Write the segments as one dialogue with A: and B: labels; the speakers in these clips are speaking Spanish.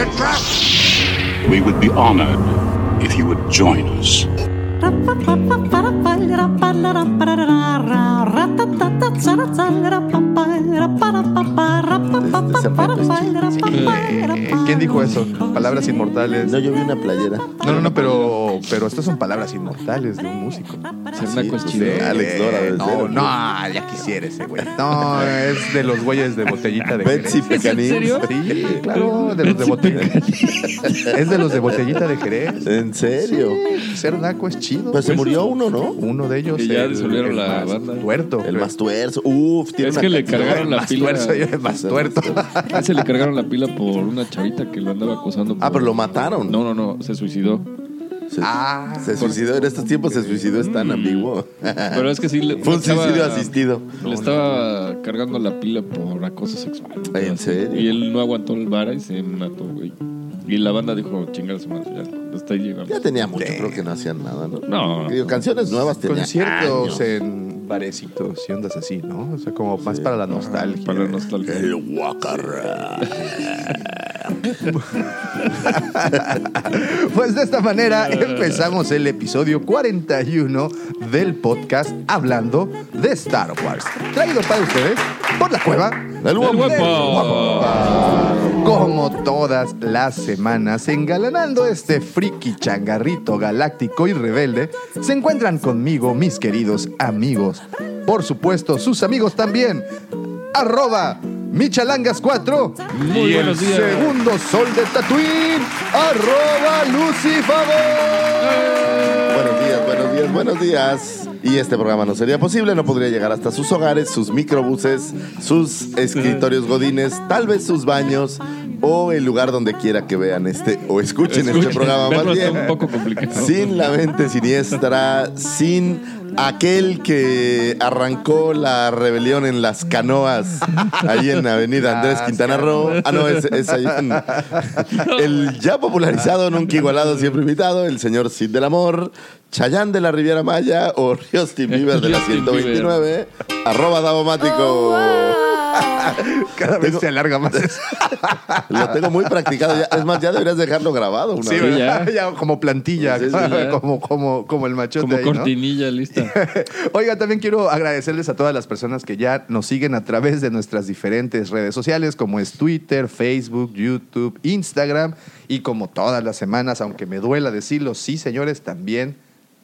A: It's a trap!
B: We would be honored if you would join us.
C: ¿Quién dijo eso? Palabras inmortales.
D: No, yo vi una playera.
C: No, no, no, pero, pero estas son palabras inmortales de un músico.
E: Chido.
D: de Alex
C: no, no, ya quisiera ese güey. No, es de los güeyes de botellita de
D: Betsy
C: Jerez.
D: Pecanín.
C: Sí, claro, de los de botellita. Es de los de botellita de Jerez.
D: ¿En serio?
C: Ser naco es chido.
D: Pues se murió uno, ¿no?
C: Uno de ellos.
E: Y ya
C: el-
E: disolvieron
C: el
E: la
C: más
E: banda.
C: Tuerto.
D: El más tuerzo. Uf, tiene
E: Es
D: una
E: que le cargaron la
C: más
E: pila.
C: tuerzo el más tuerto.
E: A ese le cargaron la pila por una chavita que lo andaba acosando.
D: Ah, pero lo mataron.
E: No, no, no, se suicidó.
D: Se,
C: Ah,
D: se suicidó. En estos tiempos se suicidó. Es tan ambiguo.
E: Pero es que sí le.
D: Fue un suicidio asistido.
E: Le estaba cargando la pila por acoso sexual.
D: ¿En serio?
E: Y él no aguantó el vara y se mató, güey. Y la banda dijo, chingar su madre, ya. Hasta ahí llegamos.
D: Ya tenía mucho, creo que no hacían nada, ¿no?
E: No.
D: Digo, canciones nuevas tenía
C: conciertos
D: años.
C: en barecitos y ondas así, ¿no? O sea, como más para la nostalgia.
E: Para la nostalgia.
D: El Guacarra.
C: Pues de esta manera empezamos el episodio 41 del podcast hablando de Star Wars. Traído para ustedes por la cueva
D: El
E: El guapo.
C: Como todas las semanas, engalanando este friki changarrito galáctico y rebelde, se encuentran conmigo mis queridos amigos. Por supuesto, sus amigos también. Arroba Michalangas4
E: Muy
C: y el
E: buenos días.
C: segundo sol de Tatooine. Arroba Lucifago.
D: Buenos días, buenos días, buenos días. Y este programa no sería posible, no podría llegar hasta sus hogares, sus microbuses, sus escritorios godines, tal vez sus baños o el lugar donde quiera que vean este o escuchen, este programa más bien.
E: un poco complicado.
D: Sin la mente siniestra, sin aquel que arrancó la rebelión en las canoas, ahí en Avenida Andrés Quintana Roo. Ah, no, es, es ahí en- El ya popularizado, nunca igualado, siempre invitado, el señor Cid del Amor, Chayán de la Riviera Maya o Justin Bieber de la
E: Justin
D: 129, arroba Davomático.
C: Cada vez
D: Tengo-
C: se alarga más eso.
D: Lo tengo muy practicado. ya. Es más, ya deberías dejarlo grabado una
C: Sí,
E: ya.
C: Ya como plantilla,
D: Sí, sí, ya.
C: como, como, como el machote
E: Como
C: ahí, ¿no?
E: cortinilla lista.
C: Oiga, también quiero agradecerles a todas las personas que ya nos siguen a través de nuestras diferentes redes sociales, como es Twitter, Facebook, YouTube, Instagram, y como todas las semanas, aunque me duela decirlo, sí, señores, también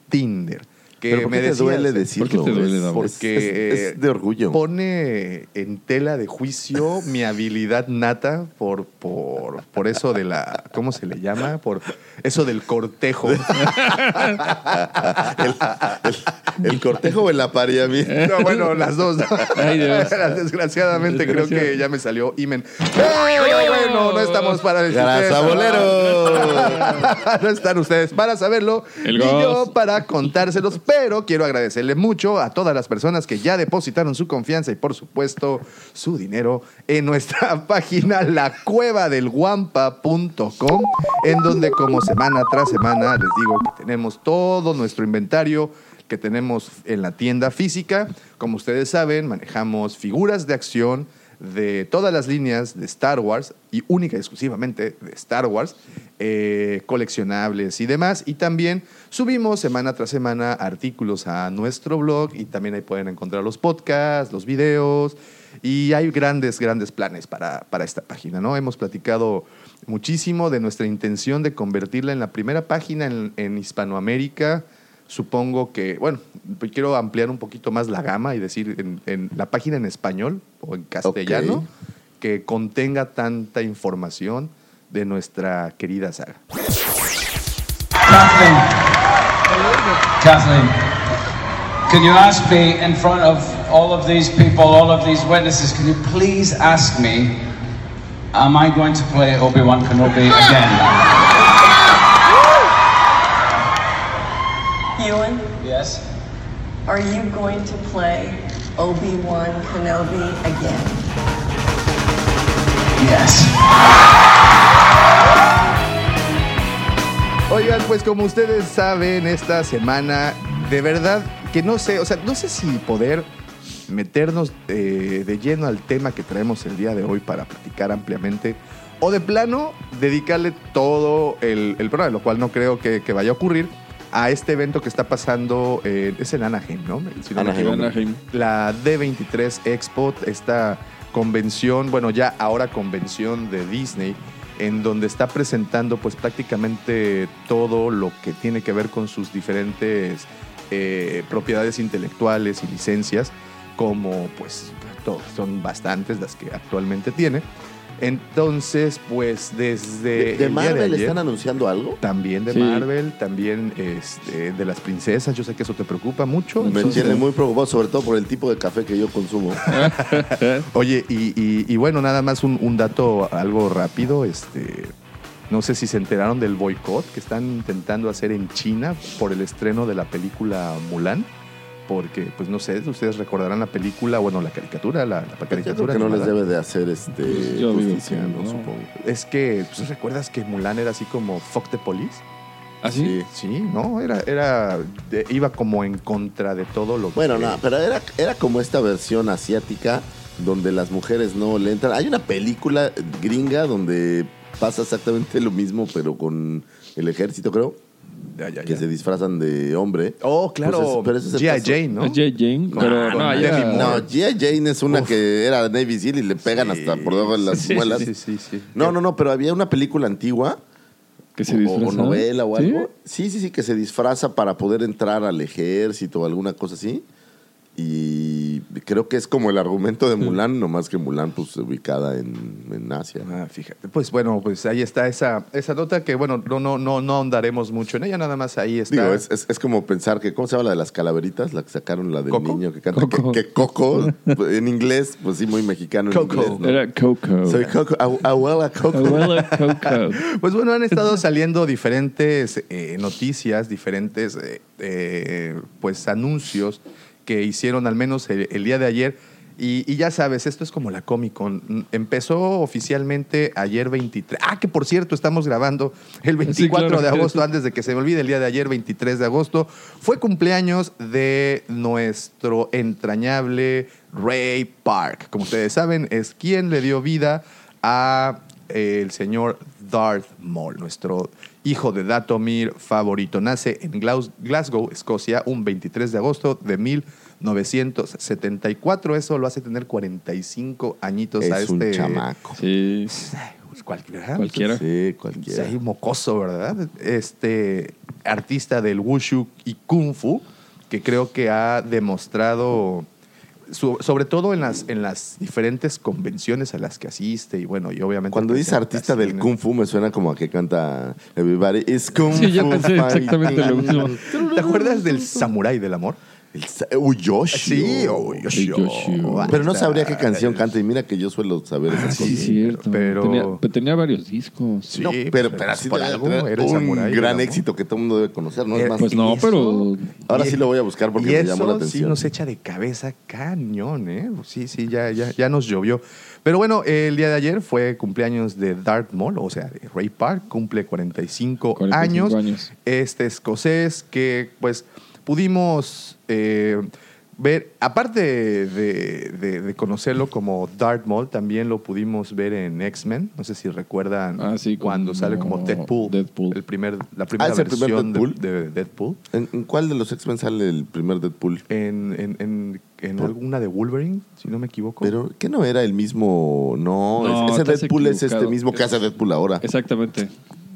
C: Tinder. Que
D: Pero ¿por qué
C: me
D: te
C: decías,
D: duele
C: eh,
D: decirlo?
E: ¿Por qué te duele,
D: es-
C: Porque
D: es, es de orgullo.
C: Pone en tela de juicio mi habilidad nata por, por, por eso de la. ¿Cómo se le llama? Por eso del cortejo.
D: el, el- el cortejo o el apareamiento.
C: No, bueno, las dos.
E: Ay, Dios.
C: Desgraciadamente creo que ya me salió Imen. Pero bueno, no estamos para
D: bolero.
C: no están ustedes para saberlo
E: El
C: ni yo para contárselos, pero quiero agradecerle mucho a todas las personas que ya depositaron su confianza y por supuesto su dinero en nuestra página lacuevadelguampa.com en donde como semana tras semana les digo que tenemos todo nuestro inventario que tenemos en la tienda física. Como ustedes saben, manejamos figuras de acción de todas las líneas de Star Wars y única y exclusivamente de Star Wars, eh, coleccionables y demás. Y también subimos semana tras semana artículos a nuestro blog y también ahí pueden encontrar los podcasts, los videos y hay grandes, grandes planes para, para esta página. ¿no? Hemos platicado muchísimo de nuestra intención de convertirla en la primera página en, en Hispanoamérica. Supongo que, bueno, quiero ampliar un poquito más la gama y decir en, en la página en español o en castellano
D: Ok.
C: que contenga tanta información de nuestra querida saga.
F: Kathleen. Kathleen. Can you ask me in front of all of these people, all of these witnesses, can you please ask me Am I going to play Obi-Wan Kenobi again?
A: Ewan,
F: Yes?
A: Are you going to play Obi-Wan Kenobi again?
F: Yes.
C: Oigan, pues como ustedes saben, esta semana, de verdad que no sé, o sea, no sé si poder meternos eh, de lleno al tema que traemos el día de hoy para platicar ampliamente, o de plano dedicarle todo el, el programa, lo cual no creo que, que vaya a ocurrir, a este evento que está pasando, eh, es en Anaheim, ¿no? Si no
D: Anaheim.
E: Anaheim.
C: La D23 Expo, esta convención, bueno, ya ahora convención de Disney, en donde está presentando pues prácticamente todo lo que tiene que ver con sus diferentes eh, propiedades intelectuales y licencias, como pues son bastantes las que actualmente tiene. Entonces, pues desde...
D: ¿De, Marvel
C: ayer-
D: están anunciando algo?
C: también de
E: Sí.
C: Marvel, también este, de las princesas. Yo sé que eso te preocupa mucho.
D: Me
C: Entonces,
D: tiene muy preocupado, sobre todo por el tipo de café que yo consumo.
C: Oye, y, y- y bueno, nada más un, un dato algo rápido. Este, no sé si se enteraron del boicot que están intentando hacer en China por el estreno de la película Mulan. Porque, pues no sé, ustedes recordarán la película, bueno, la caricatura, la, la
D: Yo creo
C: caricatura.
D: que no les debe de hacer este
E: Yo digo
D: justicia, ¿no?
E: no.
D: Supongo.
C: Es que, ¿tú recuerdas que Mulan era así como fuck the police?
E: ¿Así?
C: Sí, no, era, era, de- iba como en contra de todo lo
D: Bueno,
C: que...
D: no, pero era, era como esta versión asiática donde las mujeres no le entran. Hay una película gringa donde pasa exactamente lo mismo, pero con el ejército, creo,
C: Ya, ya,
D: que se disfrazan de hombre.
C: Oh, claro,
D: Pues es- pero
C: G.I. Jane, ¿no?
E: J. Jane, pero no.
C: Moore.
D: No, G.I. Jane es una
C: Uf.
D: que era Navy Seal y le pegan
C: Sí.
D: hasta por debajo de las
C: Sí,
D: muelas.
C: Sí, sí, sí.
D: No, no, no, pero había una película antigua
E: que se
D: o-
E: disfraza.
D: o, novela o
E: ¿Sí?
D: algo. Sí, sí, sí, que se disfraza para poder entrar al ejército o alguna cosa así. Y creo que es como el argumento de Mulan, nomás que Mulan pues ubicada en, en Asia.
C: Ah, fíjate. Pues bueno, pues ahí está esa, esa nota que, bueno, no, no, no, no ahondaremos mucho en ella, nada más ahí está.
D: Digo, es, es- es como pensar que, ¿cómo se llama la de las calaveritas? La que sacaron, la del
C: ¿Coco?
D: niño que canta.
E: Coco.
D: Que, que Coco, en inglés, pues sí, muy mexicano en
C: Coco.
D: inglés. ¿no?
E: Era Coco.
D: Soy Coco, abu- abuela Coco.
E: Abuela Coco.
C: Pues bueno, han estado saliendo diferentes eh, noticias, diferentes eh, eh, pues anuncios que hicieron al menos el, el día de ayer. Y, y ya sabes, esto es como la Comic Con. Empezó oficialmente ayer 23. Ah, que por cierto, estamos grabando el 24
E: claro.
C: de agosto, antes de que se me olvide el día de ayer, 23 de agosto. Fue cumpleaños de nuestro entrañable Ray Park. Como ustedes saben, es quien le dio vida a eh, el señor Darth Maul, nuestro hijo de Datomir favorito. Nace en Glas- Glasgow, Escocia, un 23 de agosto de 1974. Eso lo hace tener 45 añitos a
D: Es un
C: este...
D: chamaco.
E: Sí,
C: Pues cualquiera.
E: cualquiera.
D: Sí,
C: Sí,
D: cualquiera.
C: ahí mocoso, ¿verdad? Este artista del wushu y kung fu que creo que ha demostrado su- sobre todo en las en las diferentes convenciones a las que asiste y bueno, y obviamente
D: Cuando dice artista del Kung Fu me suena como a que canta Everybody is Kung
E: Sí, yo
D: Fu
E: pensé exactamente lo mismo.
C: ¿Te acuerdas del samurái del amor?
D: El sa- Uy, Yoshio.
C: Sí, oh. Ahí
D: Pero no sabría qué canción canta y mira que yo suelo saber esas
E: Sí,
D: cosas.
E: es cierto.
C: pero-
E: Tenía, pero tenía varios discos.
C: Sí,
D: No, pero, pero así
C: por algo era
D: un gran éxito que todo el mundo debe conocer, ¿no?
C: Eh,
D: Es más,
E: Pues no,
C: eso-
E: pero
D: ahora sí lo voy a buscar porque
C: y
D: me
C: eso
D: llamó la
C: sí
D: atención.
C: nos echa de cabeza cañón, ¿eh? Sí, sí, ya, ya, ya nos llovió. Pero bueno, el día de ayer fue cumpleaños de Darth Maul, o sea, de Ray Park, cumple 45,
E: 45
C: años.
E: años.
C: Este escocés que, pues, pudimos eh, ver, aparte de, de- de conocerlo como Darth Maul, también lo pudimos ver en X-Men. No sé si recuerdan
E: Ah, sí,
C: cuando
E: como
C: sale como Deadpool.
E: Deadpool.
C: El primer, la primera
D: ¿es el primer
C: versión de-
D: Deadpool?
C: de Deadpool.
D: ¿En, en cuál de los X-Men sale el primer Deadpool?
C: en, en, en, en alguna de Wolverine, si no me equivoco.
D: Pero, ¿qué no era el mismo? No,
E: No,
D: ese Deadpool es este mismo que hace Deadpool ahora.
E: exactamente.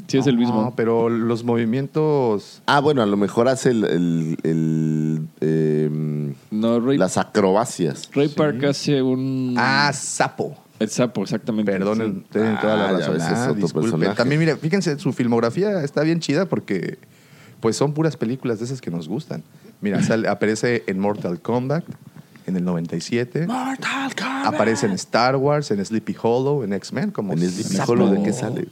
E: Sí, es el mismo.
C: No, pero los movimientos.
D: Ah, bueno, a lo mejor hace el, el- el, em,
E: No, Ray,
D: las acrobacias.
E: Ray Park hace un.
C: Ah, sapo.
E: el sapo, exactamente.
C: Perdonen,
E: Sí.
C: tienen toda la
D: Ah,
C: razón.
D: ese es
C: Ah,
D: otro
C: disculpen.
D: personaje.
C: También, mire, fíjense, su filmografía está bien chida porque pues son puras películas de esas que nos gustan. Mira, sale- aparece en Mortal Kombat en el 97.
D: Mortal Kombat.
C: Aparece en Star Wars, en Sleepy Hollow, en X-Men, como
D: ¿En Sleepy
C: sapo.
D: Hollow de qué sale?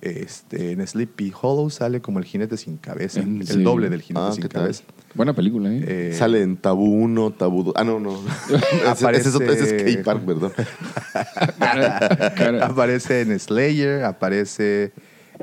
C: Este, en Sleepy Hollow sale como el jinete sin cabeza,
E: En-
C: el
E: sí.
C: doble del jinete
D: Ah,
C: sin cabeza.
E: Buena película, ¿eh?
C: Eh,
D: Sale en Tabú 1, Tabú 2. Ah, no, no. ese, ese es, ese es
C: Aparece-
D: K-Park, perdón.
E: Cara-
C: aparece en Slayer, aparece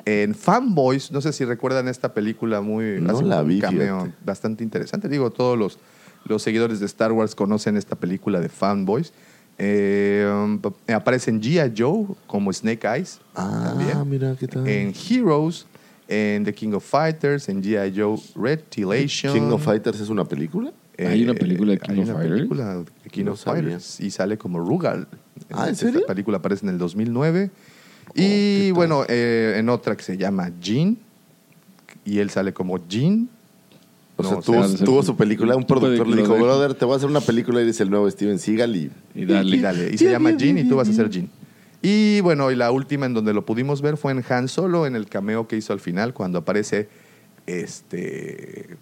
C: en Fanboys. No sé si recuerdan esta película muy.
D: No
C: hace
D: la
C: un
D: vi,
C: cameo bastante interesante. Digo, todos los, los seguidores de Star Wars conocen esta película de Fanboys. Eh, pa- aparece en G.I. Joe como Snake Eyes.
D: Ah,
C: también.
D: mira, ¿qué tal?
C: En Heroes, en The King of Fighters, en G.I. Joe Retilation.
D: King of Fighters es una película.
E: ¿Hay una película de King
C: hay
E: of
C: una
E: Fighters?
C: película de King
D: No
C: of
D: sabía.
C: Fighters y sale como Rugal.
D: Ah, ¿en
C: Esta
D: serio?
C: película aparece en el 2009.
D: Oh, ¿qué
C: y bueno, eh, en otra que se llama Jean. Y él sale como Jean.
D: O
C: No,
D: sea,
C: o
D: tuvo,
E: sea,
D: tuvo su película, un productor le dijo,
E: brother.
D: brother, te voy a hacer una película, eres el nuevo Steven Seagal y...
E: Y dale.
C: Y, dale, y se llama Jean y tú vas a ser Jean. Y bueno, y la última en donde lo pudimos ver fue en Han Solo, en el cameo que hizo al final, cuando aparece este.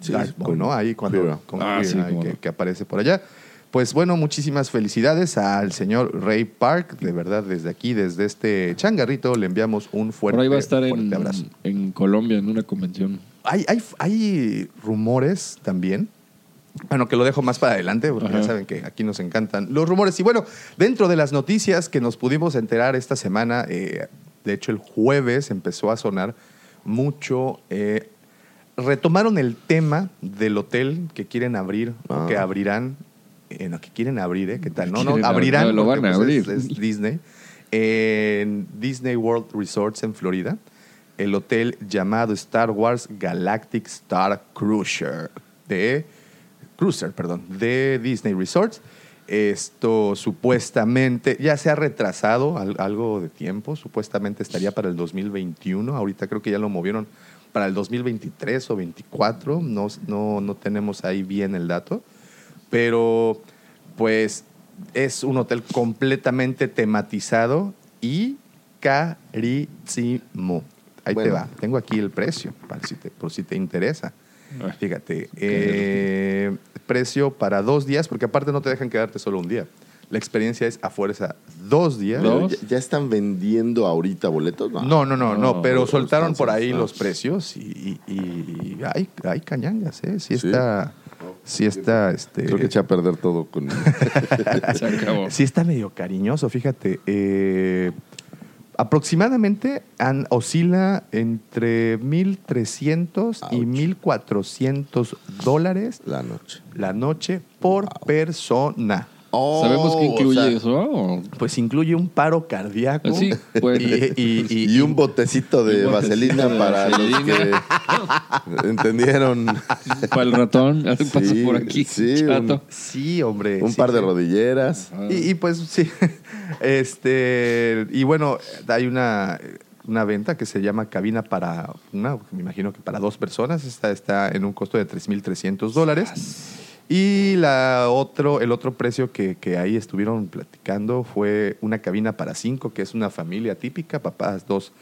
D: Sí,
C: Darth Maul,
D: con
C: ¿no? Ahí cuando con
E: Ah, sí,
C: ahí que,
E: no.
C: que aparece por allá. Pues bueno, muchísimas felicidades al señor Ray Park. De verdad, desde aquí, desde este changarrito, le enviamos un fuerte,
E: Por ahí va a estar
C: fuerte
E: en,
C: abrazo.
E: en Colombia en una convención.
C: Hay, hay, hay rumores también. Bueno, que lo dejo más para adelante, porque
E: Ajá.
C: ya saben que aquí nos encantan los rumores. Y bueno, dentro de las noticias que nos pudimos enterar esta semana, eh, de hecho el jueves empezó a sonar mucho. eh, retomaron el tema del hotel que quieren abrir, o
D: Ah.
C: que abrirán, eh, no, que quieren abrir, ¿eh? ¿Qué tal? No, no, abrirán.
E: abrir, no, lo van a
C: pues, es-
E: abrir.
C: es Disney. En Disney World Resorts en Florida, el hotel llamado Star Wars Galactic Star Cruiser de Cruiser, perdón, de Disney Resorts. Esto supuestamente ya se ha retrasado al- algo de tiempo, supuestamente estaría para el 2021, ahorita creo que ya lo movieron para el 2023 o 24, no, no, no tenemos ahí bien el dato, pero pues es un hotel completamente tematizado y carísimo. Ahí te va, tengo aquí el precio, para si te, por si te interesa.
E: Ah,
C: Fíjate, eh, precio para dos días, porque aparte no te dejan quedarte solo un día. La experiencia es a fuerza dos días.
E: ¿Dos?
D: Pero ¿Ya, ya están vendiendo ahorita boletos? No.
C: No, no, no, no,
E: No,
C: pero soltaron por ahí los precios y, y- y hay, hay cañangas, ¿eh? Sí
D: ¿Sí?
C: está, sí está, este...
D: Creo que eché a perder todo con...
E: Se acabó.
C: Sí está medio cariñoso, fíjate. eh, aproximadamente an- oscila entre 1.300 y
D: Ouch.
C: 1.400 dólares
D: la noche.
C: la noche por persona.
D: Oh,
E: ¿Sabemos qué
D: o
E: incluye
D: sea,
E: eso? o-
C: Pues incluye un paro cardíaco.
E: Sí, pues.
C: y, y- y-
D: Y un botecito de
E: botecito
D: vaselina
E: de
D: para los
E: vaselina.
D: que entendieron.
E: Para el ratón,
D: Sí,
E: por aquí.
D: sí,
E: chato.
C: Sí, hombre.
D: Un
C: sí,
D: par de rodilleras.
E: Ah.
C: Y, y pues sí, este, y bueno, hay una, una venta que se llama cabina para una, me imagino que para dos personas, esta está en un costo de 3.300 dólares. Y la otro, el otro precio que, que ahí estuvieron platicando fue una cabina para cinco, que es una familia típica, papás, dos,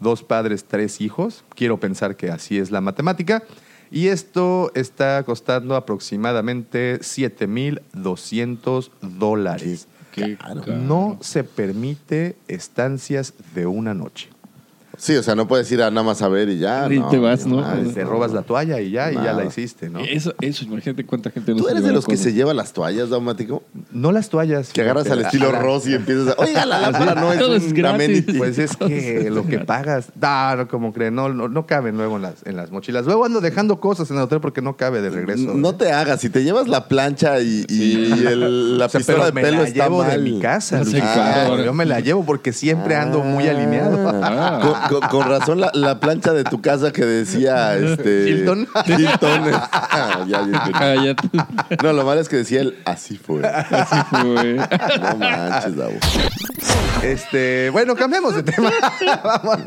C: dos padres, tres hijos. Quiero pensar que así es la matemática. Y esto está costando aproximadamente 7.200 dólares.
E: Qué
D: caro.
C: No se permite estancias de una noche.
D: Sí, o sea, no puedes ir a nada más a ver y ya.
E: Y
D: no,
E: te vas, ¿no?
C: Ah, te robas la toalla y ya, y ya la hiciste, ¿no?
E: Eso, eso, imagínate cuánta gente no
D: ¿Tú eres de los que se lleva las toallas, Daumático?
C: No las toallas.
D: Que agarras al estilo
C: la-
D: Ross y empiezas a... Oiga, la lámpara no es amenity.
C: Pues es que lo que pagas, no, no, como creen, no, no, no caben luego en las, en las mochilas. Luego ando dejando cosas en el hotel porque no cabe de regreso.
D: No te hagas, si te llevas la plancha y, y-
E: Sí.
D: y el- la
C: O sea,
D: pistola de
C: pero me
D: pelo
C: la
D: está
C: llevo de mi casa. Ah, yo me la llevo porque siempre ando muy alineado.
D: Con, razón la, la plancha de tu casa que decía este
C: Hilton.
D: Hilton. ya, ya. No, lo malo es que decía él así fue.
E: Así fue.
D: No manches, Davo.
C: Este, bueno, cambiemos de tema. Vamos.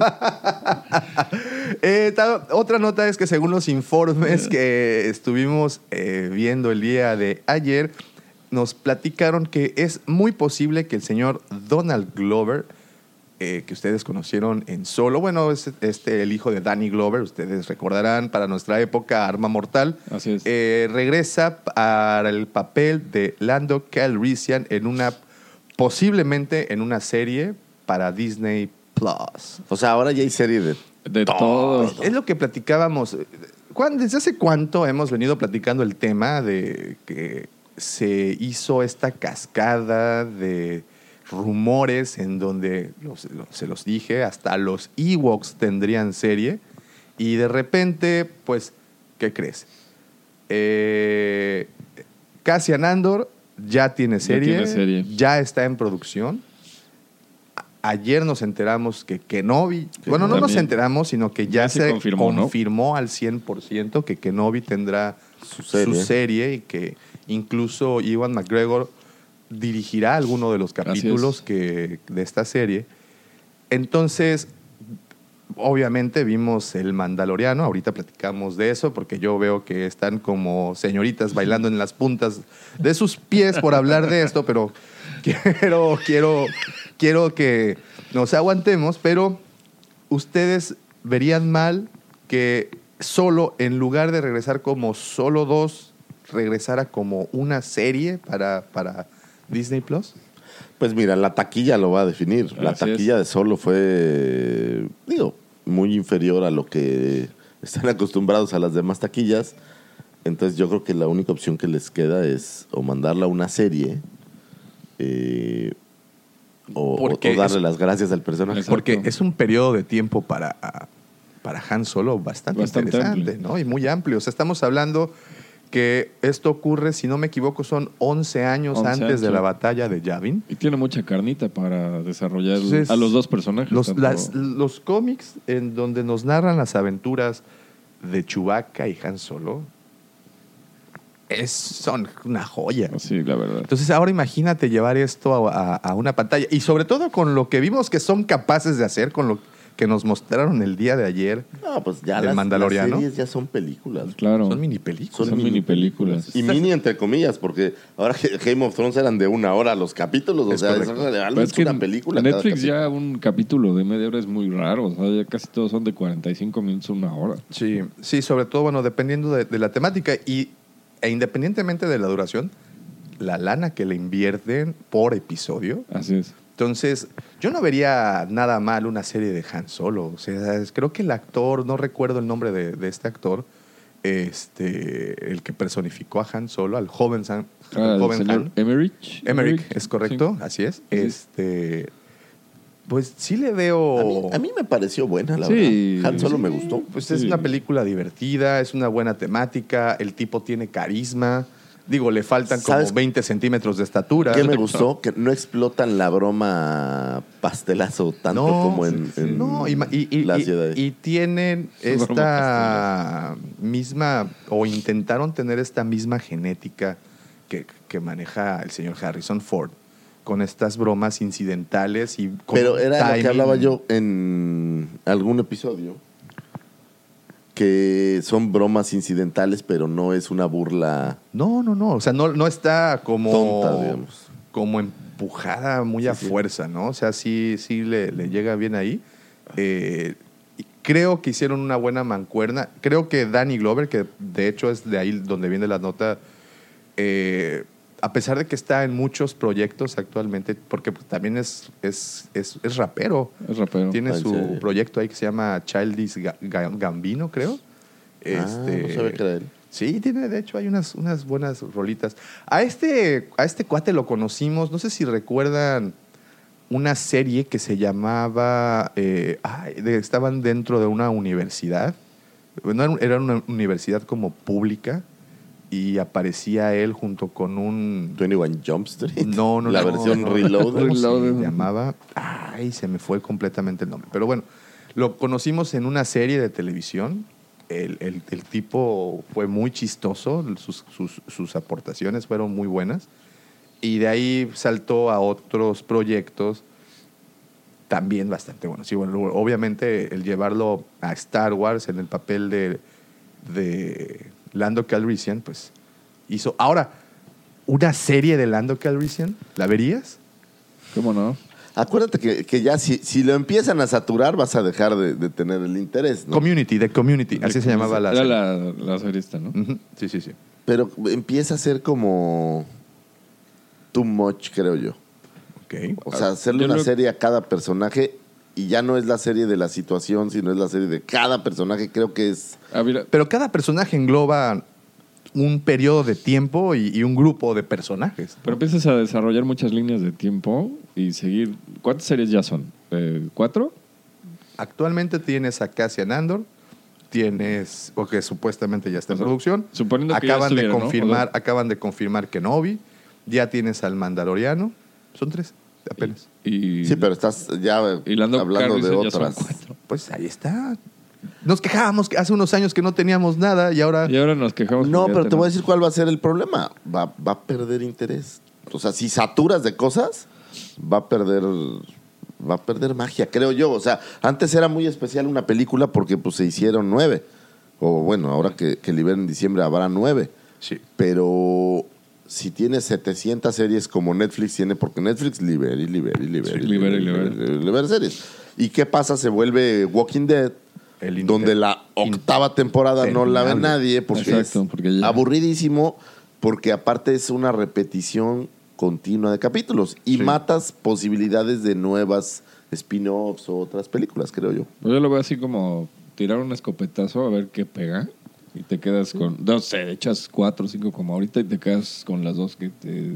C: Eh, ta- otra nota es que según los informes que estuvimos eh, viendo el día de ayer, nos platicaron que es muy posible que el señor Donald Glover eh, que ustedes conocieron en Solo. Bueno, es este, el hijo de Danny Glover, ustedes recordarán, para nuestra época, Arma Mortal.
E: Así es.
C: Eh, regresa para el papel de Lando Calrissian en una, posiblemente en una serie para Disney Plus.
D: O sea, ahora ya hay serie de.
E: De todo.
C: Es lo que platicábamos. ¿Cuán- ¿Desde hace cuánto hemos venido platicando el tema de que se hizo esta cascada de rumores en donde, los- los- se los dije, hasta los Ewoks tendrían serie? Y de repente, pues, ¿qué crees? Eh, Cassian Andor ya tiene
E: Ya
C: serie,
E: tiene serie.
C: ya está en producción. A- Ayer nos enteramos que Kenobi, bueno, no nos enteramos, sino que ya,
E: Ya se
C: se
E: confirmó, ¿no?
C: confirmó al 100% que Kenobi tendrá
D: Su
C: su
D: serie.
C: serie. y que incluso Iwan McGregor dirigirá alguno de los capítulos que, de esta serie. Entonces, obviamente vimos el Mandaloriano, ahorita platicamos de eso, porque yo veo que están como señoritas bailando en las puntas de sus pies por hablar de esto, pero quiero, quiero, quiero que nos aguantemos, pero ustedes verían mal que solo, en lugar de regresar como solo dos, regresara como una serie para, para Disney Plus.
D: Pues mira, la taquilla lo va a definir. La
E: es.
D: taquilla de solo fue, digo, muy inferior a lo que están acostumbrados a las demás taquillas. Entonces yo creo que la única opción que les queda es o mandarla a una serie eh, o,
C: Porque
D: o darle
C: es-
D: las gracias al personaje.
E: Exacto.
C: Porque es un periodo de tiempo para, para Han Solo bastante,
E: Bastante
C: interesante,
E: amplio.
C: ¿no? Y muy amplio. O sea, estamos hablando que esto ocurre, si no me equivoco, son 11 años
E: 11
C: antes de la batalla de Yavin.
E: Y tiene mucha carnita para desarrollar
C: Entonces,
E: a los dos personajes.
C: Los, las- los cómics en donde nos narran las aventuras de Chewbacca y Han Solo es, son una joya.
E: Sí, la verdad.
C: Entonces ahora imagínate llevar esto a, a- a una pantalla y sobre todo con lo que vimos que son capaces de hacer, con lo que nos mostraron el día de ayer.
D: No, pues ya
C: del
D: las,
C: Mandaloriano.
D: las series ya son películas.
E: Claro.
C: Son mini películas.
E: Son mini películas.
D: Y mini entre comillas, porque ahora Game of Thrones eran de una hora los capítulos, o
C: Es
D: sea,
C: correcto.
D: es
E: Pero es que
D: una película.
E: Netflix ya un capítulo de media hora es muy raro. O sea, ya casi todos son de 45 minutos, una hora.
C: Sí, sí, sobre todo, bueno, dependiendo de, de la temática y, e independientemente de la duración, la lana que le invierten por episodio.
E: Así es.
C: Entonces, yo no vería nada mal una serie de Han Solo. O sea, creo que el actor, no recuerdo el nombre de, de este actor, este, el que personificó a Han Solo, al joven, San-
E: Ah,
C: joven
E: señor
C: Han.
E: Emmerich.
C: Emmerich, es correcto,
E: Sí.
C: así es.
E: Sí.
C: Este, pues sí le veo.
D: A mí, a mí me pareció buena, la
E: Sí.
D: verdad. Han Solo me gustó.
C: Pues es una película divertida, es una buena temática, el tipo tiene carisma. Digo, le faltan como
D: ¿Sabes
C: 20 centímetros de estatura.
D: ¿Qué me gustó? Que no explotan la broma pastelazo tanto como en, en
C: no, y, y- y-
D: la
C: y-
D: ciudad.
C: y tienen esta misma, o intentaron tener esta misma genética que, que maneja el señor Harrison Ford, con estas bromas incidentales y con
D: Pero era lo que
C: timing.
D: hablaba yo en algún episodio. Que son bromas incidentales, pero no es una burla.
C: No, no, no. O sea, no, no está como.
D: Tonta, digamos.
C: Como empujada muy a
D: Sí,
C: fuerza, ¿no? O sea, sí, sí le, le llega bien ahí. Eh, creo que hicieron una buena mancuerna. Creo que Danny Glover, que de hecho es de ahí donde viene la nota, eh, a pesar de que está en muchos proyectos actualmente, porque pues, también es, es, es, es rapero.
E: Es rapero.
C: Tiene
D: ¿en
C: su proyecto ahí que se llama Childish Ga- Ga- Gambino, creo.
D: Ah, no que era él.
C: Sí, tiene, de hecho, hay unas, unas buenas rolitas. A este, a este cuate lo conocimos, no sé si recuerdan una serie que se llamaba. eh, ay, de- estaban dentro de una universidad. Un- era una universidad como pública y aparecía él junto con un.
D: 21 Jump Street.
C: No, no,
D: La
C: no,
D: versión
C: no.
D: Reloaded.
C: ¿Cómo se
E: Reloaded.
C: llamaba? Ay, se me fue completamente el nombre. Pero bueno, lo conocimos en una serie de televisión. El, el- el tipo fue muy chistoso, sus, sus- sus aportaciones fueron muy buenas. Y de ahí saltó a otros proyectos también bastante buenos. Sí, bueno, obviamente el llevarlo a Star Wars en el papel de, de Lando Calrissian, pues hizo... Ahora, ¿una serie de Lando Calrissian? ¿La verías?
E: ¿Cómo no?
D: Acuérdate que, que ya si, si lo empiezan a saturar vas a dejar de, de tener el interés, ¿no?
C: Community, de Community, así se llamaba la
E: Era
C: serie.
E: la, la serie esta, ¿no?
C: Sí, sí, sí.
D: Pero empieza a ser como too much, creo yo.
C: Ok.
D: O sea, hacerle
E: Yo
D: una
E: lo-
D: serie a cada personaje y ya no es la serie de la situación, sino es la serie de cada personaje, creo que es...
E: Ah,
C: Pero cada personaje engloba un periodo de tiempo y, y un grupo de personajes.
E: pero empiezas a desarrollar muchas líneas de tiempo y seguir. ¿Cuántas series ya son? Eh, ¿Cuatro?
C: Actualmente tienes a Cassian Andor, tienes, porque supuestamente ya está en
E: O sea,
C: producción.
E: suponiendo que ya
C: acaban de
E: estuviera, ¿no?
C: confirmar,
E: O sea-
C: acaban de confirmar Kenobi, ya tienes al Mandaloriano, son tres apenas.
E: Y,
D: Sí, pero estás ya hablando de otras.
C: Pues ahí está. Nos quejábamos que hace unos años que no teníamos nada y ahora
E: Y ahora nos quejamos.
D: No, pero te voy a decir cuál va a ser el problema. Va, va a perder interés. O sea, si saturas de cosas, va a perder va a perder magia, creo yo. O sea, antes era muy especial una película porque pues se hicieron nueve. O bueno, ahora que, que liberen en diciembre habrá nueve.
C: sí.
D: Pero si tienes 700 series como Netflix tiene, porque Netflix libera y libera y libera.
E: Sí,
D: y
E: libera libera.
D: y libera series. ¿Y qué pasa? Se vuelve Walking Dead,
C: El
D: donde la octava temporada no la ve nadie porque
E: Exacto,
D: es
E: porque ya-
D: aburridísimo, porque aparte es una repetición continua de capítulos y
C: Sí.
D: matas posibilidades de nuevas spin-offs o otras películas, creo yo.
E: Yo lo veo así como tirar un escopetazo a ver qué pega. Y te quedas con. No sé, echas cuatro o cinco como ahorita y te quedas con las dos que te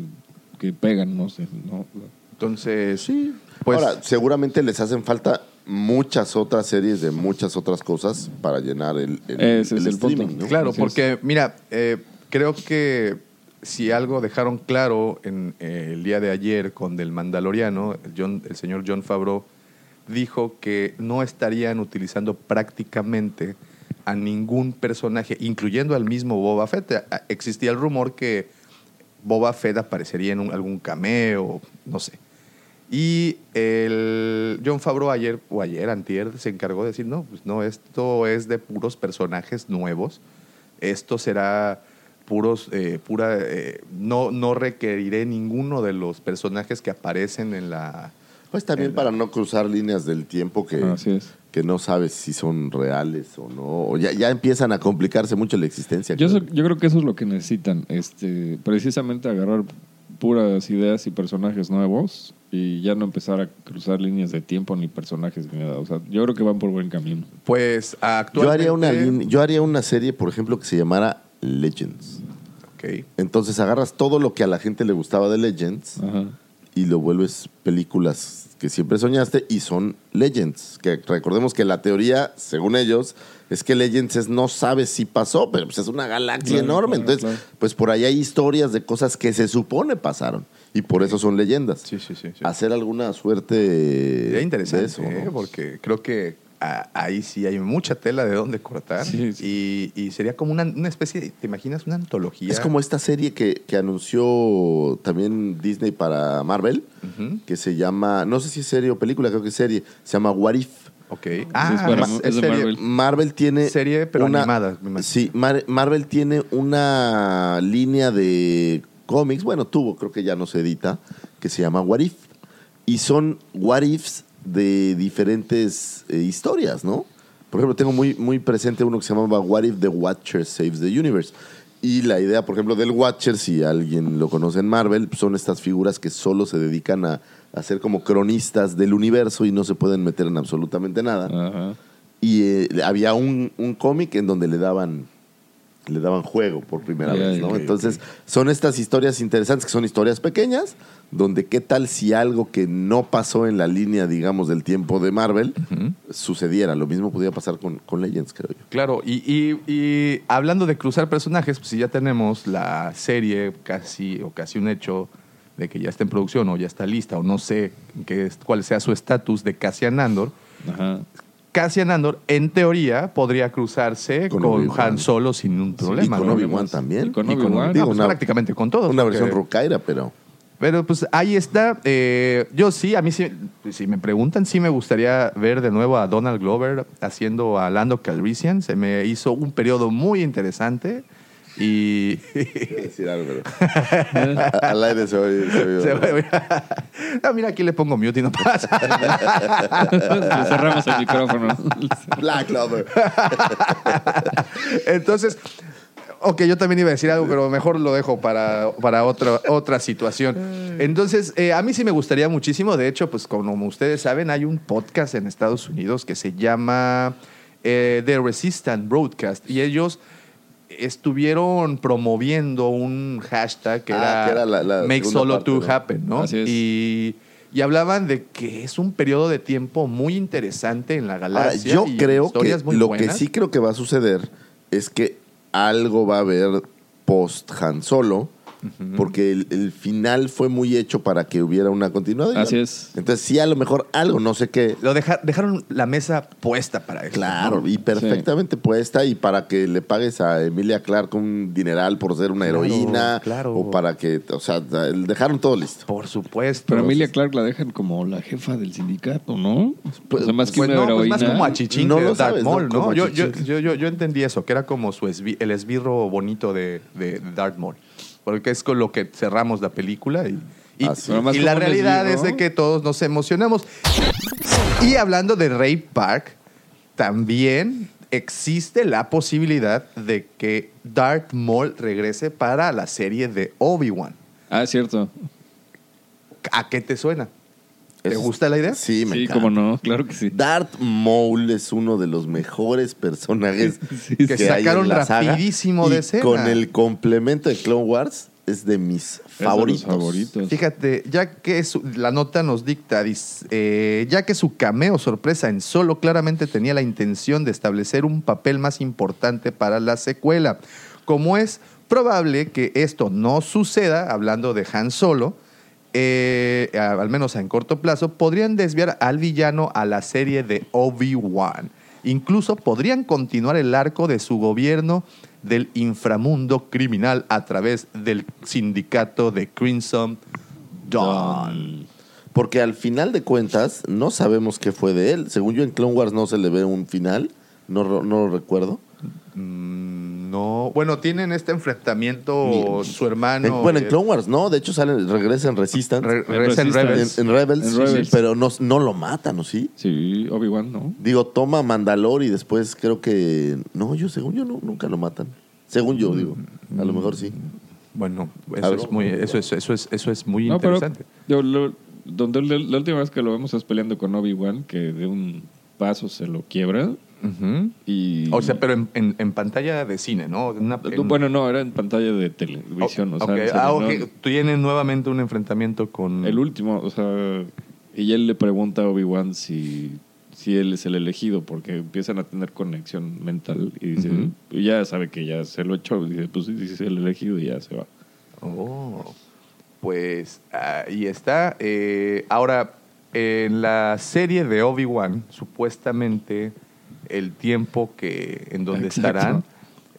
E: que pegan, no sé. ¿no?
C: Entonces, sí. Pues
D: Ahora, seguramente les hacen falta muchas otras series de muchas otras cosas para llenar el, el-
E: Ese
D: el
E: es el
D: streaming,
E: punto.
D: ¿no?
C: Claro,
E: Así es.
C: porque, mira, eh, creo que si algo dejaron claro en eh, el día de ayer con Del Mandaloriano, el, John- el señor John Favreau dijo que no estarían utilizando prácticamente a ningún personaje, incluyendo al mismo Boba Fett. A- Existía el rumor que Boba Fett aparecería en un- algún cameo, no sé. Y el John Favreau ayer, o ayer, antier, se encargó de decir, no, pues no, esto es de puros personajes nuevos. Esto será puros, eh, pura, eh, no, no requeriré ninguno de los personajes que aparecen en la...
D: Pues también
C: la-
D: para no cruzar líneas del tiempo que,
E: Así es.
D: Que no sabes si son reales o no. O ya, ya empiezan a complicarse mucho la existencia.
E: Yo,
D: creo.
E: so- yo creo que eso es lo que necesitan. Este, precisamente agarrar puras ideas y personajes nuevos y ya no empezar a cruzar líneas de tiempo ni personajes ni nada. O sea, yo creo que van por buen camino.
C: Pues
D: yo,
C: actualmente...
D: haría una yo haría una serie, por ejemplo, que se llamara Legends.
C: Ok.
D: Entonces agarras todo lo que a la gente le gustaba de Legends
E: Ajá.
D: y lo vuelves películas que siempre soñaste y son Legends. Que recordemos que la teoría, según ellos, es que Legends es no sabes si pasó, pero pues es una galaxia
E: Claro,
D: enorme.
E: claro,
D: Entonces,
E: claro.
D: pues por ahí hay historias de cosas que se supone pasaron y por eso son leyendas.
C: Sí, sí, sí. sí.
D: Hacer alguna suerte
C: Sería interesante,
D: de eso, ¿no?
C: ¿eh? porque creo que a- ahí sí hay mucha tela de dónde cortar.
E: Sí,
C: Y, y sería como una, una especie, de- ¿te imaginas? Una antología.
D: Es como esta serie que, que anunció también Disney para Marvel, que se llama, no sé si es serie o película, creo que es serie, se llama What If.
C: Ok.
E: es
C: Ah,
E: para-
C: es,
E: es de
C: serie-
E: Marvel.
D: Marvel tiene.
C: Serie, pero
D: una-
C: animada, me imagino.
D: Sí, Mar- Marvel tiene una línea de cómics, bueno, tuvo, creo que ya no se edita, que se llama What If. Y son What Ifs de diferentes eh, historias, ¿no? Por ejemplo, tengo muy, muy presente uno que se llamaba What If the Watcher Saves the Universe. Y la idea, por ejemplo, del Watcher, si alguien lo conoce en Marvel, son estas figuras que solo se dedican a, a ser como cronistas del universo y no se pueden meter en absolutamente nada.
E: Ajá.
D: Y eh, había un, un cómic en donde le daban le daban juego por primera
E: Ya,
D: vez, ¿no?
E: ok,
D: Entonces, son estas historias interesantes que son historias pequeñas, donde qué tal si algo que no pasó en la línea, digamos, del tiempo de Marvel, sucediera. Lo mismo podía pasar con, con Legends, creo yo.
C: Claro, y, y- y hablando de cruzar personajes, pues si ya tenemos la serie casi o casi un hecho de que ya está en producción o ya está lista o no sé qué es- cuál sea su estatus de Cassian Andor,
E: Ajá.
C: Cassian Andor en teoría podría cruzarse
D: Con.
C: Han Solo sin un problema.
D: y con
C: ¿no?
D: Obi-Wan también.
E: Y con
C: Y con-
E: Obi-Wan.
C: no,
D: Digo,
C: pues prácticamente con todos.
D: Una
C: porque-
D: versión Rukaira, pero...
C: Pero pues ahí está. Eh, yo sí, a mí sí, si me preguntan, sí me gustaría ver de nuevo a Donald Glover haciendo a Lando Calrissian. Se me hizo un periodo muy interesante Y.
D: Decir algo, pero- Al aire se oye. se oye-
C: no, mira, aquí le pongo mute y no pasa.
E: Le cerramos el micrófono.
D: Black Clover.
C: Entonces, ok, yo también iba a decir algo, pero mejor lo dejo para, para otra, otra situación. Entonces, eh, a mí sí me gustaría muchísimo. De hecho, pues como ustedes saben, hay un podcast en Estados Unidos que se llama eh, The Resistant Broadcast y ellos estuvieron promoviendo un hashtag que
D: Ah,
C: era,
D: que era la- la
C: Make
D: segunda
C: Solo
D: parte.
C: Happen, ¿no?
E: Así es.
C: Y, y hablaban de que es un periodo de tiempo muy interesante en la
D: Ahora,
C: galaxia.
D: yo
C: y
D: creo que
C: historias muy
D: lo
C: buenas.
D: que sí creo que va a suceder es que algo va a haber post Han Solo, porque el, el final fue muy hecho para que hubiera una continuidad.
E: Así es.
D: Entonces sí, a lo mejor algo, no sé qué.
C: Lo deja- dejaron la mesa puesta para eso.
D: Claro,
C: ¿no?
D: y perfectamente puesta y para que le pagues a Emilia Clark un dineral por ser una
C: Claro,
D: heroína
C: claro.
D: o para que, o sea, dejaron todo listo.
C: Por supuesto.
E: Pero Emilia Clark la dejan como la jefa del sindicato, ¿no?
D: Pues-
E: o sea, más que
C: Pues
E: una
C: no, pues
E: heroína.
C: más como a Chichín
D: No
C: que
D: lo sabes, ¿no?
C: Yo, yo, yo, yo- entendí eso, que era como su esbi- el esbirro bonito de, de Darth Maul. Porque es con lo que cerramos la película y, y-
D: sí.
E: Pero más
C: y la realidad es de que todos nos emocionamos. Y hablando de Ray Park, también existe la posibilidad de que Darth Maul regrese para la serie de Obi-Wan.
E: Ah, es cierto.
C: ¿A qué te suena? ¿Te
D: Es-
C: gusta la idea?
D: Sí, me
E: Sí,
D: encanta.
E: cómo no, claro que sí.
D: Darth Maul es uno de los mejores personajes
E: Sí,
C: que
D: hay
C: sacaron
D: en la saga.
C: rapidísimo
D: Y
C: de escena.
D: Con el complemento de Clone Wars es de mis
E: Es de
D: favoritos.
E: los favoritos.
C: Fíjate, ya que su- la nota nos dicta, dice, eh, ya que su cameo sorpresa en Solo claramente tenía la intención de establecer un papel más importante para la secuela. Como es probable que esto no suceda, hablando de Han Solo, eh, al menos en corto plazo, podrían desviar al villano a la serie de Obi-Wan. Incluso podrían continuar el arco de su gobierno del inframundo criminal a través del sindicato de Crimson Dawn.
D: Porque al final de cuentas, no sabemos qué fue de él. Según yo, en Clone Wars no se le ve un final. No, no lo recuerdo.
C: Mm, No, bueno, tienen este enfrentamiento su hermano.
D: En- bueno, en
C: eh,
D: Clone Wars no. De hecho, sale, regresa en Resistance.
C: re- regresa en. Rebels.
D: en, en Rebels,
E: En
D: sí, sí,
E: Rebels.
D: pero no, no lo matan, ¿o sí?
E: Sí, Obi-Wan, ¿no?
D: Digo, toma Mandalore y después creo que... No, yo según yo no, nunca lo matan. Según yo, digo. A lo mejor sí.
C: Bueno, eso es muy, eso es, eso es, eso es muy
E: No, pero
C: interesante.
E: yo lo- donde la, la última vez que lo vemos es peleando con Obi-Wan, que de un paso se lo quiebra. Y...
C: O sea, pero en, en- en pantalla de cine, ¿no? En una- en-
E: Bueno, no, era en pantalla de televisión. o sea,
C: Ok,
E: en serio,
C: ah,
E: ¿no?
C: ok. Tienen nuevamente un enfrentamiento con.
E: El último, o sea, y él le pregunta a Obi-Wan si, si él es el elegido, porque empiezan a tener conexión mental y dice, y ya sabe que ya se lo echó, y dice, pues sí, sí, es el elegido y ya se va.
C: Oh, pues ahí está. Eh, ahora, en la serie de Obi-Wan, supuestamente el tiempo que en donde
E: Exacto.
C: estarán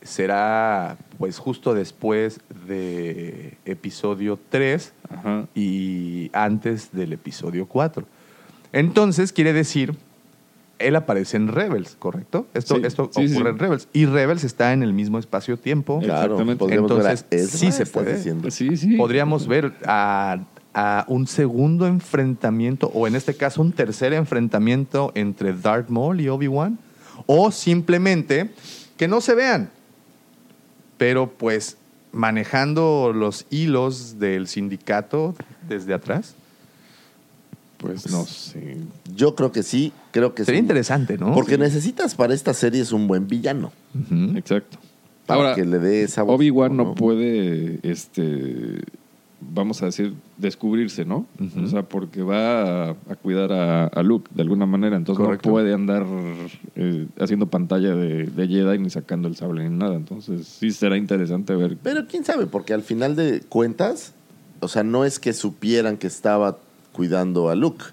C: será pues justo después de episodio 3
E: Ajá.
C: y antes del episodio 4. Entonces quiere decir, él aparece en Rebels, ¿correcto? Esto,
E: Sí,
C: esto
E: sí,
C: ocurre
E: sí.
C: en Rebels. Y Rebels está en el mismo espacio-tiempo.
D: Claro,
C: Entonces,
D: ver a Ezra,
C: sí se puede.
E: sí.
C: Podríamos ver a, a un segundo enfrentamiento, o en este caso un tercer enfrentamiento entre Darth Maul y Obi-Wan, o simplemente que no se vean, pero pues manejando los hilos del sindicato desde atrás.
E: Pues no sé.
D: Yo creo que sí. Creo que
C: Sería
D: sí.
C: interesante, ¿no?
D: Porque necesitas para esta serie es un buen villano.
E: Exacto.
D: Para
E: Ahora,
D: que le dé esa voz,
E: Obi-Wan no puede, este, vamos a decir, descubrirse, ¿no? O sea, porque va a, a cuidar a, a Luke de alguna manera, entonces
C: Correcto.
E: no puede andar eh, haciendo pantalla de, de Jedi ni sacando el sable ni nada. Entonces sí será interesante ver.
D: Pero quién sabe, porque al final de cuentas, o sea, no es que supieran que estaba cuidando a Luke.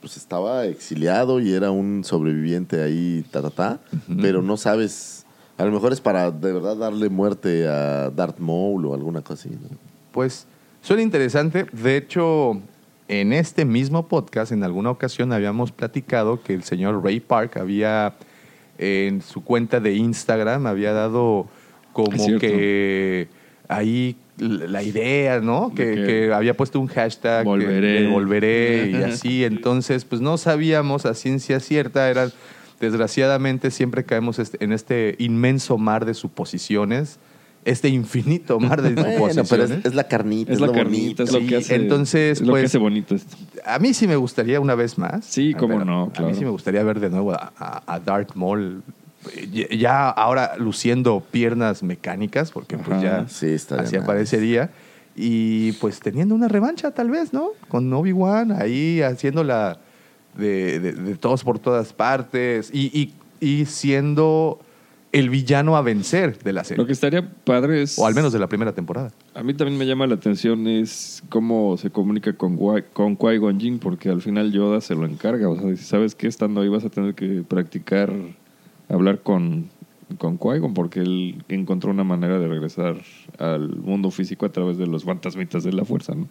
D: Pues estaba exiliado y era un sobreviviente ahí, ta, ta, ta, pero no sabes. A lo mejor es para de verdad darle muerte a Darth Maul o alguna cosa así. ¿no?
C: Pues suena interesante. De hecho, en este mismo podcast, en alguna ocasión habíamos platicado que el señor Ray Park había, en su cuenta de Instagram, había dado como que ahí la idea, ¿no? Que, había puesto un hashtag
E: Volveré.
C: volveré y así. Entonces, pues no sabíamos a ciencia cierta. Era, desgraciadamente, siempre caemos en este inmenso mar de suposiciones, este infinito mar de
D: Bueno, pero es, es la carnita,
E: Es
D: es,
E: la
D: lo
E: carnita, es lo que hace.
C: entonces,
E: es lo
C: pues,
E: que hace bonito esto.
C: A mí sí me gustaría una vez más.
E: Sí, cómo no,
C: A mí
E: claro.
C: sí me gustaría ver de nuevo a, a, a Darth Maul. Ya- ahora luciendo piernas mecánicas, porque pues
E: Ajá.
C: ya
D: Sí,
C: así aparecería. Y pues teniendo una revancha, tal vez, ¿no? Con Obi-Wan ahí haciéndola de, de- de todos por todas partes. Y, y- y siendo el villano a vencer de la serie.
E: Lo que estaría padre es.
C: O al menos de la primera temporada.
E: A mí también me llama la atención es cómo se comunica con, con Qui-Gon Jinn, porque al final Yoda se lo encarga. O sea, dice, ¿sabes qué? Estando ahí vas a tener que practicar hablar con, con Qui-Gon, porque él encontró una manera de regresar al mundo físico a través de los fantasmitas de la fuerza, ¿no?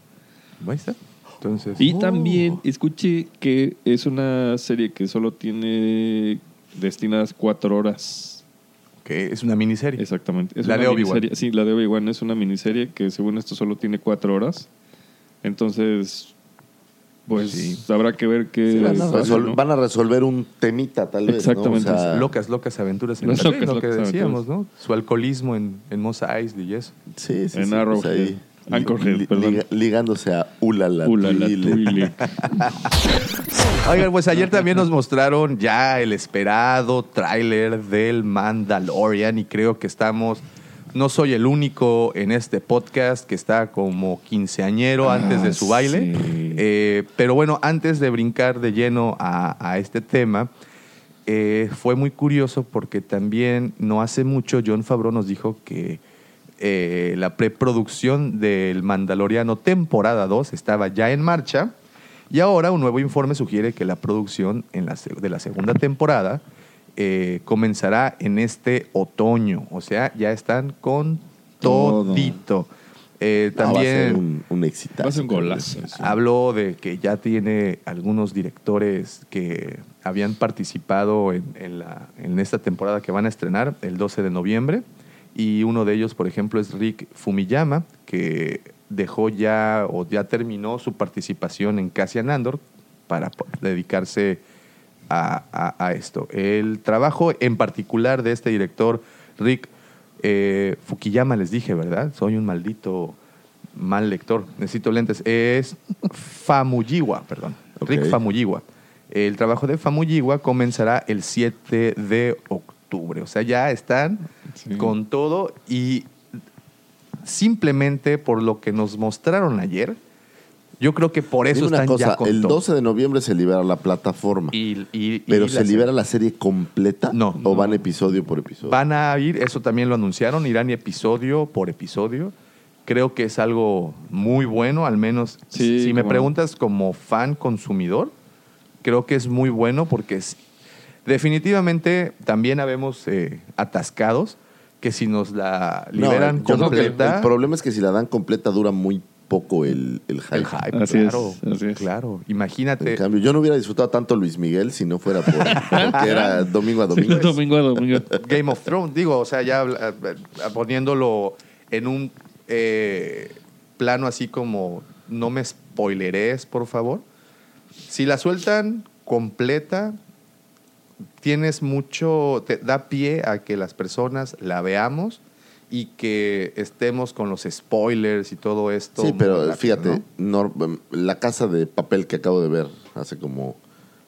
C: Ahí está. Entonces,
E: Y
C: oh.
E: también escuché que es una serie que solo tiene destinadas cuatro horas.
C: Que es una miniserie.
E: Exactamente. Es
C: La
E: una
C: de Obi-Wan.
E: miniserie- Sí, la de Obi-Wan es una miniserie que según esto solo tiene cuatro horas. Entonces, pues
C: Sí.
E: habrá que ver qué...
D: Sí, van, a
E: pasa,
D: resol-
E: ¿no?
D: van a resolver un temita, tal vez.
E: Exactamente.
D: ¿no? O sea,
C: locas, locas aventuras en
E: locas,
C: lo que
E: locas
C: decíamos, ¿no? Su alcoholismo en, en Mos Eisley y eso.
D: Sí, sí,
E: En
D: sí,
E: Arrowhead.
D: ahí,
E: Anchorhead,
D: li-
E: perdón.
D: ligándose a Ulala.
E: Ulala,
D: Twile.
E: Twile.
C: Oigan, pues ayer también nos mostraron ya el esperado tráiler del Mandalorian y creo que estamos, no soy el único en este podcast que está como quinceañero
E: Ah,
C: antes de su baile.
E: sí.
C: Eh, pero bueno, antes de brincar de lleno a, a este tema, eh, fue muy curioso porque también no hace mucho John Favreau nos dijo que eh, la preproducción del Mandaloriano temporada 2 estaba ya en marcha y ahora un nuevo informe sugiere que la producción en la se- de la segunda temporada eh, comenzará en este otoño, o sea, ya están con
E: Todo.
C: todito. Eh,
D: Ah, va a ser
C: también
D: un, un exitazo.
E: Va a ser un golazo.
C: Habló de que ya tiene algunos directores que habían participado en, en la- en esta temporada que van a estrenar el 12 de noviembre. Y uno de ellos, por ejemplo, es Rick Fumiyama, que dejó ya o ya terminó su participación en Cassian Andor para dedicarse a, a- a esto. El trabajo en particular de este director, Rick eh, Fukuyama, les dije, ¿verdad? Soy un maldito mal lector, necesito lentes. Es Famuyiwa, perdón. Rick Famuyiwa. El trabajo de Famuyiwa comenzará el 7 de octubre. O sea, ya están
E: Sí.
C: con todo y simplemente por lo que nos mostraron ayer, yo creo que por eso
D: Dime una
C: están
D: cosa,
C: ya con
D: el
C: todo.
D: 12 de noviembre se libera la plataforma.
C: Y- y- y
D: ¿Pero
C: la
D: se
C: serie.
D: libera la serie completa?
C: No.
D: ¿O van episodio por episodio?
C: Van a ir, eso también lo anunciaron, irán episodio por episodio. Creo que es algo muy bueno, al menos
E: Sí,
C: si me preguntas como fan consumidor, creo que es muy bueno porque es, definitivamente también habemos eh, atascados que si nos la
D: No,
C: liberan
D: yo creo que el-
C: completa,
D: el, problema es que si la dan completa dura muy poco el, el hype.
C: el hype,
E: Así
C: claro,
E: es, así es.
C: claro.
D: En
C: Imagínate,
D: cambio, yo no hubiera disfrutado tanto Luis Miguel si no fuera por, porque era domingo a domingo.
E: domingo a domingo.
C: Game of Thrones, digo, o sea, ya eh, poniéndolo en un eh, plano así como no me spoileres, por favor. Si la sueltan completa, tienes mucho, te da pie a que las personas la veamos y que estemos con los spoilers y todo esto.
D: Sí, pero
C: rápido,
D: fíjate,
C: ¿no?
D: Nor- la casa de papel que acabo de ver hace como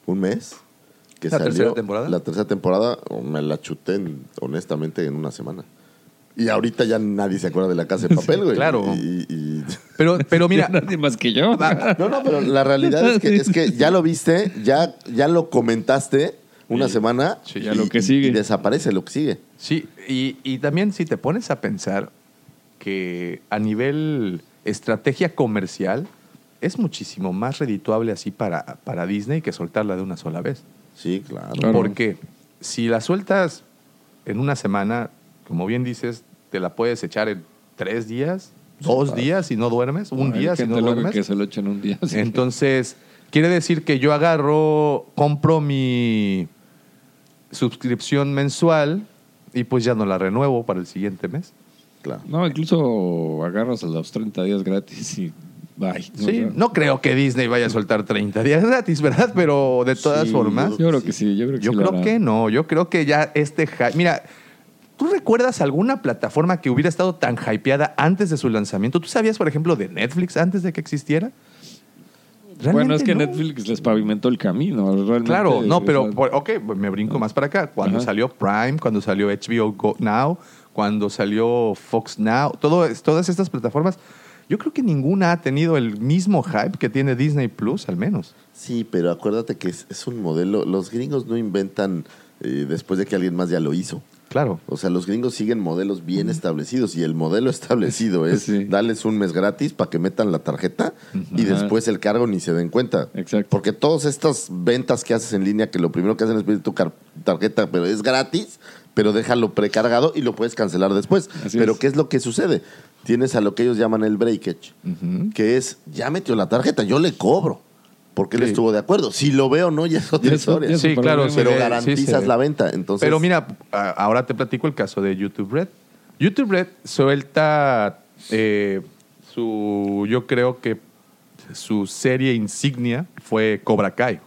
D: un mes. Que
C: ¿La
D: salió,
C: tercera temporada?
D: La tercera temporada me la chuté, en- honestamente, en una semana. Y ahorita ya nadie se acuerda de la casa de papel, güey.
C: claro.
D: Y- y-
C: Pero, pero mira,
E: Nadie más que yo.
D: No, no, pero la realidad es que, es que ya lo viste, ya, ya lo comentaste una semana.
E: Sí, ya lo que sigue.
D: Y desaparece lo que sigue.
C: Sí, y, y también si te pones a pensar que a nivel estrategia comercial es muchísimo más redituable así para, para Disney que soltarla de una sola vez.
D: Sí, claro.
E: Claro.
C: Porque si la sueltas en una semana, como bien dices, te la puedes echar en tres días, dos
D: claro.
C: días si no duermes, un día si no duermes.
E: que se lo echan un día. sí.
C: Entonces, quiere decir que yo agarro, compro mi suscripción mensual y pues ya no la renuevo para el siguiente mes.
D: Claro.
E: No, incluso agarras a los 30 días gratis y bye.
C: Sí, no creo que Disney vaya a soltar 30 días gratis, ¿verdad? Pero de todas
D: Sí,
C: formas,
E: Yo creo que sí, yo creo que
C: yo
E: sí
C: creo que no, yo creo que ya este hype, mira, ¿tú recuerdas alguna plataforma que hubiera estado tan hypeada antes de su lanzamiento? ¿Tú sabías, por ejemplo, de Netflix antes de que existiera?
E: Bueno, es que
C: no.
E: Netflix les pavimentó el camino. Realmente,
C: Claro, no,
E: o
C: pero, por- ok, me brinco más para acá. Cuando
E: Ajá.
C: salió Prime, cuando salió HBO Go Now, cuando salió Fox Now, todo, todas estas plataformas, yo creo que ninguna ha tenido el mismo hype que tiene Disney Plus, al menos.
D: Sí, pero acuérdate que es, es un modelo. Los gringos no inventan eh, después de que alguien más ya lo hizo.
C: Claro.
D: O sea, los gringos siguen modelos bien establecidos y el modelo establecido es
E: Sí.
D: darles un mes gratis para que metan la tarjeta y después el cargo ni se den cuenta.
E: Exacto.
D: Porque todas estas ventas que haces en línea, que lo primero que hacen es pedir tu tarjeta, pero es gratis, pero déjalo precargado y lo puedes cancelar después.
E: Así
D: pero
E: es.
D: ¿qué es lo que sucede? Tienes a lo que ellos llaman el breakage, que es, ya metió la tarjeta, yo le cobro. Porque él
C: Sí.
D: estuvo de acuerdo. Si lo veo no, ya es otra historia.
C: Sí, claro,
D: pero
C: ve,
D: garantizas la venta. Entonces,
C: Pero mira, ahora te platico el caso de YouTube Red. YouTube Red suelta eh, su, yo creo que su serie insignia fue Cobra Kai.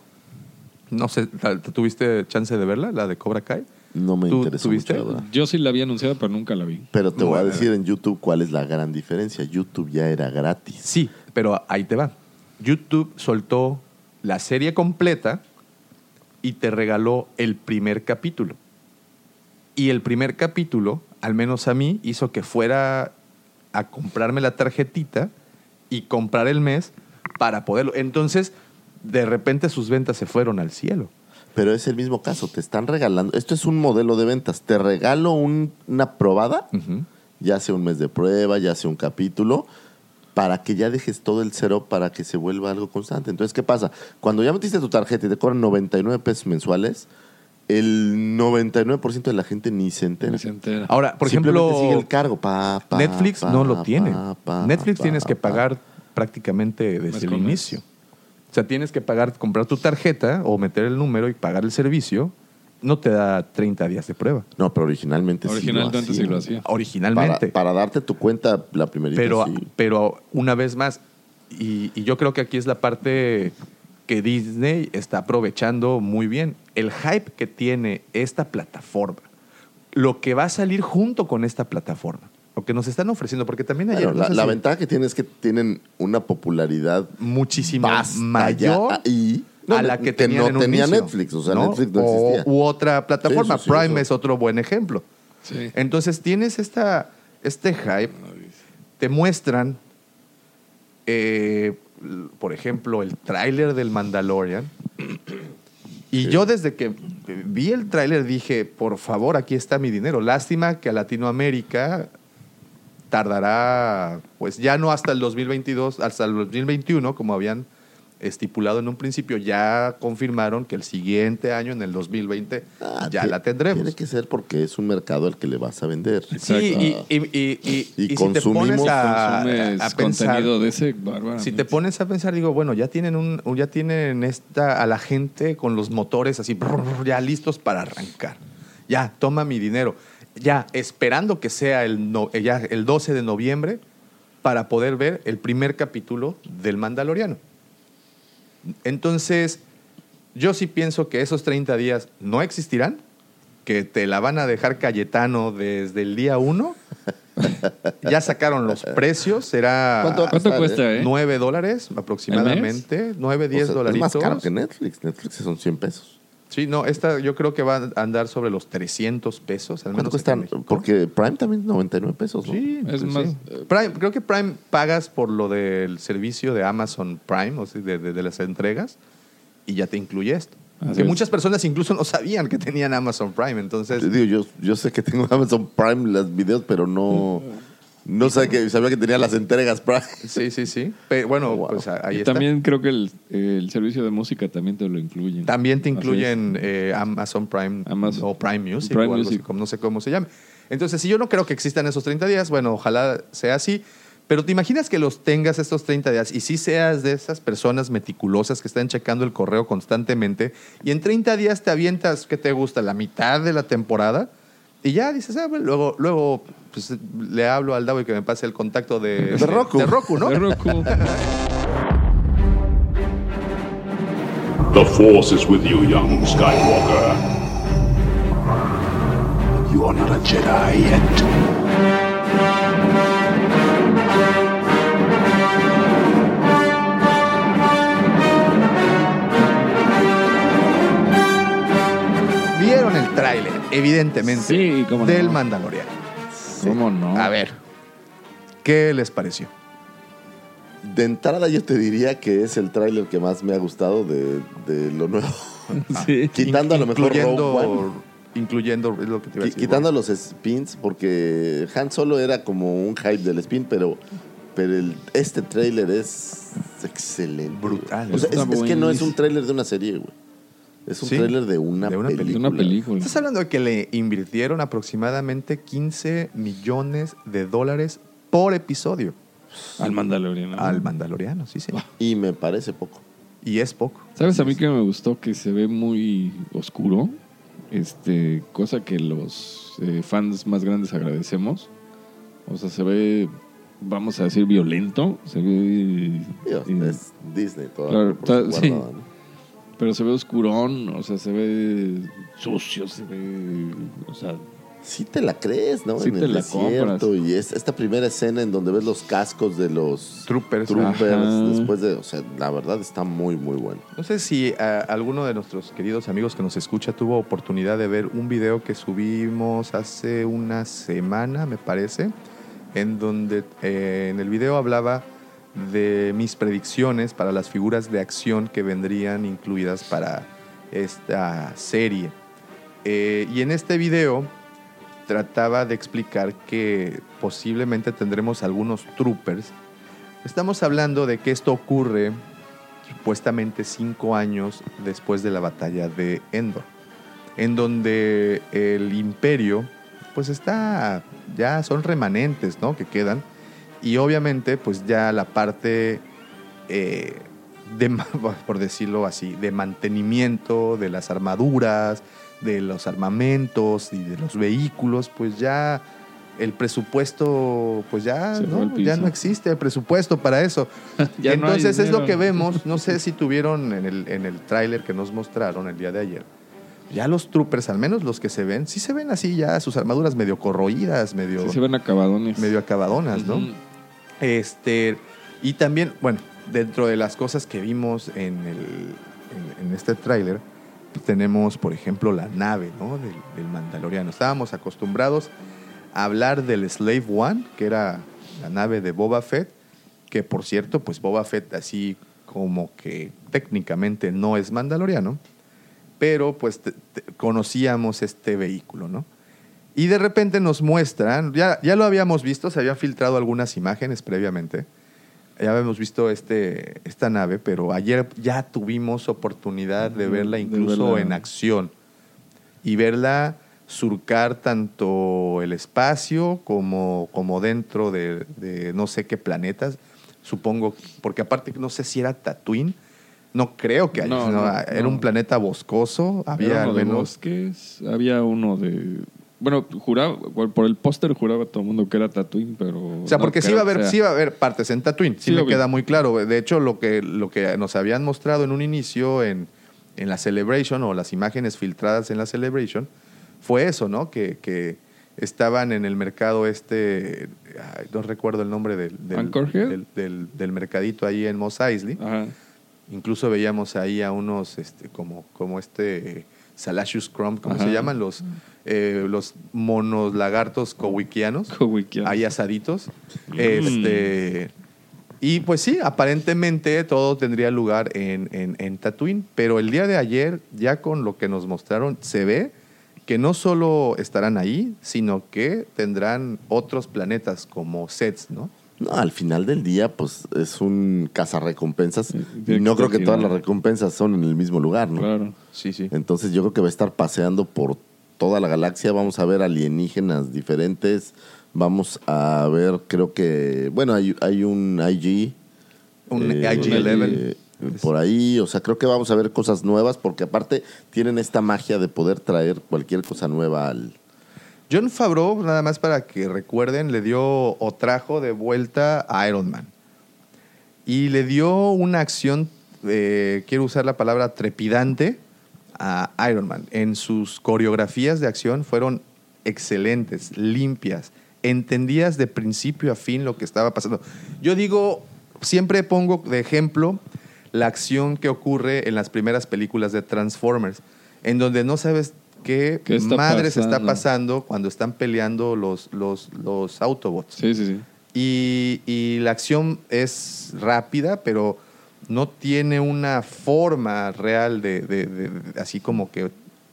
C: No sé, ¿la- ¿tuviste chance de verla, la de Cobra Kai?
D: no me
C: ¿Tú
D: interesa
C: tuviste?
D: mucho, la verdad.
E: Yo sí la había anunciado, pero nunca la vi.
D: Pero te voy a decir en YouTube cuál es la gran diferencia. YouTube ya era gratis.
C: Sí, pero ahí te va. YouTube soltó la serie completa y te regaló el primer capítulo. Y el primer capítulo, al menos a mí, hizo que fuera a comprarme la tarjetita y comprar el mes para poderlo. Entonces, de repente sus ventas se fueron al cielo.
D: Pero es el mismo caso. Te están regalando. Esto es un modelo de ventas. Te regalo un- una probada, ya sea un mes de prueba, ya sea un capítulo, para que ya dejes todo el cero para que se vuelva algo constante. Entonces, ¿qué pasa? Cuando ya metiste tu tarjeta y te cobran 99 pesos mensuales, el 99% de la gente ni se entera.
E: Ni se entera.
C: Ahora, por
D: Simplemente
C: ejemplo,
D: sigue el cargo. Pa, pa,
C: Netflix
D: pa,
C: no lo tiene. Netflix
D: pa,
C: tienes que
D: pa.
C: pagar prácticamente desde el inicio. O sea, tienes que pagar, comprar tu tarjeta o meter el número y pagar el servicio. No te da 30 días de prueba.
D: No, pero originalmente,
E: Originalmente
D: sí
E: sí lo hacía.
C: Originalmente.
D: Para, para darte tu cuenta la primerita
C: pero,
D: sí.
C: pero una vez más, y, y yo creo que aquí es la parte que Disney está aprovechando muy bien. El hype que tiene esta plataforma, lo que va a salir junto con esta plataforma, lo que nos están ofreciendo, porque también ayer...
D: Bueno,
C: no
D: la, la ventaja que tiene es que tienen una popularidad
C: muchísimo mayor
D: ya
C: a la que, tenían
D: no
C: en un
D: tenía
C: inicio,
D: Netflix, o sea,
C: ¿no?
D: Netflix no
C: O-
D: existía.
C: u otra plataforma.
D: Sí, sí, sí,
C: Prime es otro buen ejemplo. Entonces tienes esta, este hype, te muestran, eh, por ejemplo, el tráiler del Mandalorian. Y yo desde que vi el tráiler dije, por favor, aquí está mi dinero. Lástima que a Latinoamérica tardará, pues ya no hasta el 2022, hasta el 2021, como habían estipulado en un principio, ya confirmaron que el siguiente año, en el 2020,
D: Ah,
C: ya la tendremos.
D: Tiene que ser porque es un mercado al que le vas a vender.
C: Sí, y, y, y- y-
D: Y
C: y si te pones a, a pensar,
E: contenido de ese bárbaro.
C: si te pones a pensar, digo, bueno, ya tienen un, ya tienen esta a la gente con los motores así, ya listos para arrancar. Ya, toma mi dinero. Ya, esperando que sea el, no- ya el 12 de noviembre para poder ver el primer capítulo del Mandaloriano. Entonces, yo sí pienso que esos 30 días no existirán, que te la van a dejar Cayetano desde el día 1. ya sacaron los precios, será
D: ¿Cuánto
E: ¿Cuánto cuesta, eh?
C: 9 dólares aproximadamente, 9, 10
D: O sea,
C: dolaritos.
D: Es más caro que Netflix. Netflix son 100 pesos.
C: Sí, no, esta yo creo que va a andar sobre los 300 pesos. Al
D: ¿Cuánto
C: menos? México.
D: Porque Prime también es 99 pesos, ¿no?
C: Sí,
E: Es
C: pues
E: más,
C: sí. Prime- creo que Prime pagas por lo del servicio de Amazon Prime, o sea, de, de- de las entregas, y ya te incluye esto.
E: Así
C: que
E: es.
C: muchas personas incluso no sabían que tenían Amazon Prime, entonces...
D: Digo, yo, yo sé que tengo Amazon Prime los videos, pero no, no sabía que, sabía que tenía las entregas Prime.
C: Sí, sí, sí. Pero, bueno,
D: Wow.
C: pues ahí
E: y
C: está.
E: también creo que el, el servicio de música también te lo incluyen.
C: También te incluyen eh, Amazon Prime
E: Amazon.
C: o Prime Music
E: Prime
C: o algo
E: Music.
C: así, como no sé cómo se llame. Entonces, si yo no creo que existan esos 30 días, bueno, ojalá sea así. Pero te imaginas que los tengas estos 30 días y si seas de esas personas meticulosas que están checando el correo constantemente y en 30 días te avientas, ¿qué te gusta? La mitad de la temporada. Y ya dices, ah, bueno, luego, luego pues, le hablo al Davo y que me pase el contacto de,
D: De Roku.
C: De Roku, ¿no?
E: De Roku.
B: The Force is with you, young Skywalker. You are not a Jedi yet.
C: Vieron el tráiler, evidentemente,
E: Sí, cómo no.
C: del Mandaloriano.
E: ¿Cómo no?
C: A ver, ¿qué les pareció?
D: De entrada yo te diría que es el tráiler que más me ha gustado de, de lo nuevo.
E: Sí.
D: Quitando a lo mejor Rogue One.
C: incluyendo, incluyendo, es lo que te iba a decir.
D: Quitando los spins, porque Han Solo era como un hype del spin, pero, pero el- este tráiler es excelente.
C: Brutal.
D: O sea, es, es que no es un tráiler de una serie, güey. Es un
C: Sí,
D: tráiler de una,
C: de una
D: película.
E: De una película.
C: Estás hablando de que le invirtieron aproximadamente 15 millones de dólares por episodio
E: Al Mandaloriano.
C: al Mandaloriano, sí, sí.
D: Y me parece poco.
C: Y es poco.
E: ¿Sabes a mí que me gustó? Que se ve muy oscuro. Este, cosa que los eh, fans más grandes agradecemos. O sea, se ve, vamos a decir, violento. Se ve.
D: Digo,
E: eh,
D: es Disney toda
E: Claro,
D: por su
E: ta- sí.
D: guardada, ¿no?
E: Pero se ve oscurón. O sea, se ve sucio. Se ve. O sea,
D: Sí te la crees, ¿no?
E: Sí
D: en
E: te
D: el
E: la
D: desierto.
E: compras.
D: Y es esta primera escena en donde ves los cascos de los
C: Troopers.
D: troopers
E: Ajá.
D: después de... O sea, la verdad está muy, muy bueno.
C: No sé si ah, alguno de nuestros queridos amigos que nos escucha tuvo oportunidad de ver un video que subimos hace una semana, me parece, en donde eh, en el video hablaba de mis predicciones para las figuras de acción que vendrían incluidas para esta serie. Eh, y en este video trataba de explicar que posiblemente tendremos algunos troopers. Estamos hablando de que esto ocurre supuestamente cinco años después de la batalla de Endor, en donde el imperio, pues está, ya son remanentes, ¿no? Que quedan, y obviamente, pues ya la parte, eh, de, por decirlo así, de mantenimiento de las armaduras, de los armamentos y de los vehículos, pues ya el presupuesto, pues ya, ¿no? ya no existe el presupuesto para eso.
E: No
C: Entonces es lo que vemos, no sé si tuvieron en el, en el tráiler que nos mostraron el día de ayer. Ya los troopers, al menos los que se ven, sí se ven así ya sus armaduras medio corroídas, medio,
E: sí se ven acabadones.
C: medio acabadonas, ¿no? Este, y también, bueno, dentro de las cosas que vimos en, el, en, este tráiler, tenemos, por ejemplo, la nave ¿no? del, Mandaloriano. Estábamos acostumbrados a hablar del Slave One, que era la nave de Boba Fett, que por cierto, pues Boba Fett así como que técnicamente no es mandaloriano, pero pues conocíamos este vehículo, ¿no? Y de repente nos muestran, ya, ya lo habíamos visto, se habían filtrado algunas imágenes previamente, ya habíamos visto este, esta nave, pero ayer ya tuvimos oportunidad de verla
E: de
C: incluso
E: verla.
C: en acción. Y verla surcar tanto el espacio como, como dentro de, de no sé qué planetas, supongo, porque aparte no sé si era Tatooine, no creo que haya,
E: No,
C: no,
E: no,
C: era un planeta boscoso, había al menos...
E: bosques, había uno de... Bueno, juraba, por el póster juraba todo el mundo que era Tatooine, pero...
C: O sea, porque sí iba a haber, sí
E: sí
C: iba a haber partes en Tatooine, sí,
E: Sí,
C: me queda muy claro. De hecho, lo que, lo que nos habían mostrado en un inicio en, en la Celebration o las imágenes filtradas en la Celebration fue eso, ¿no? Que, que estaban en el mercado este, ay, no recuerdo el nombre del, del, del, del- del mercadito ahí en Mos Eisley.
E: Ajá.
C: Incluso veíamos ahí a unos, este, como, como este Salacious Crumb, ¿cómo
E: Ajá.
C: se llaman? Los, eh, los monos lagartos cowikianos
E: Cowikianos.
C: ahí asaditos.
E: Mm.
C: Este, y pues sí, aparentemente todo tendría lugar en, en, en Tatooine, pero el día de ayer, ya con lo que nos mostraron, se ve que no solo estarán ahí, sino que tendrán otros planetas como sets, ¿no?
D: No, al final del día, pues es un cazarrecompensas. Y no creo que todas las recompensas son en el mismo lugar, ¿no?
E: Claro.
C: Sí, sí.
D: Entonces yo creo que va a estar paseando por toda la galaxia. Vamos a ver alienígenas diferentes. Vamos a ver, creo que, bueno, hay, hay un IG.
C: Un
D: eh,
C: IG-11.
D: eh, por ahí, o sea, creo que vamos a ver cosas nuevas porque aparte tienen esta magia de poder traer cualquier cosa nueva al...
C: John Favreau, nada más para que recuerden, le dio o trajo de vuelta a Iron Man. Y le dio una acción, eh, quiero usar la palabra trepidante, a Iron Man. En sus coreografías de acción fueron excelentes, limpias, entendías de principio a fin lo que estaba pasando. Yo digo, siempre pongo de ejemplo la acción que ocurre en las primeras películas de Transformers, en donde no sabes qué,
E: ¿Qué está
C: madres está
E: pasando?
C: cuando están peleando los, los, los Autobots.
E: Sí, sí, sí.
C: Y, y la acción es rápida, pero no tiene una forma real de, de- de- de- así como que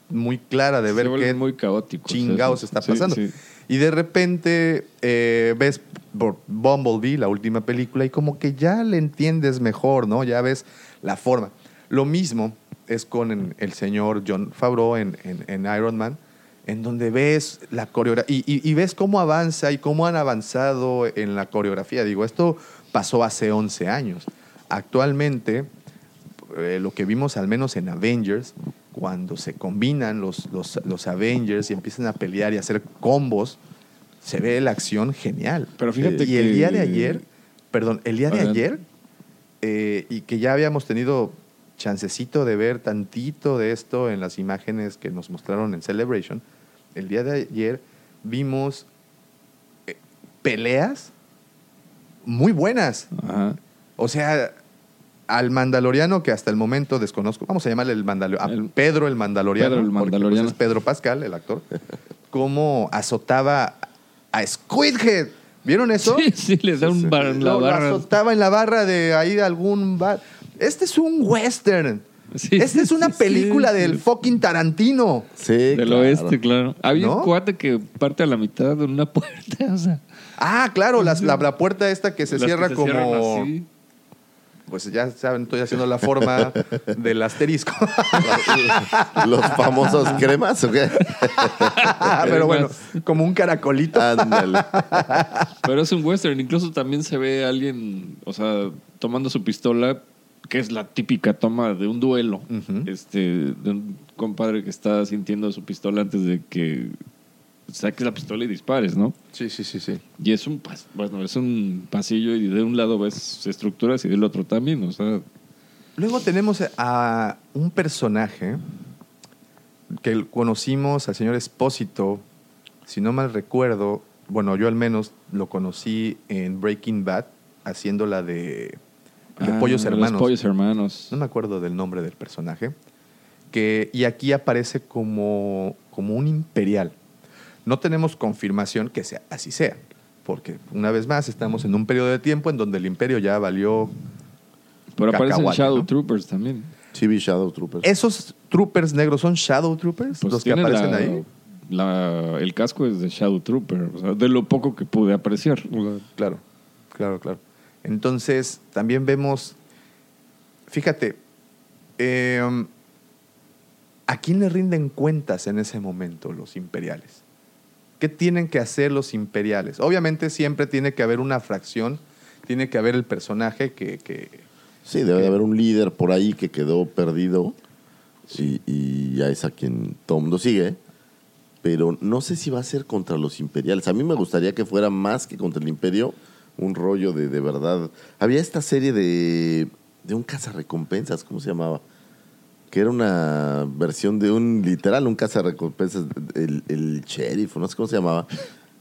C: muy clara de ver qué
E: muy caótico.
C: chingados está
E: Sí,
C: pasando.
E: sí.
C: Y de repente eh, ves por Bumblebee, la última película, y como que ya le entiendes mejor, ¿no? Ya ves la forma. Lo mismo es con el señor John Favreau en, en- en Iron Man, en donde ves la coreografía y, y- y ves cómo avanza y cómo han avanzado en la coreografía. Digo, esto pasó hace 11 años. Actualmente, eh, lo que vimos al menos en Avengers, cuando se combinan los, los, los Avengers y empiezan a pelear y a hacer combos, se ve la acción genial.
E: Pero fíjate
C: y el
E: que-
C: día de ayer, perdón, el día de ayer, eh, y que ya habíamos tenido chancecito de ver tantito de esto en las imágenes que nos mostraron en Celebration, el día de ayer vimos eh, peleas muy buenas.
E: Ajá.
C: O sea, al mandaloriano que hasta el momento desconozco, vamos a llamarle el mandaloriano, Pedro el mandaloriano,
E: Pedro el
C: porque, pues,
E: Mandaloriano.
C: es Pedro Pascal, el actor, cómo azotaba a Squidhead. ¿Vieron eso?
E: Sí, sí, les da un bar, la
C: Lo, lo
E: barra.
C: azotaba en la barra de ahí de algún bar. Este es un western.
E: Sí,
C: Esta es una
E: sí,
C: película
E: sí.
C: del fucking Tarantino.
D: Sí,
E: Del
D: claro.
E: oeste, claro. Había
C: ¿No?
E: un cuate que parte a la mitad de una puerta, o sea.
C: Ah, claro, las- la, la puerta esta que se
E: las que
C: cierra
E: se
C: como...
E: así.
C: Pues ya saben, estoy haciendo la forma del asterisco.
D: Los famosos cremas, ¿o qué?
C: Pero bueno, como un caracolito.
D: Ándale.
E: Pero es un western. Incluso también se ve a alguien, o sea, tomando su pistola, que es la típica toma de un duelo. Este, de un compadre que está sintiendo su pistola antes de que saques la pistola y dispares, ¿no?
C: Sí, sí, sí, sí.
E: Y es un, pas- bueno, es un pasillo y de un lado ves estructuras y del otro también, o sea,
C: Luego tenemos a un personaje que conocimos al señor Espósito, si no mal recuerdo, bueno, yo al menos lo conocí en Breaking Bad, haciendo la de, de
E: ah,
C: Pollos
E: los
C: Hermanos.
E: Pollos hermanos.
C: No me acuerdo del nombre del personaje. Que, y aquí aparece como, como un imperial. No tenemos confirmación que sea, así sea. Porque, una vez más, estamos en un periodo de tiempo en donde el imperio ya valió.
E: Pero aparecen Shadow
C: ¿no?
E: Troopers también.
D: Chibi Shadow Troopers.
C: ¿Esos troopers negros son Shadow Troopers?
E: Pues
C: los que aparecen
E: la-
C: ahí.
E: la- el casco es de Shadow Trooper, o sea, de lo poco que pude apreciar.
C: Claro, claro, claro. Entonces, también vemos. Fíjate, eh, ¿a quién le rinden cuentas en ese momento los imperiales? ¿Qué tienen que hacer los imperiales? Obviamente siempre tiene que haber una fracción, tiene que haber el personaje que... que-
D: Sí, debe de haber un líder por ahí que quedó perdido y, y ya es a quien todo mundo sigue. Pero no sé si va a ser contra los imperiales. A mí me gustaría que fuera más que contra el imperio un rollo de, de verdad. Había esta serie de, de un cazarrecompensas, ¿cómo se llamaba? Que era una versión de un, literal, un cazarrecompensas, el, el sheriff, no sé cómo se llamaba.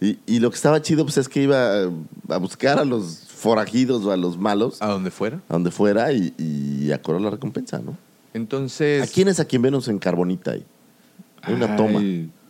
D: Y, y lo que estaba chido pues es que iba a, buscar a los forajidos o a los malos
C: a donde fuera.
D: a donde fuera y, y a cobrar la recompensa, ¿no?
C: Entonces...
D: ¿A quién es a quien menos en Carbonita ahí? Hay una toma.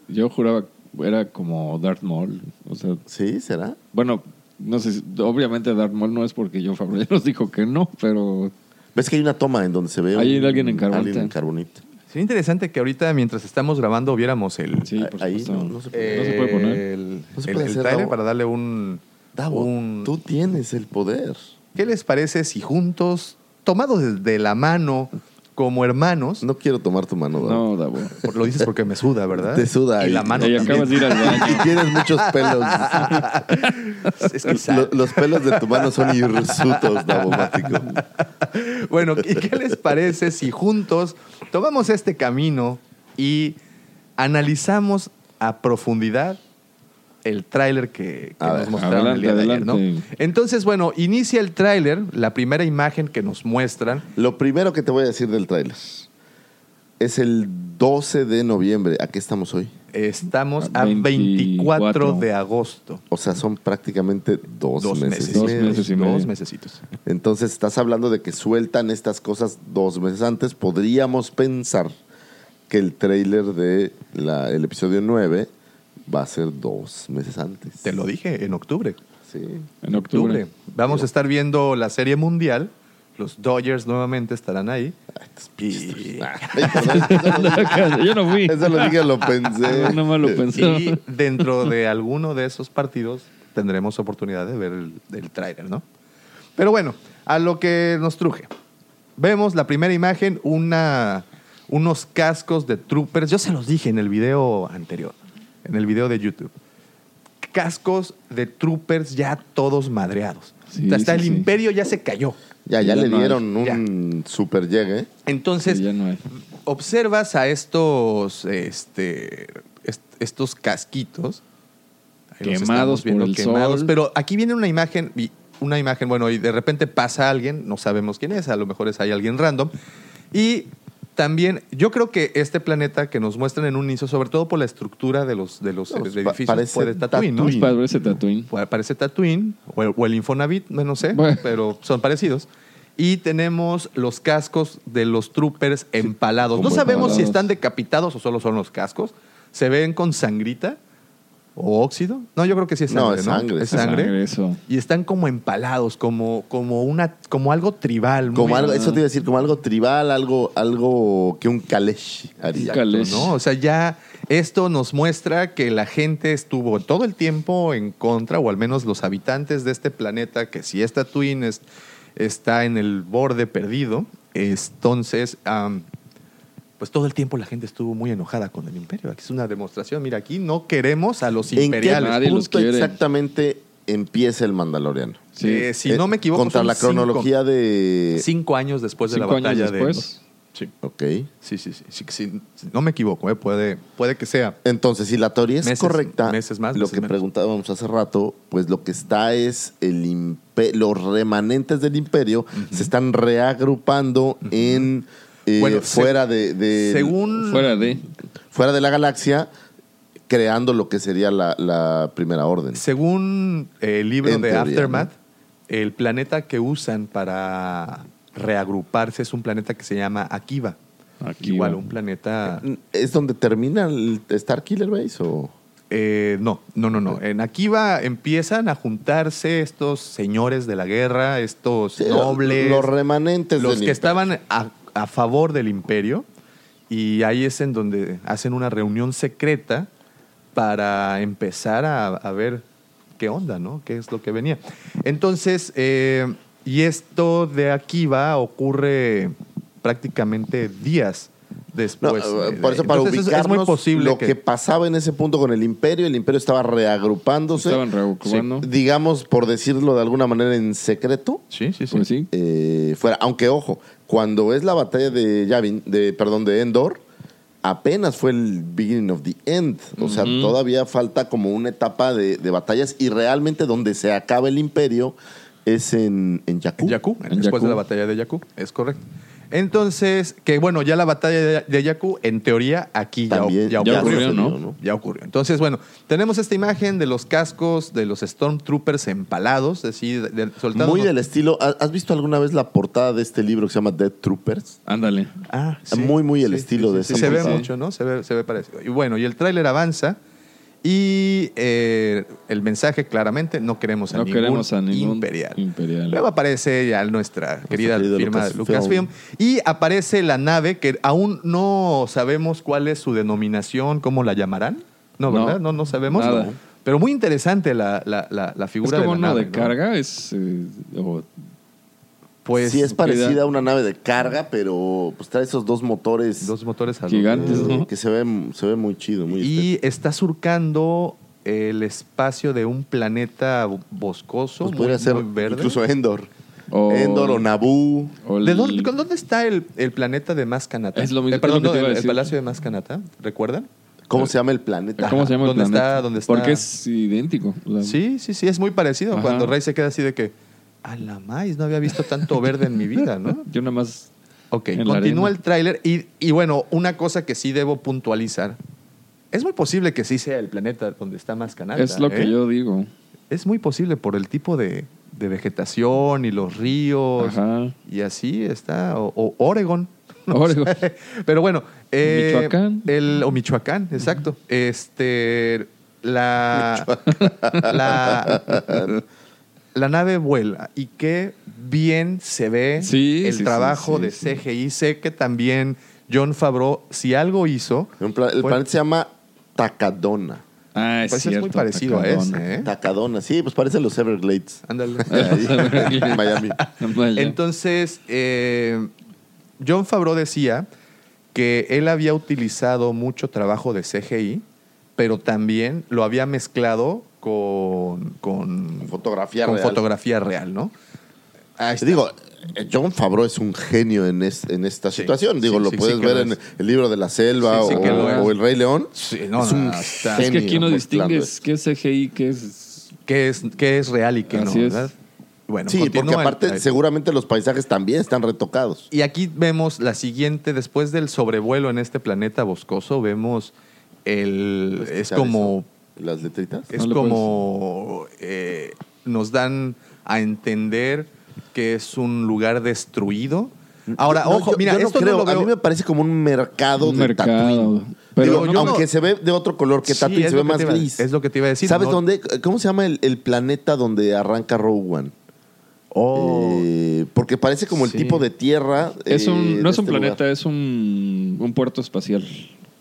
E: Yo juraba era como Darth Maul, o sea,
D: ¿Sí? ¿Será?
E: bueno, no sé, obviamente Darth Maul no es porque yo Favreau ya nos dijo que no, pero
D: ¿Ves que hay una toma en donde se ve
E: Hay
D: un-
E: alguien en Carbonita.
D: alguien en Carbonita?
C: Sería interesante que ahorita, mientras estamos grabando, viéramos el,
E: sí, por
D: ahí
E: supuesto.
D: no, no se puede.
E: No se puede poner.
C: el,
D: No se
C: el-
D: puede
C: el
D: hacer,
C: trailer
D: Davo.
C: para darle un,
D: Davo,
C: un-
D: tú tienes el poder.
C: ¿Qué les parece si juntos, tomados de la mano como hermanos,
D: No quiero tomar tu mano, Davo.
E: No, Davo.
C: por- lo dices porque me suda, ¿verdad?
D: Te suda
C: Y
D: y-
C: la mano
E: Y acabas de ir al baño.
D: Y tienes muchos pelos.
C: Es que
D: Lo-
C: sabe.
D: los pelos de tu mano son hirsutos, Davomático.
C: Bueno, ¿y qué les parece si juntos tomamos este camino y analizamos a profundidad el tráiler que, nos
D: ver,
C: mostraron el día de ayer, ¿no? Entonces, bueno, inicia el tráiler, la primera imagen que nos muestran.
D: Lo primero que te voy a decir del tráiler es el 12 de noviembre. ¿A qué estamos hoy?
C: Estamos
E: A
C: a 24
E: 24
C: de agosto.
D: O sea, son prácticamente dos,
C: Dos
D: meses.
C: meses.
E: Dos meses y medio.
C: Dos mesecitos.
D: Entonces estás hablando de que sueltan estas cosas dos meses antes. Podríamos pensar que el tráiler de la- el episodio 9 va a ser dos meses antes.
C: Te lo dije, en octubre.
D: Sí.
E: En octubre.
C: Vamos a estar viendo la serie mundial. Los Dodgers nuevamente estarán ahí. Y-
D: Ah,
E: Yo no fui.
D: Eso lo dije, lo pensé.
E: No más lo pensé.
C: Y dentro de alguno de esos partidos tendremos oportunidad de ver el, el tráiler, ¿no? Pero bueno, a lo que nos truje. Vemos la primera imagen, una, unos cascos de troopers. Yo se los dije en el video anterior, en el video de YouTube. Cascos de troopers ya todos madreados.
E: Sí,
C: hasta
E: sí,
C: el
E: sí.
C: imperio ya se cayó.
D: Ya, ya,
E: Ya
D: le
E: no hay.
D: dieron un super llegue.
C: Entonces,
E: Sí, ya no hay.
C: observas a estos, este, est- estos casquitos
E: Quemados por el
C: quemados.
E: sol.
C: Pero aquí viene una imagen, y- una imagen, bueno, y de repente pasa alguien, no sabemos quién es, a lo mejor es ahí alguien random. Y también, yo creo que este planeta que nos muestran en un inicio, sobre todo por la estructura de los, de los
D: No,
C: edificios,
D: parece
C: puede Tatooine, ¿no?
D: Tatooine.
E: Ese Tatooine.
C: Parece Tatooine o el, o el Infonavit, no sé,
E: Bueno.
C: pero son parecidos. Y tenemos los cascos de los troopers empalados. No sabemos si están decapitados o solo son los cascos. ¿Se ven con sangrita o óxido? No, yo creo que sí es
D: No,
C: sangre,
D: es
C: ¿no?
D: sangre,
C: Es
D: es
C: sangre.
E: Sangre, eso.
C: Y están como empalados, como, como, una, como algo tribal. muy-
D: Como algo, eso te iba a decir, como algo tribal, algo, algo que un Kalesh haría.
E: Kalesh.
C: ¿no? O sea, ya esto nos muestra que la gente estuvo todo el tiempo en contra, o al menos los habitantes de este planeta, que si esta Twin es- está en el borde perdido, entonces, pues todo el tiempo la gente estuvo muy enojada con el imperio. Aquí es una demostración. Mira, aquí no queremos a los
D: ¿En qué
C: imperiales.
E: Nadie los
D: punto
E: quiere.
D: exactamente empieza el Mandaloriano?
E: Sí.
C: Eh, si
D: Eh,
C: no me equivoco,
D: Contra
C: son
D: la cronología de...
C: Cinco, años después de la
E: años
C: batalla de... Sí,
D: Ok.
C: sí, sí. sí, sí, sí, sí, no me equivoco, eh, puede, puede que sea.
D: Entonces, si la teoría es
C: Meses-
D: correcta,
C: meses más,
D: lo
C: meses
D: que
C: menos.
D: preguntábamos hace rato, pues lo que está es el los remanentes del imperio se están reagrupando en eh,
C: Bueno, se-
D: fuera de, de-
C: Según...
E: Fuera de.
D: fuera de la galaxia, creando lo que sería la, la primera orden.
C: Según el libro
D: En
C: de
D: teoría,
C: Aftermath, el planeta que usan para reagruparse es un planeta que se llama Akiva.
E: Akiva.
C: Igual, un planeta...
D: ¿Es donde termina el Star Killer Base o...?
C: eh, no, no, no, no. En Akiva empiezan a juntarse estos señores de la guerra, estos
D: Sí,
C: nobles,
D: Los remanentes
C: los
D: del
C: que
D: imperio.
C: estaban a, a favor del imperio. Y ahí es en donde hacen una reunión secreta para empezar a, a ver qué onda, ¿no? ¿Qué es lo que venía? Entonces, eh, y esto de Akiva ocurre prácticamente días después.
D: eh,
C: de-
D: por eso, para
C: Entonces,
D: ubicarnos
C: es muy posible
D: lo que...
C: que,
D: pasaba en ese punto con el imperio, el imperio estaba reagrupándose,
E: Estaban reagrupando.
D: digamos, por decirlo de alguna manera, en secreto.
C: Sí, sí, sí.
E: Pues sí.
D: eh, fuera. Aunque, ojo, cuando es la batalla de Yavin, de, perdón, de Endor, apenas fue el beginning of the end. O sea, todavía falta como una etapa de, de batallas y realmente donde se acaba el imperio es en, en Jakku.
C: En Jakku,
E: En
C: después de la batalla de Jakku, es correcto. Entonces, que bueno, ya la batalla de, de Jakku, en teoría, aquí ya,
D: También
C: ya
E: ya
C: ocurrió.
E: ¿no?
C: Ya ocurrió. Entonces, bueno, tenemos esta imagen de los cascos de los Stormtroopers empalados, así, de- de- soltando
D: Muy
C: unos-
D: del estilo. ¿Has visto alguna vez la portada de este libro que se llama Dead Troopers?
E: Ándale.
C: Ah,
D: Muy, muy el estilo de
C: sí,
D: esa
C: Se ve mucho, ¿no? Se ve, se ve parecido. Y bueno, y el tráiler avanza y eh, el mensaje claramente, no queremos a
E: No
C: ningún
E: queremos a ningún
C: imperial.
E: imperial.
C: Luego aparece ya nuestra querida firma
D: Lucasfilm.
C: Lucasfilm y aparece la nave que aún no sabemos cuál es su denominación, cómo la llamarán. No, ¿verdad? No, no sabemos.
E: nada.
C: Pero muy interesante la, la, la, la
E: Es
C: figura
E: como
C: de
E: uno
C: la nave.
E: de
C: ¿no?
E: carga. Es. eh, o-
C: Pues
D: sí, es parecida
E: cuida-
D: a una nave de carga, pero pues trae esos dos motores
C: dos motores a
E: Gigantes, ¿no?
D: que se ve, se ve muy chido, muy
C: Y está surcando el espacio de un planeta boscoso,
D: Pues
C: muy,
D: ser
C: muy verde.
D: incluso Endor.
E: o-
D: Endor o Naboo.
E: o el-
C: ¿De dónde, con dónde está el, el planeta de Mascanata?
E: Es lo mismo-
C: Eh, perdón, no, el, palacio de Mascanata, ¿recuerdan?
D: ¿Cómo se llama el planeta?
E: ¿Cómo se llama el
C: ¿Dónde
E: planeta?
C: está? ¿Dónde está?
E: Porque es idéntico. O sea,
C: Sí, sí, sí, es muy parecido.
E: Ajá.
C: Cuando Rey se queda así de que, a la maíz, no había visto tanto verde en mi vida, ¿no?
E: Yo nada más.
C: Ok, continúa el tráiler y, y bueno, una cosa que sí debo puntualizar. Es muy posible que sí sea el planeta donde está más canal.
E: Es lo que yo digo.
C: Es muy posible por el tipo de, de vegetación y los ríos.
E: Ajá.
C: Y así está. O, o Oregon. No
E: Oregon.
C: sé. Pero bueno. eh,
E: Michoacán.
C: El, o Michoacán, exacto. Este. La. La. La nave vuela y qué bien se ve
E: Sí,
C: el
E: sí,
C: trabajo
E: sí,
C: de
E: sí.
C: CGI. Sé que también John Favreau, si algo hizo,
D: el
C: Fue-
D: planeta se llama Tacadona.
E: Ah, es
C: pues es
E: cierto.
C: muy parecido a ese. ¿eh?
D: Tacadona, sí, pues parecen los Everglades.
C: Ándale.
D: En Miami.
C: Entonces, eh, John Favreau decía que él había utilizado mucho trabajo de CGI, pero también lo había mezclado con, con,
D: Fotografía
C: con
D: real.
C: fotografía real, ¿no?
D: Digo, eh, John Favreau es un genio en, es- en esta
C: Sí,
D: situación. Digo,
C: sí,
D: lo
C: sí,
D: puedes ver
C: lo
D: en el libro de la selva
C: Sí, sí
D: o, el Rey León.
C: Sí, no,
D: es
C: no,
D: un
C: no, está-
E: Es que aquí no distingues qué es CGI, qué es.
C: ¿Qué es, qué es real y qué no?
E: Así.
C: ¿verdad? Bueno,
D: Sí, porque
C: continúa
D: aparte seguramente los paisajes también están retocados.
C: Y aquí vemos la siguiente, después del sobrevuelo en este planeta boscoso, vemos el...
D: ¿Puedes
C: Es como...
D: eso? Las letritas.
C: Es
E: No
C: como... eh, nos dan a entender que es un lugar destruido. Ahora,
D: No,
C: ojo,
D: yo-
C: mira,
D: yo no
C: esto
D: creo,
C: no lo
D: a mí me parece como un mercado
E: Un
D: de
E: mercado.
D: Tatooine.
E: Pero
D: Digo,
C: yo no-
D: aunque se ve de otro color que
C: Sí,
D: Tatooine,
C: es
D: se
C: lo
D: ve
C: que
D: más gris.
C: es lo que te iba a decir,
D: ¿Sabes
C: no-
D: dónde? ¿Cómo se llama el, el planeta donde arranca Rogue One?
C: Oh,
D: Eh, porque parece como el
C: Sí.
D: tipo de tierra.
E: Es
D: eh,
E: un,
D: de
E: no es un
D: este
E: planeta,
D: lugar.
E: es un, un puerto espacial.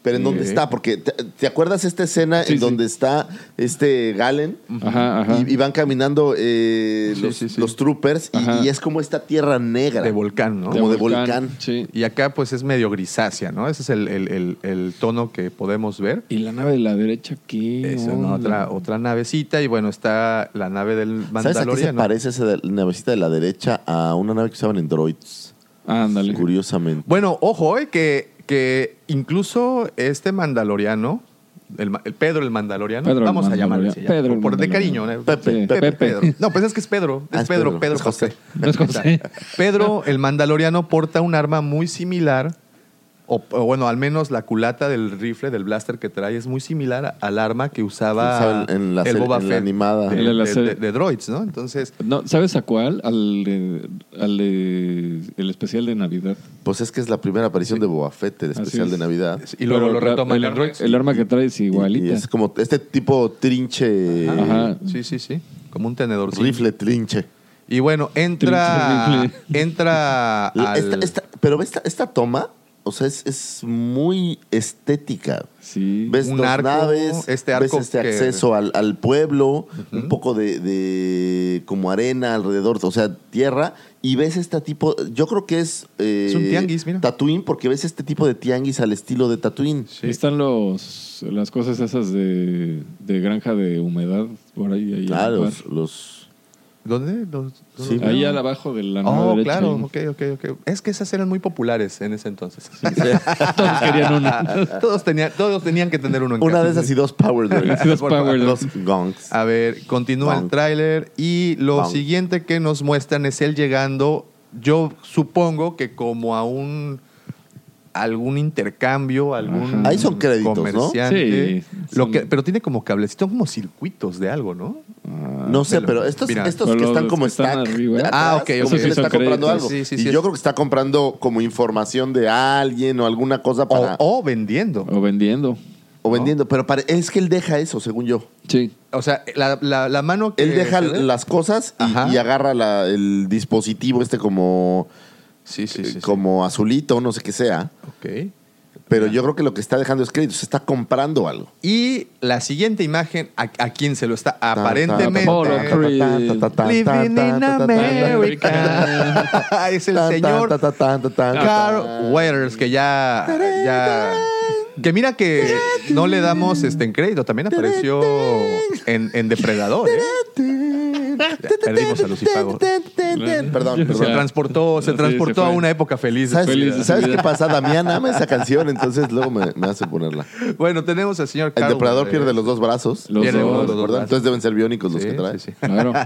D: Pero ¿en dónde está? Porque ¿te, te acuerdas esta escena
E: Sí,
D: en
E: sí.
D: donde está este Galen?
E: Ajá, ajá.
D: Y, y van caminando eh,
C: Sí,
D: los,
C: sí, sí.
D: los troopers y- es como esta tierra negra.
C: de volcán, ¿no?
D: como de volcán.
E: Sí.
C: Y acá pues es medio grisácea, ¿no? Ese es el, el- el- el tono que podemos ver.
E: Y la nave de la derecha aquí.
C: Es una otra, otra navecita y bueno, está la nave del
D: ¿Sabes a qué se
C: Mandaloriano.
D: parece esa de- navecita de la derecha a una nave que usaban en droids?
E: Ándale.
D: Curiosamente.
C: Bueno, ojo, eh, que, que incluso este Mandaloriano, el, el Pedro el Mandaloriano,
E: Pedro el
C: vamos a llamarle así ya,
E: Pedro
C: por, de cariño. ¿no?
D: Pepe,
E: Sí.
C: Pepe,
E: Pepe.
C: Pedro. No, pues es que es Pedro. Es,
D: Ah, es
C: Pedro,
D: Pedro,
C: Pedro
D: es José.
C: José.
E: No es José.
C: Pedro el Mandaloriano porta un arma muy similar, o, o bueno, al menos la culata del rifle, del blaster que trae, es muy similar al arma que usaba,
D: en- en la
C: el
D: serie-
C: Boba
D: en la
C: Fett
D: animada.
C: de, droids, ¿no? Entonces,
E: No, ¿Sabes a cuál? Al, de- al de- el especial de Navidad.
D: Pues es que es la primera aparición de Boba Fett, el especial
E: es.
D: de Navidad.
C: y luego
E: Pero
C: lo retoman
E: el, el arma que trae es igualita.
D: y es como este tipo trinche,
E: Ajá.
C: Sí, sí, sí. Como un tenedor.
D: rifle trinche.
C: Y bueno, entra.
E: Trinche rifle.
C: entra. al-
D: Esta- esta- pero esta, esta toma, o sea, es, es muy estética.
E: Sí.
D: Ves
C: Un
D: dos
C: arco,
D: naves,
C: este arco
D: ves este
C: que-
D: acceso al, al pueblo, un poco de, de como arena alrededor, o sea, tierra, y ves este tipo, yo creo que es... eh,
C: Es un tianguis, mira.
D: Tatooine, porque ves este tipo de tianguis al estilo de Tatooine.
C: Sí.
E: Están los, las cosas esas de, de granja de humedad por ahí. ahí
D: Ah,
E: al
D: los, los-
C: ¿Dónde?
D: Sí.
E: Ahí al abajo de la
C: Oh,
E: derecha.
C: claro, ok, ok, ok. Es que esas eran muy populares en ese entonces.
E: Todos querían uno.
C: todos, tenían, todos tenían que tener uno en
D: Una
C: casa.
D: de esas y dos Power.
E: Dos Power
D: Dos gongs.
C: A ver, continúa el tráiler y lo siguiente que nos muestran es él llegando, yo supongo que como a un algún intercambio, algún
E: Ajá.
D: Ahí son créditos, ¿no?
E: Sí,
C: lo que, pero tiene como cablecitos, como circuitos de algo, ¿no?
E: Ah,
D: No sé, pero estos,
C: Mira,
D: estos
E: pero
D: que están como
E: que están
D: stack
E: arriba.
C: Ah, ok,
D: como
E: sí
D: él está comprando algo.
C: Sí, sí,
D: y
C: sí,
D: yo
C: es-
D: creo que está comprando como información de alguien o alguna cosa para...
C: O, o vendiendo.
E: O vendiendo.
D: o vendiendo, pero es que él deja eso, según yo.
E: Sí.
C: O sea, la, la- la mano que
D: Él deja las cosas y, agarra la- el dispositivo este como,
C: Sí, sí, sí. sí.
D: como azulito, no sé qué sea.
C: Ok.
D: Pero yo creo que lo que está dejando es crédito, se está comprando algo.
C: Y la siguiente imagen, ¿a, a quién se lo está? Aparentemente. Living in America. es el señor Carl Weathers, que ya, ya. Que mira que no le damos este en crédito, también apareció en, en Depredador. ¿eh? Perdimos a Lucifago.
D: Perdón,
C: Se transportó, se
E: Sí,
C: transportó
E: se
C: a una época feliz.
D: ¿Sabes,
E: Feliz de
D: ¿sabes
E: su
D: qué pasa? Damián ama esa canción, entonces luego me, me hace ponerla.
C: Bueno, tenemos al señor
D: El depredador pierde los dos brazos.
E: Los
C: Pierde
E: dos,
C: uno de los
D: ¿verdad?
C: dos brazos.
D: Entonces deben ser biónicos los
C: Sí,
D: que trae.
C: sí, sí.
E: Claro.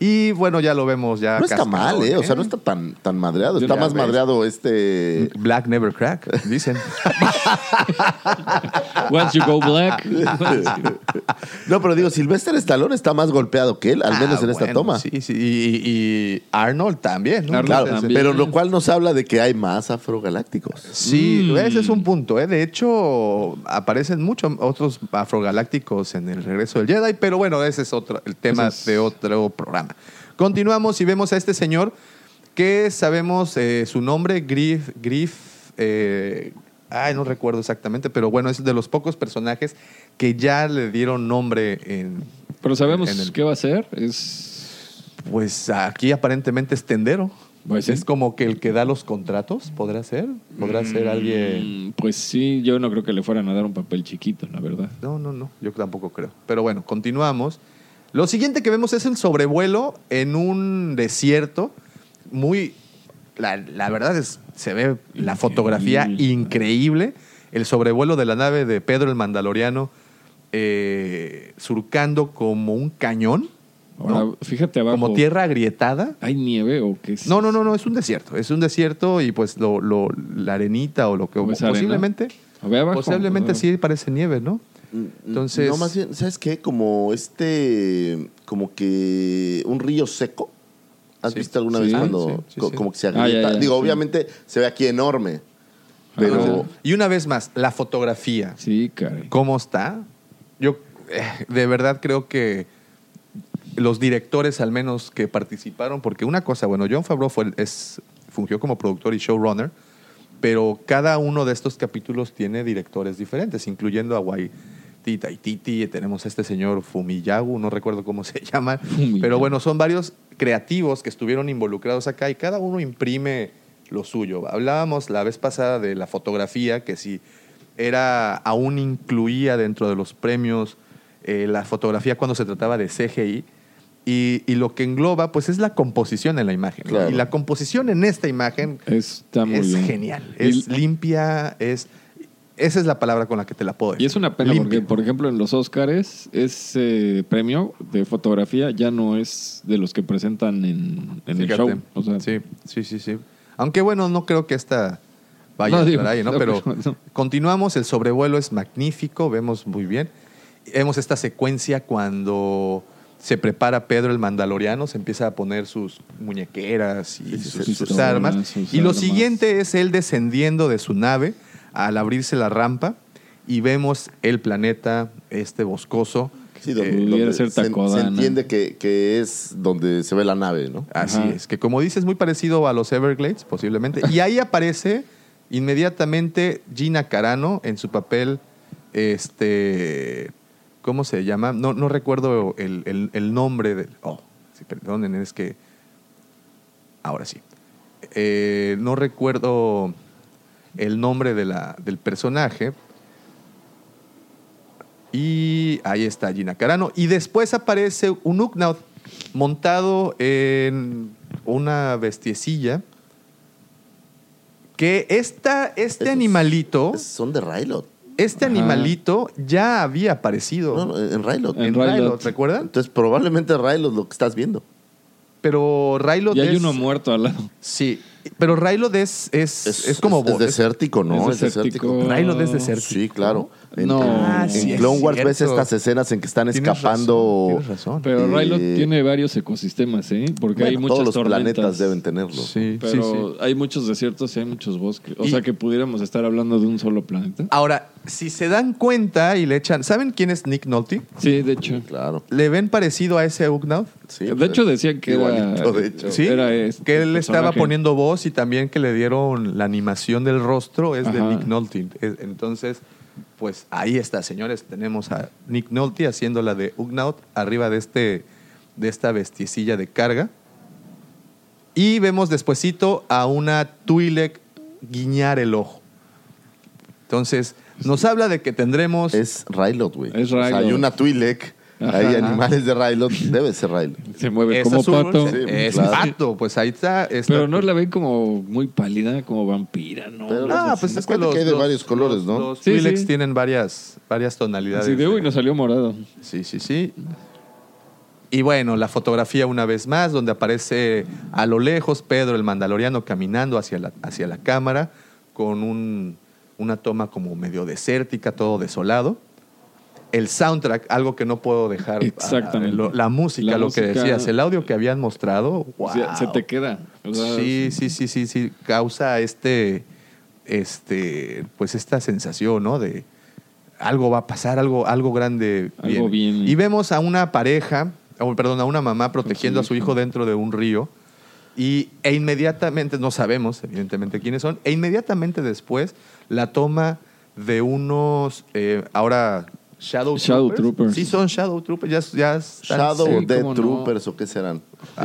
C: Y bueno, ya lo vemos ya.
D: No está mal, ¿eh? O sea, no está tan, tan madreado. Está más
C: ves.
D: madreado este...
C: Black never crack, dicen.
E: Once you go black.
D: No, pero digo, Sylvester Stallone está más golpeado que él, al menos
C: Ah,
D: en esta
C: bueno,
D: toma.
C: Sí, sí. Y, y Arnold también, ¿no?
E: Arnold
D: Claro,
E: también.
D: pero lo cual nos habla de que hay más afrogalácticos.
C: Sí,
E: Mm.
C: ese es un punto. ¿eh? De hecho, aparecen muchos otros afrogalácticos en el regreso del Jedi, pero bueno, ese es otro, el tema
E: es-
C: de otro programa. Continuamos y vemos a este señor que sabemos eh, su nombre, Griff, Griff, eh, ay, no recuerdo exactamente, pero bueno, es de los pocos personajes que ya le dieron nombre en,
E: Pero sabemos
C: En el-
E: qué va a ser. Es.
C: pues aquí aparentemente es tendero.
E: Pues sí.
C: es como que el que da los contratos, ¿podrá ser? ¿Podrá ser alguien?
E: Mm, Pues sí, yo no creo que le fueran a dar un papel chiquito, la verdad.
C: No, no, no, yo tampoco creo. Pero bueno, continuamos. Lo siguiente que vemos es el sobrevuelo en un desierto. Muy. La, la verdad es. Se ve la fotografía
E: Increíble.
C: increíble. El sobrevuelo de la nave de Pedro el Mandaloriano eh, surcando como un cañón,
E: Ahora,
C: ¿no?
E: fíjate abajo.
C: como tierra agrietada.
E: ¿Hay nieve o qué es?
C: No, no, no, no, es un desierto. Es un desierto y pues lo, lo- la arenita o lo que posiblemente.
E: Abajo.
C: Posiblemente sí parece nieve, ¿no? Entonces.
D: No, más bien, ¿sabes qué? Como este... Como que un río seco. ¿Has
C: Sí.
D: visto alguna
E: Sí,
D: vez cuando
C: sí, sí,
D: co-
C: sí.
D: como que se
E: Ah, ya,
D: agrieta?
E: ya,
D: Digo,
E: sí.
D: obviamente se ve aquí enorme. Pero...
C: Y una vez más, la fotografía.
E: Sí, caray.
C: ¿Cómo está? Yo eh, de verdad creo que los directores al menos que participaron, porque una cosa, bueno, John Favreau fue, es, fungió como productor y showrunner, pero cada uno de estos capítulos tiene directores diferentes, incluyendo a Waititi Taititi, tenemos a este señor Fumiyagu, no recuerdo cómo se llama,
E: Fumiyagu.
C: pero bueno, son varios creativos que estuvieron involucrados acá y cada uno imprime lo suyo. Hablábamos la vez pasada de la fotografía, que si era aún incluía dentro de los premios eh, la fotografía cuando se trataba de CGI. Y, y lo que engloba, pues, es la composición en la imagen.
D: Claro.
C: Y la composición en esta imagen
E: Está muy
C: es
E: bien.
C: genial.
E: Y-
C: Es limpia, es... Esa es la palabra con la que te la puedo decir.
E: Y es una pena
C: Limpia.
E: porque, por ejemplo, en los Oscars, ese premio de fotografía ya no es de los que presentan en, en el show. O sea,
C: sí, sí, sí, sí. Aunque bueno, no creo que esta vaya
E: No,
C: a
E: digo,
C: ahí, ¿no?
E: no,
C: Pero
E: no.
C: continuamos, el sobrevuelo es magnífico, vemos muy bien. Vemos esta secuencia cuando se prepara Pedro el Mandaloriano, se empieza a poner sus muñequeras y
E: Sí,
C: sus,
E: sus
C: sus
E: pistolas,
C: armas.
E: sus
C: y lo
E: armas.
C: siguiente es él descendiendo de su nave al abrirse la rampa y vemos el planeta, este boscoso.
D: Sí, donde,
C: Eh,
E: pudiera
D: donde
E: ser
D: se, se entiende que, que es donde se ve la nave, ¿no?
C: Así
E: Ajá.
C: es, que como dices, muy parecido a los Everglades, posiblemente. Y ahí aparece inmediatamente Gina Carano en su papel, este, ¿cómo se llama? No, no recuerdo el, el- nombre del... Oh, perdonen, es que... Ahora sí. Eh, no recuerdo el nombre de la, del personaje. Y ahí está Gina Carano. Y después aparece un Ugnaught montado en una bestiecilla. Que esta, este
D: Esos-
C: animalito,
D: Es- Son de Rylot.
C: este
E: Ajá.
C: animalito ya había aparecido
D: No, no, en Rylot.
C: en
E: En
C: Rylot,
E: Rylot.
C: ¿recuerdan?
D: Entonces probablemente Rylot lo que estás viendo.
C: Pero Rylot
E: Y hay
C: es...
E: uno muerto al lado.
C: Sí, pero Rylot es, es, es, como...
D: es, desértico, ¿no?
E: es
D: Es desértico.
E: desértico.
C: Rylot es desértico.
D: Sí, claro. En,
E: No.
D: en-
E: Ah,
D: en
C: sí,
D: Clone Wars ves estas escenas en que están
C: Tienes
D: escapando.
C: razón, tienes razón.
E: Pero
D: Eh,
E: Rylot tiene varios ecosistemas, ¿eh? Porque hay muchas
D: todos los
E: tormentas.
D: planetas deben tenerlo.
C: Sí,
E: Pero
C: sí, sí.
E: hay muchos desiertos y hay muchos bosques. O
C: Y-
E: sea que pudiéramos estar hablando de un solo planeta.
C: Ahora, si se dan cuenta y le echan... ¿Saben quién es Nick Nolte?
E: Sí, de hecho.
D: Claro.
C: ¿Le ven parecido a ese Ugnaught?
D: Sí,
E: de
D: pues,
E: hecho decían que
D: igualito,
E: era,
D: de hecho.
C: Sí,
E: era este
C: que él estaba poniendo voz y también que le dieron la animación del rostro es de. Nick Nolte. Es- Entonces, pues ahí está, señores. Tenemos a Nick Nolte haciendo la de Ugnaught arriba de, este, de esta bestiecilla de carga. Y vemos despuesito a una Twi'lek guiñar el ojo. Entonces, nos habla de que tendremos...
D: Es Rylot, güey.
E: Es
D: O sea, hay una Twi'lek Hay
C: Ajá.
D: animales de Raylo, debe ser Raylo.
E: Se mueve
C: Es
E: como
C: azul,
E: pato.
D: Sí,
C: es
D: claro.
C: pato, pues ahí está. está-
E: Pero no la ven como muy pálida, como vampira, ¿no?
D: Pero
C: Ah,
D: los-
C: pues es que
D: acuérdate
C: los,
D: que hay de
C: los-
D: varios colores,
C: los-
D: ¿no?
C: Los
E: Sí,
C: Twi'leks
E: sí.
C: tienen varias, varias tonalidades.
E: Así de, uy, nos salió morado.
C: Sí, sí, sí. Y bueno, la fotografía una vez más, donde aparece a lo lejos Pedro el Mandaloriano caminando hacia la, hacia la cámara con un- una toma como medio desértica, todo desolado. El soundtrack, algo que no puedo dejar.
E: Exactamente.
C: ah, lo- la música,
E: La
C: lo que decías, el audio que habían mostrado. Wow.
E: se te queda. O sea,
C: Sí, sí, sí, sí, sí. Causa este, este, pues esta sensación, ¿no? De algo va a pasar, algo, algo grande.
E: Algo
C: viene.
E: bien.
C: Y vemos a una pareja, o, perdón, a una mamá protegiendo a su hijo dentro de un río. Y, e inmediatamente, no sabemos evidentemente quiénes son, e inmediatamente después la toma de unos, eh, ahora, Shadow,
E: Shadow
C: Troopers.
E: Troopers.
C: Sí, son Shadow Troopers, ya, ya están-
D: Shadow
E: sí,
D: Dead
E: cómo no.
D: Troopers o qué serán.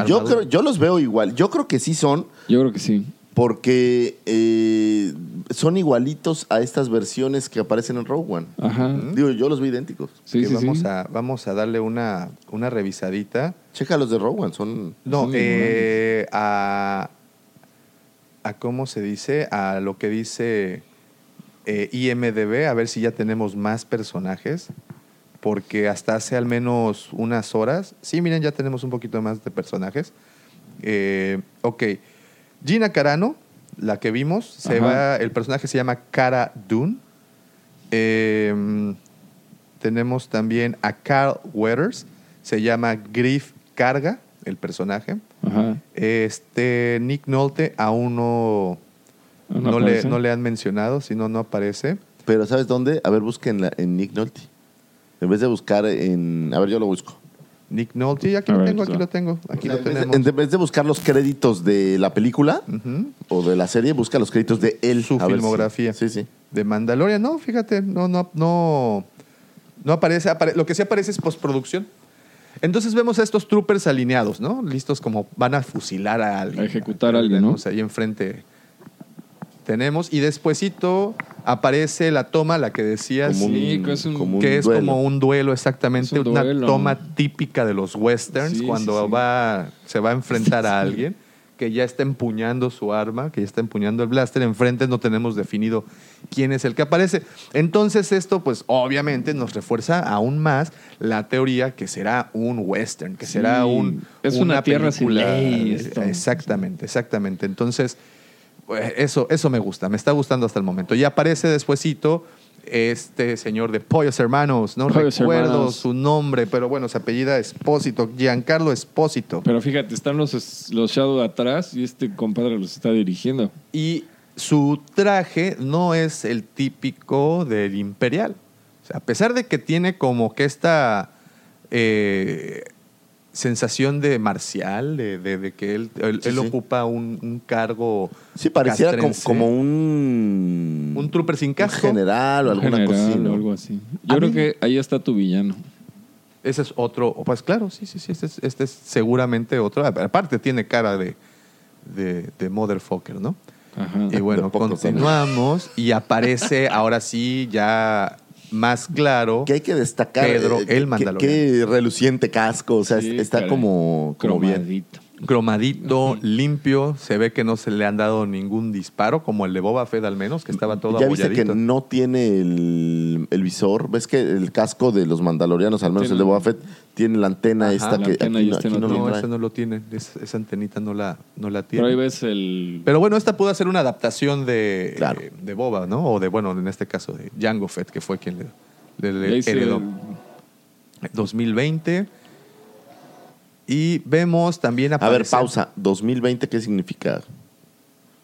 D: Yo, creo, yo los veo igual. Yo creo que sí son,
E: Yo creo que sí.
D: porque eh, son igualitos a estas versiones que aparecen en Rogue One.
E: Ajá.
D: Digo, yo los vi idénticos.
E: Sí, sí,
C: vamos,
E: sí.
C: A, vamos a darle una, una revisadita.
D: Checa los de Rogue One, son...
C: No, eh, a, a cómo se dice, a lo que dice eh, IMDB, a ver si ya tenemos más personajes, porque hasta hace al menos unas horas, sí, miren, ya tenemos un poquito más de personajes. Eh, ok, Gina Carano, la que vimos, se va, el personaje se llama Cara Dune. Eh, tenemos también a Carl Weathers, se llama Griff Carga, el personaje.
E: Ajá.
C: Este Nick Nolte aún no, No, le, no le han mencionado, si no, no aparece.
D: Pero ¿sabes dónde? A ver, busquen la- en Nick Nolte. En vez de buscar en... A ver, yo lo busco.
C: Nick Nolte, aquí
E: A
C: lo
E: ver,
C: tengo, aquí lo tengo, aquí lo
D: en, vez de,
C: tenemos.
D: en vez de buscar los créditos de la película o de la serie, busca los créditos de él.
C: Su
D: A ver si-
C: filmografía.
D: Sí, sí.
C: De Mandalorian, no, fíjate, no, no, no, no aparece, apare- lo que sí aparece es postproducción. Entonces vemos a estos troopers alineados, ¿no? Listos como van a fusilar a alguien.
E: A ejecutar a alguien, ¿no?
C: Ahí enfrente tenemos. Y despuesito aparece la toma, la que decías.
D: Como un,
E: Sí, que es un-
D: como un
C: que es
D: duelo.
C: como un duelo exactamente, una
E: duelo.
C: toma típica de los westerns
E: Sí,
C: cuando
E: sí, sí.
C: va se va a enfrentar a alguien que ya está empuñando su arma, que ya está empuñando el blaster, enfrente no tenemos definido quién es el que aparece. Entonces esto pues obviamente nos refuerza aún más la teoría que será un western, que
E: Sí,
C: será un
E: es una tierra sin
C: película-
E: ley, esto.
C: Exactamente, exactamente. Entonces eso, eso me gusta, me está gustando hasta el momento. Y aparece despuesito este señor de Pollos Hermanos, no
E: Pollos
C: recuerdo
E: Hermanos.
C: su nombre, pero bueno, se apellida Espósito, Giancarlo Espósito.
E: Pero fíjate, están los, los Shadow atrás y este compadre los está dirigiendo.
C: Y su traje no es el típico del Imperial. O sea, a pesar de que tiene como que esta eh, sensación de marcial, de, de- de que él, él-
D: Sí,
C: él
D: sí.
C: ocupa un, un cargo.
D: Sí, pareciera como, como un...
C: Un trooper sin
D: un
C: casco.
D: general o
E: Un
D: alguna
E: general
D: cosa así, ¿no?
E: o algo así. Yo
C: A
E: creo
C: mí-
E: que ahí está tu villano.
C: Ese es otro, pues claro, sí, sí, sí, este es, este es seguramente otro. Aparte tiene cara de, de, de motherfucker, ¿no?
E: Ajá.
C: Y bueno, continuamos y aparece ahora sí ya más claro.
D: Que hay que destacar.
C: Pedro,
D: eh,
C: el
D: que-
C: Mandaloriano.
D: Qué reluciente casco. O sea,
E: Sí,
D: está como, como bien.
E: Cromadito.
C: limpio, se ve que no se le han dado ningún disparo, como el de Boba Fett al menos, que estaba todo
D: ya viste que
C: abolladito.
D: no tiene el, el visor. ¿Ves que el casco de los mandalorianos, al menos
E: Tiene-
D: el de Boba Fett, tiene la antena
C: Ajá,
D: esta
E: la
D: que
E: antena
D: aquí,
E: y
D: no,
E: este
D: aquí
E: no
D: no lo
C: No,
D: trae.
C: ese no lo tiene, es- esa antenita no la, no la
E: Pero ahí
C: tiene.
E: ves el...
C: Pero bueno, esta pudo ser una adaptación de,
D: Claro.
C: eh, de Boba, ¿no? O de, bueno, en este caso de Jango Fett, que fue quien le, le- le
E: hice-
C: heredó. 2020. Y vemos también
D: A ver,
C: aparecer
D: pausa. ¿2020 qué significa?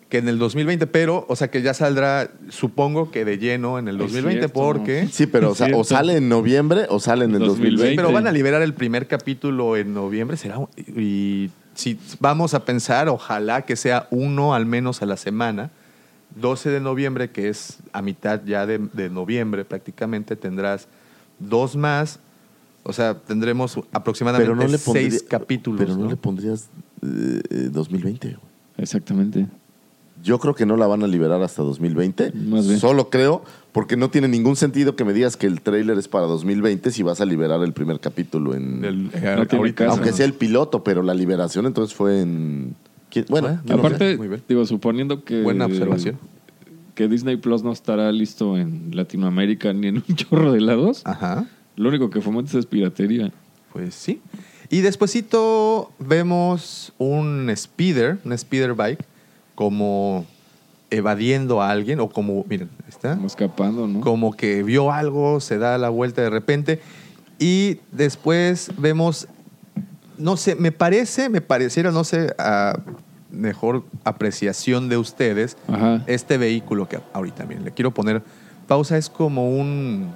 C: que en el 2020, pero, o sea, que ya saldrá, supongo que de lleno en el
E: Es
C: 2020,
E: cierto.
C: porque...
D: Sí, pero o, sea, o sale en noviembre o sale en el
E: 2020.
D: 2020.
C: Pero van a liberar el primer capítulo en noviembre, será un- y si vamos a pensar, ojalá que sea uno al menos a la semana. 12 de noviembre, que es a mitad ya de, de noviembre prácticamente, tendrás dos más. O sea, tendremos aproximadamente
D: Pero no le pondría-
C: seis capítulos.
D: Pero no,
C: ¿no?
D: le pondrías eh, eh, 2020. güey.
E: Exactamente.
D: Yo creo que no la van a liberar hasta 2020.
E: Más bien.
D: Solo creo, porque no tiene ningún sentido que me digas que el tráiler es para 2020 si vas a liberar el primer capítulo en...
C: Eh,
E: No tiene
C: ahorita-
E: caso.
D: aunque sea el piloto, pero la liberación entonces fue en... ¿quién? Bueno, sé.
E: Aparte,
C: Muy bien.
E: digo, suponiendo que.
C: Buena observación.
E: Que Disney Plus no estará listo en Latinoamérica ni en un chorro de lados.
C: Ajá.
E: Lo único que fomenta es piratería.
C: Pues sí. Y despuesito vemos un speeder, un speeder bike, como evadiendo a alguien, o como, miren, está,
E: Como escapando, ¿no?
C: como que vio algo, se da la vuelta de repente, y después vemos, no sé, me parece, me pareciera, no sé, a mejor apreciación de ustedes,
E: Ajá.
C: este vehículo que ahorita, miren, le quiero poner pausa, es como un...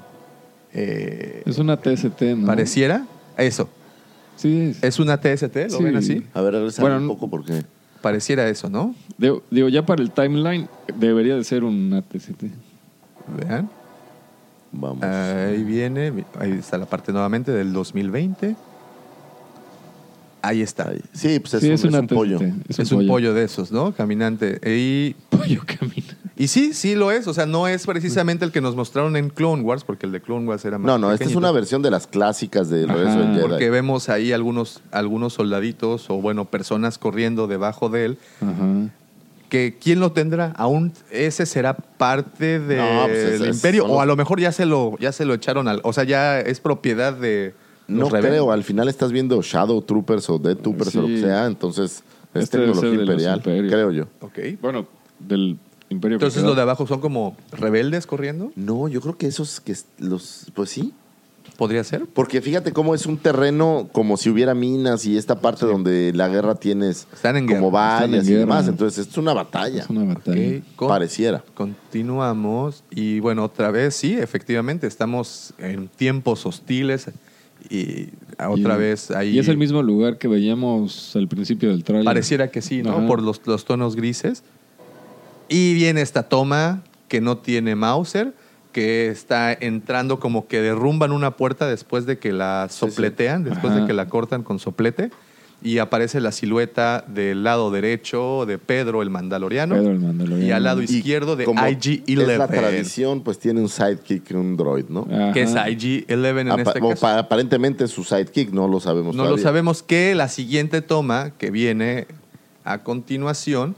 C: eh,
E: Es una TST, ¿no?
C: pareciera eso.
E: Sí.
C: Es una TST, ¿lo
E: Sí.
C: ven así?
D: A ver, regresa
E: Bueno,
D: un poco porque...
C: Pareciera eso, ¿no?
E: Digo, digo, ya para el timeline debería de ser una TST.
C: Vean.
D: Vamos.
C: Ahí viene, ahí está la parte nuevamente del 2020. Ahí está.
D: Sí, pues es,
E: sí,
D: un,
E: es una
D: es un pollo.
C: Es, un pollo de esos, ¿no? Caminante. Y,
E: Pollo camina.
C: Y sí, sí lo es. O sea, no es precisamente el que nos mostraron en Clone Wars, porque el de Clone Wars era más
D: No, no, esta es una versión de las clásicas de. Regreso del Jedi.
C: Porque vemos ahí algunos, algunos soldaditos o, bueno, personas corriendo debajo de él.
E: Ajá.
C: que quién lo tendrá aún ese será parte del
D: No, pues es- es-
C: imperio o a lo mejor ya se lo ya se lo echaron al o sea ya es propiedad de
D: No
C: rebeldes.
D: creo, al final estás viendo Shadow Troopers o Dead Troopers o lo que sea, entonces es
E: Este
D: tecnología imperial, creo yo.
C: Ok.
E: Bueno, del Imperio
C: entonces los de abajo son como rebeldes corriendo
D: No, yo creo que esos que los pues sí,
C: podría ser
D: porque fíjate cómo es un terreno como si hubiera minas y esta parte donde la guerra tienes
C: Están en
D: como vallas y demás, entonces es una batalla.
E: Es una batalla.
C: Con-
D: Pareciera.
C: continuamos y bueno otra vez sí efectivamente estamos en tiempos hostiles y otra
E: Y-
C: vez ahí
E: Y es el mismo lugar que veíamos al principio del trailer.
C: Pareciera que sí, ¿no?
E: Ajá.
C: Por los, los tonos grises. Y viene esta toma que no tiene Mauser, que está entrando como que derrumban una puerta después de que la
D: sí.
C: sopletean, después de que la cortan con soplete. Y aparece la silueta del lado derecho de Pedro el Mandaloriano.
E: Pedro el Mandaloriano.
C: Y al lado izquierdo de
D: como
C: IG-11.
D: Es la tradición, pues tiene un sidekick, un droid, ¿no?
E: Ajá.
C: Que es IG-11 en
D: Apa-
C: este caso.
D: pa- aparentemente es su sidekick, no lo sabemos
C: No lo
D: todavía.
C: sabemos que la siguiente toma que viene a continuación,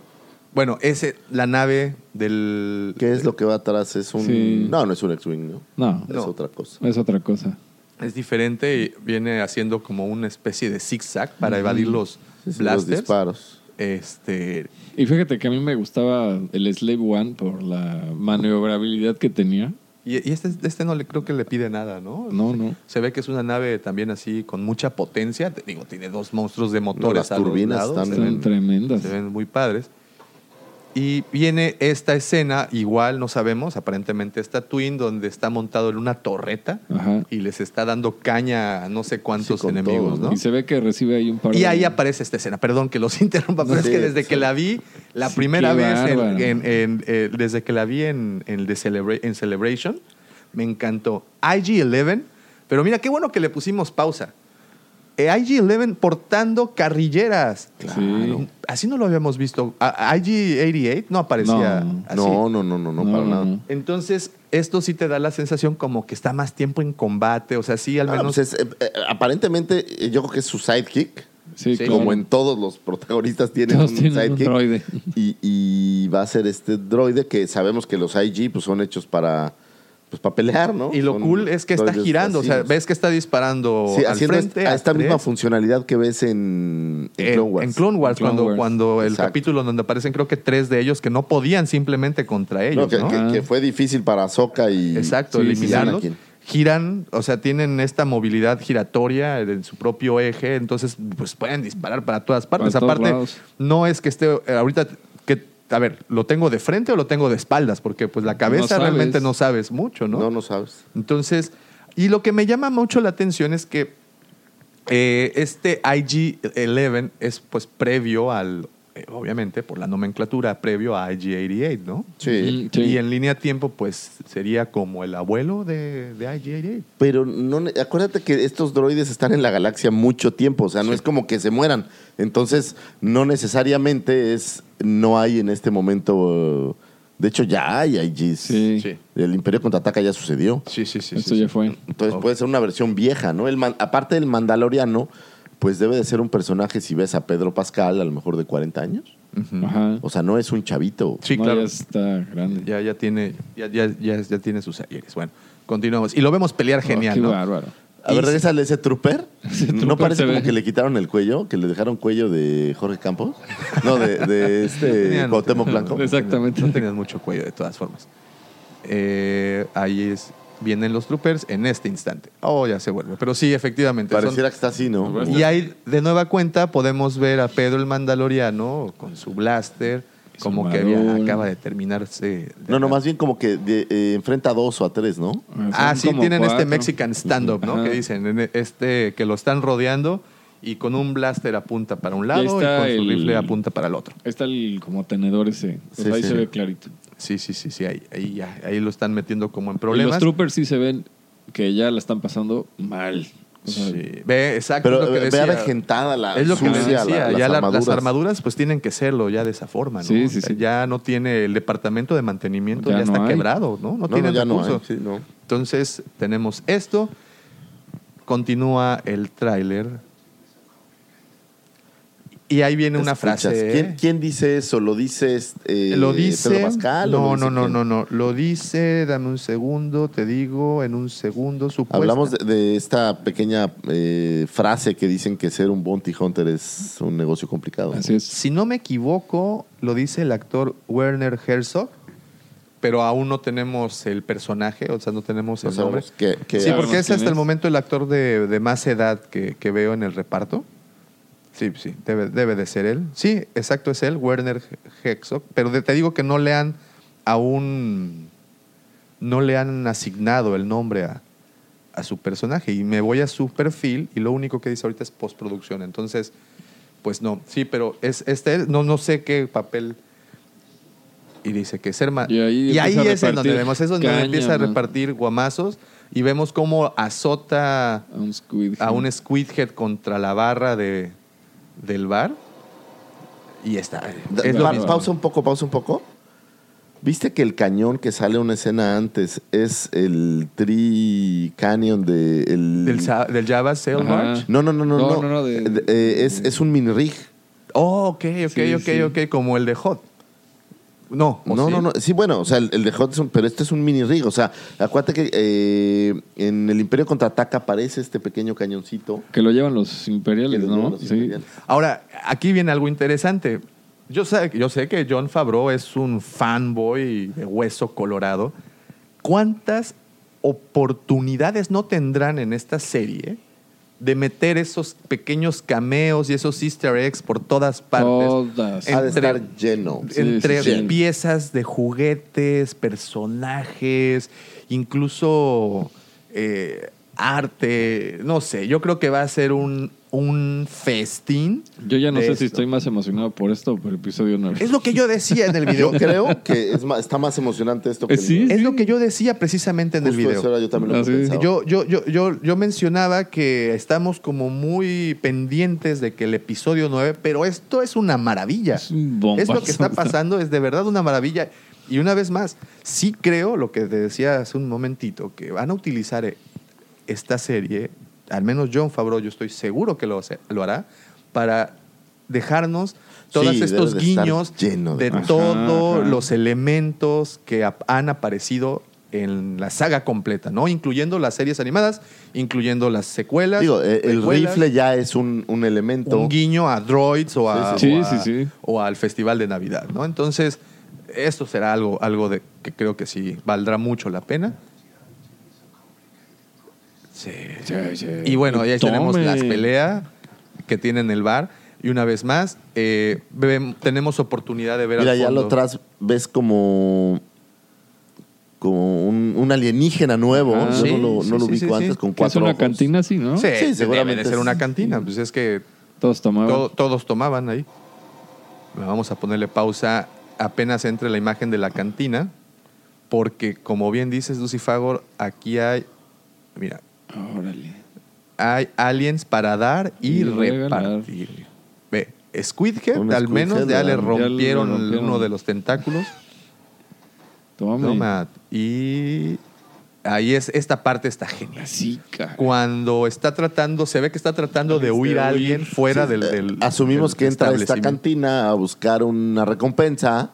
C: bueno, es la nave del...
D: ¿Qué es lo que va atrás? Es un...
E: Sí.
D: No, no es un X-Wing, ¿no?
E: No,
D: Es
C: No.
D: otra cosa.
E: es otra cosa.
C: Es diferente y viene haciendo como una especie de zigzag para evadir los
D: Sí, sí, los disparos.
C: Este,
E: Y fíjate que a mí me gustaba el Slave One por la maniobrabilidad que tenía.
C: y, y este, este no le creo que le pide nada, ¿no?
E: No, no.
C: Se ve que es una nave también así con mucha potencia. Te Digo, tiene dos monstruos de motores
D: las
C: a los
D: turbinas
C: lados,
D: están
C: se ven-
E: tremendas.
C: Se ven muy padres. Y viene esta escena, igual no sabemos, aparentemente está Twin, donde está montado en una torreta
E: Ajá.
C: y les está dando caña a no sé cuántos
D: Sí,
C: enemigos,
D: todo,
C: ¿no?
E: Y se ve que recibe ahí un par
C: Y
E: de-
C: ahí aparece esta escena. Perdón que los interrumpa, pero
D: Sí,
C: es que desde
D: sí.
C: que la vi, la primera vez, en-
E: bárbaro.
C: en- en, eh, desde que la vi en, en, The Celebra- en Celebration, me encantó. IG-11, pero mira, qué bueno que le pusimos pausa. Eh, IG-11 portando carrilleras.
E: Sí.
C: Así no lo habíamos visto. A- IG-88 no aparecía
E: No.
C: así.
D: No, no, no, no, no, para nada.
C: Entonces, esto sí te da la sensación como que está más tiempo en combate. O sea, sí, al
D: Ah,
C: menos.
D: pues es, eh, eh, aparentemente, eh, yo creo que es su sidekick.
E: Sí,
C: Sí.
E: claro.
D: Como en todos los protagonistas tienen
E: Todos
D: un
E: tienen un
D: sidekick.
E: droide.
D: Y, y va a ser este droide que sabemos que los IG pues, son hechos para, pues, para pelear, ¿no?
C: Y lo
D: Son
C: cool es que está girando. O sea, ves que está disparando
D: Sí,
C: al
D: haciendo
C: frente.
D: esta,
C: a
D: esta misma funcionalidad que ves en, en
C: En-
D: Clone Wars.
C: en Clone Wars,
E: Clone
C: cuando,
E: Wars.
C: cuando el
D: Exacto.
C: capítulo donde aparecen creo que tres de ellos que no podían simplemente contra
D: No,
C: ellos,
D: que,
C: ¿no?
D: que-
E: Ah.
D: que fue difícil para Ahsoka y...
C: Exacto,
E: Sí,
C: eliminarlos. Giran, o sea, tienen esta movilidad giratoria en su propio eje, entonces pues pueden disparar para todas partes.
E: Para
C: Aparte,
E: lados.
C: no es que esté ahorita que a ver, lo tengo de frente o lo tengo de espaldas, porque pues la cabeza realmente no sabes mucho, ¿no?
D: No, no sabes.
C: Entonces, y lo que me llama mucho la atención es que eh, este IG-11 es pues previo al, eh, obviamente, por la nomenclatura previo a IG-88, ¿no?
D: Sí.
E: Sí.
C: Y en línea tiempo, pues sería como el abuelo de, de IG-88.
D: Pero no, acuérdate que estos droides están en la galaxia mucho tiempo, o sea, no es como que se mueran. Entonces, no necesariamente es, no hay en este momento, de hecho ya hay IGs.
E: Sí.
C: Sí.
D: El Imperio Contraataca ya sucedió.
C: Sí, sí, sí.
E: Esto
C: sí,
E: ya
C: sí.
E: fue.
D: Entonces puede ser una versión vieja, ¿no? El man- aparte del Mandaloriano, pues debe de ser un personaje, si ves a Pedro Pascal, a lo mejor de 40 años.
E: Ajá.
D: O sea, no es un chavito.
C: Sí,
E: No,
C: claro.
E: Ya está grande.
C: Ya, ya tiene, ya, ya, ya, ya tiene sus ayeres. Bueno, continuamos. Y lo vemos pelear
E: Oh,
C: genial,
E: qué
C: ¿no?
E: bárbaro.
D: A ver, regresale ese trooper.
E: Ese
D: ¿No
E: trooper
D: parece
E: se
D: como
E: ve.
D: que le quitaron el cuello? ¿Que le dejaron cuello de Jorge Campos? No, de, de este Cuauhtémoc Blanco.
E: Exactamente.
C: No tenías mucho cuello, de todas formas. Eh, ahí es, vienen los troopers en este instante. Oh, ya se vuelve. Pero sí, efectivamente. son-
D: Pareciera que está así, ¿no?
C: Y ahí, de nueva cuenta, podemos ver a Pedro el Mandaloriano con su blaster, como que había- acaba de terminarse. de
D: No, no, más bien como que de- eh, enfrenta a dos o a tres, ¿no?
C: Ah,
E: Son
C: sí, tienen este. Mexican stand-up, ¿no?
E: Ajá.
C: Que dicen, en este que lo están rodeando y con un blaster apunta para un lado y, con su rifle apunta para el otro.
E: Está el como tenedor ese. Pues
D: Sí,
E: ahí
D: sí.
E: se ve clarito.
C: Sí, sí, sí, sí, ahí, ahí, ya, ahí lo están metiendo como en
E: Y
C: problemas.
E: los troopers sí se ven que ya la están pasando mal. O sea,
C: Sí. Ve, exacto.
D: Pero
C: es lo que
D: eh, ve
C: decía.
D: avejentada la
C: Es lo que les decía.
D: la- las,
C: ya la-
D: armaduras.
C: las armaduras pues tienen que serlo ya de esa forma, ¿no?
E: Sí, sí,
C: O sea,
E: sí.
C: Ya no tiene el departamento de mantenimiento,
E: Ya
C: ya,
E: no
C: está
E: hay.
C: quebrado, ¿no? No,
D: No,
C: tiene
D: no, ya no hay,
C: recursos.
D: sí, no.
C: Entonces tenemos esto. Continúa el tráiler. Y ahí viene una
D: Escuchas,
C: frase. ¿eh?
D: ¿Quién, quién dice eso? ¿Lo dice este,
C: lo dice.
D: Pedro Pascal? o
C: no,
D: lo
C: no,
D: dice
C: no,
D: quién?
C: no, no. Lo dice, dame un segundo, te digo, en un segundo. Supuesta.
D: Hablamos de, de esta pequeña eh, frase que dicen que ser un bounty hunter es un negocio complicado.
E: así es.
C: Si no me equivoco, lo dice el actor Werner Herzog, pero aún no tenemos el personaje, o sea, no tenemos
D: No
C: el nombre.
D: sabemos qué- qué-
C: Sí, porque es hasta el momento el actor de, de más edad que, que veo en el reparto. Sí, sí, debe, debe de ser él. Sí, exacto, es él, Werner Herzog. Pero te digo que no le han aún, no le han asignado el nombre a, a su personaje. Y me voy a su perfil y lo único que dice ahorita es postproducción. Entonces, pues no, sí, pero es este, no, no sé qué papel. Y dice que ser ma-
E: Y ahí
C: y es en donde vemos, es donde
E: caña,
C: empieza a repartir guamazos y vemos cómo azota
E: A un squid.
C: a un squidhead contra la barra de, del bar. Y está.
D: Da-
C: es lo
D: pa-
C: mismo.
D: pausa un poco, pausa un poco. ¿Viste que el cañón que sale una escena antes es el Tree Canyon de el...
C: Del, Java Sail
E: Ajá.
C: Barge.
D: No, no, no, no.
E: No,
D: no.
E: no, no, de-
D: De- eh, es, es un mini rig.
C: Oh, ok, ok,
E: Sí,
C: ok,
E: sí.
C: ok. Como el de Hot. No, ¿o
D: No,
C: sí?
D: no, no. Sí, bueno, o sea, el, el de Hot es un- pero este es un mini rig. O sea, acuérdate que eh, en el Imperio Contraataca aparece este pequeño cañoncito.
E: Que lo llevan los imperiales, ¿no?
D: los
E: Sí.
D: imperiales.
C: Ahora, aquí viene algo interesante. Yo sé, yo sé que John Favreau es un fanboy de hueso colorado. ¿Cuántas oportunidades no tendrán en esta serie de meter esos pequeños cameos y esos easter eggs por todas partes?
E: Todas.
D: Ha de
C: Entre-
D: estar lleno.
E: Sí,
C: entre
E: sí, sí.
C: piezas de juguetes, personajes, incluso eh, arte, no sé, yo creo que va a ser un, un festín.
E: Yo ya no sé si
C: esto.
E: estoy más emocionado por esto o por el episodio 9.
C: Es lo que yo decía en el video.
D: Yo creo que es más- está más emocionante esto que
E: Eh, sí.
D: el
C: es lo que yo decía precisamente en el video.
D: eso era yo también lo
E: Ah.
C: Yo, yo, yo, yo, yo mencionaba que estamos como muy pendientes de que el episodio 9, pero esto es una maravilla.
E: Es un bombazo.
C: Es lo que está pasando, es de verdad una maravilla. Y una vez más, sí creo lo que te decía hace un momentito, que van a utilizar eh, esta serie, al menos John Favreau, yo estoy seguro que lo, hace- lo hará, para dejarnos todos
D: Sí,
C: estos
D: de
C: guiños
D: lleno de-
C: todos los elementos que han aparecido en la saga completa, ¿no? Incluyendo las series animadas, incluyendo las secuelas.
D: Digo, eh, el rifle ya es un, un elemento.
C: un guiño a Droids o, a-
E: Sí, sí.
C: o a-
E: sí, sí.
C: o al Festival de Navidad, ¿no? Entonces, esto será algo, algo de que creo que sí valdrá mucho la pena. Sí.
E: Sí, sí.
C: Y bueno, ahí
E: Tome.
C: tenemos las peleas que tienen el bar. Y una vez más, eh, tenemos oportunidad de ver
D: Mira,
C: al
D: ya
C: fondo.
D: lo atrás ves como como un, un alienígena nuevo.
E: Ajá.
D: Yo
C: Sí,
D: no lo,
C: sí,
D: no lo
C: sí,
D: ubico
C: sí,
D: antes
C: sí.
D: con
E: Que es
D: cuatro
E: una
D: ojos.
E: cantina así, ¿no?
C: Sí,
D: Sí,
C: debe
D: seguramente
C: de ser una cantina. Pues es que
E: Todos tomaban.
C: todo- todos tomaban ahí. vamos a ponerle pausa apenas entre la imagen de la cantina, porque como bien dices, Lucifagor, aquí hay, mira,
E: Órale.
C: hay aliens para dar y,
E: Y regalar.
C: repartir. Ve, Squidhead,
D: Un
C: al menos ya le
D: ya le
C: rompieron, uno de los tentáculos.
E: Tome.
C: Toma. Y ahí es, esta parte está genial.
E: Cara.
C: Cuando está tratando, se ve que está tratando de huir a alguien fuera del, del-
D: Asumimos
C: del
D: que entra a esta cantina a buscar una recompensa,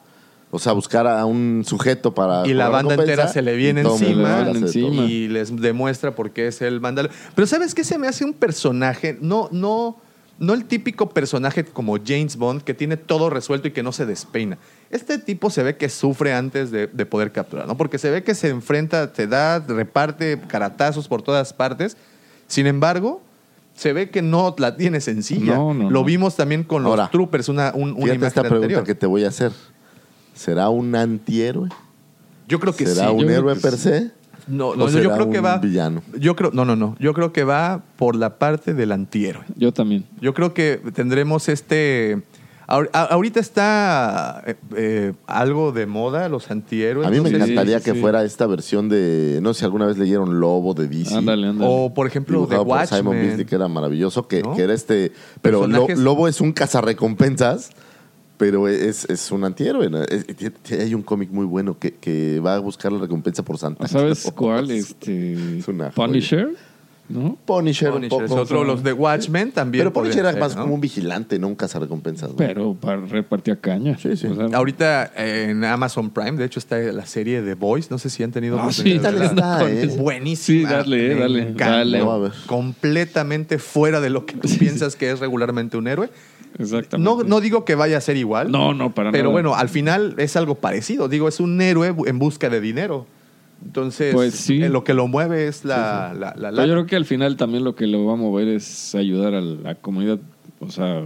D: o sea, buscar a un sujeto para.
C: Y la banda entera se le viene encima,
D: le
C: y les demuestra por qué es el vándalo. Pero ¿sabes qué? Se me hace un personaje, no, no, no el típico personaje como James Bond que tiene todo resuelto y que no se despeina. Este tipo se ve que sufre antes de, de poder capturar, ¿no? Porque se ve que se enfrenta, se da, reparte caratazos por todas partes. Sin embargo, se ve que no la tiene sencilla.
E: No, no,
C: Lo vimos también con los
D: Ahora,
C: troopers, una, un- una imagen
D: esta pregunta
C: anterior.
D: que te voy a hacer. ¿Será un antihéroe?
C: Yo creo que
D: ¿Será
C: sí.
D: un
E: yo creo
D: héroe
E: que
D: per se?
C: No,
D: ¿O
C: no, yo
D: será
C: creo que
D: un
C: va.
D: villano?
C: Yo creo, no, no, no. Yo creo que va por la parte del antihéroe.
E: Yo también.
C: Yo creo que tendremos este. ahor- a- Ahorita está eh, eh, algo de moda los antihéroes.
D: A mí
C: no
D: me
C: sé si-
D: encantaría
E: sí,
D: que
E: sí.
D: fuera esta versión de. No sé si alguna vez leyeron Lobo de DC.
E: Ándale, ándale.
C: O por ejemplo de
D: dibujado por Simon. Bisley, que era maravilloso, que,
C: ¿No?
D: que era este... Pero Lo-
C: Personajes-
D: Lobo es un cazarrecompensas, pero es, es un antihéroe. ¿no? Es- es- hay un cómic muy bueno que, que va a buscar la recompensa por Santa.
E: ¿Sabes cuál? Este.
D: Es una joya.
E: ¿No?
D: Punisher, un
C: Punisher es otro, los de Watchmen también.
D: Pero Punisher era
C: ser,
D: más
C: ¿no?
D: como un vigilante, no un cazarrecompensas. ¿no?
E: Pero para repartir caña.
D: Sí, sí.
E: O sea,
C: Ahorita eh, en Amazon Prime, de hecho, está la serie de Boys. No sé si han tenido
E: Ah, sí,
C: verla.
D: está,
C: Es
D: eh.
C: buenísima.
E: Sí, dale,
C: Me
E: dale, dale.
C: Completamente fuera de lo que tú piensas que es regularmente un héroe.
E: Exactamente.
C: No, no digo que vaya a ser igual.
E: No, no, para
C: Pero
E: nada.
C: bueno, al final es algo parecido. Digo, es un héroe en busca de dinero. Entonces,
E: Pues sí.
C: eh, lo que lo mueve es la... la- la-
E: Pero
C: la-
E: yo creo que al final también lo que lo va a mover es ayudar a la comunidad. O sea,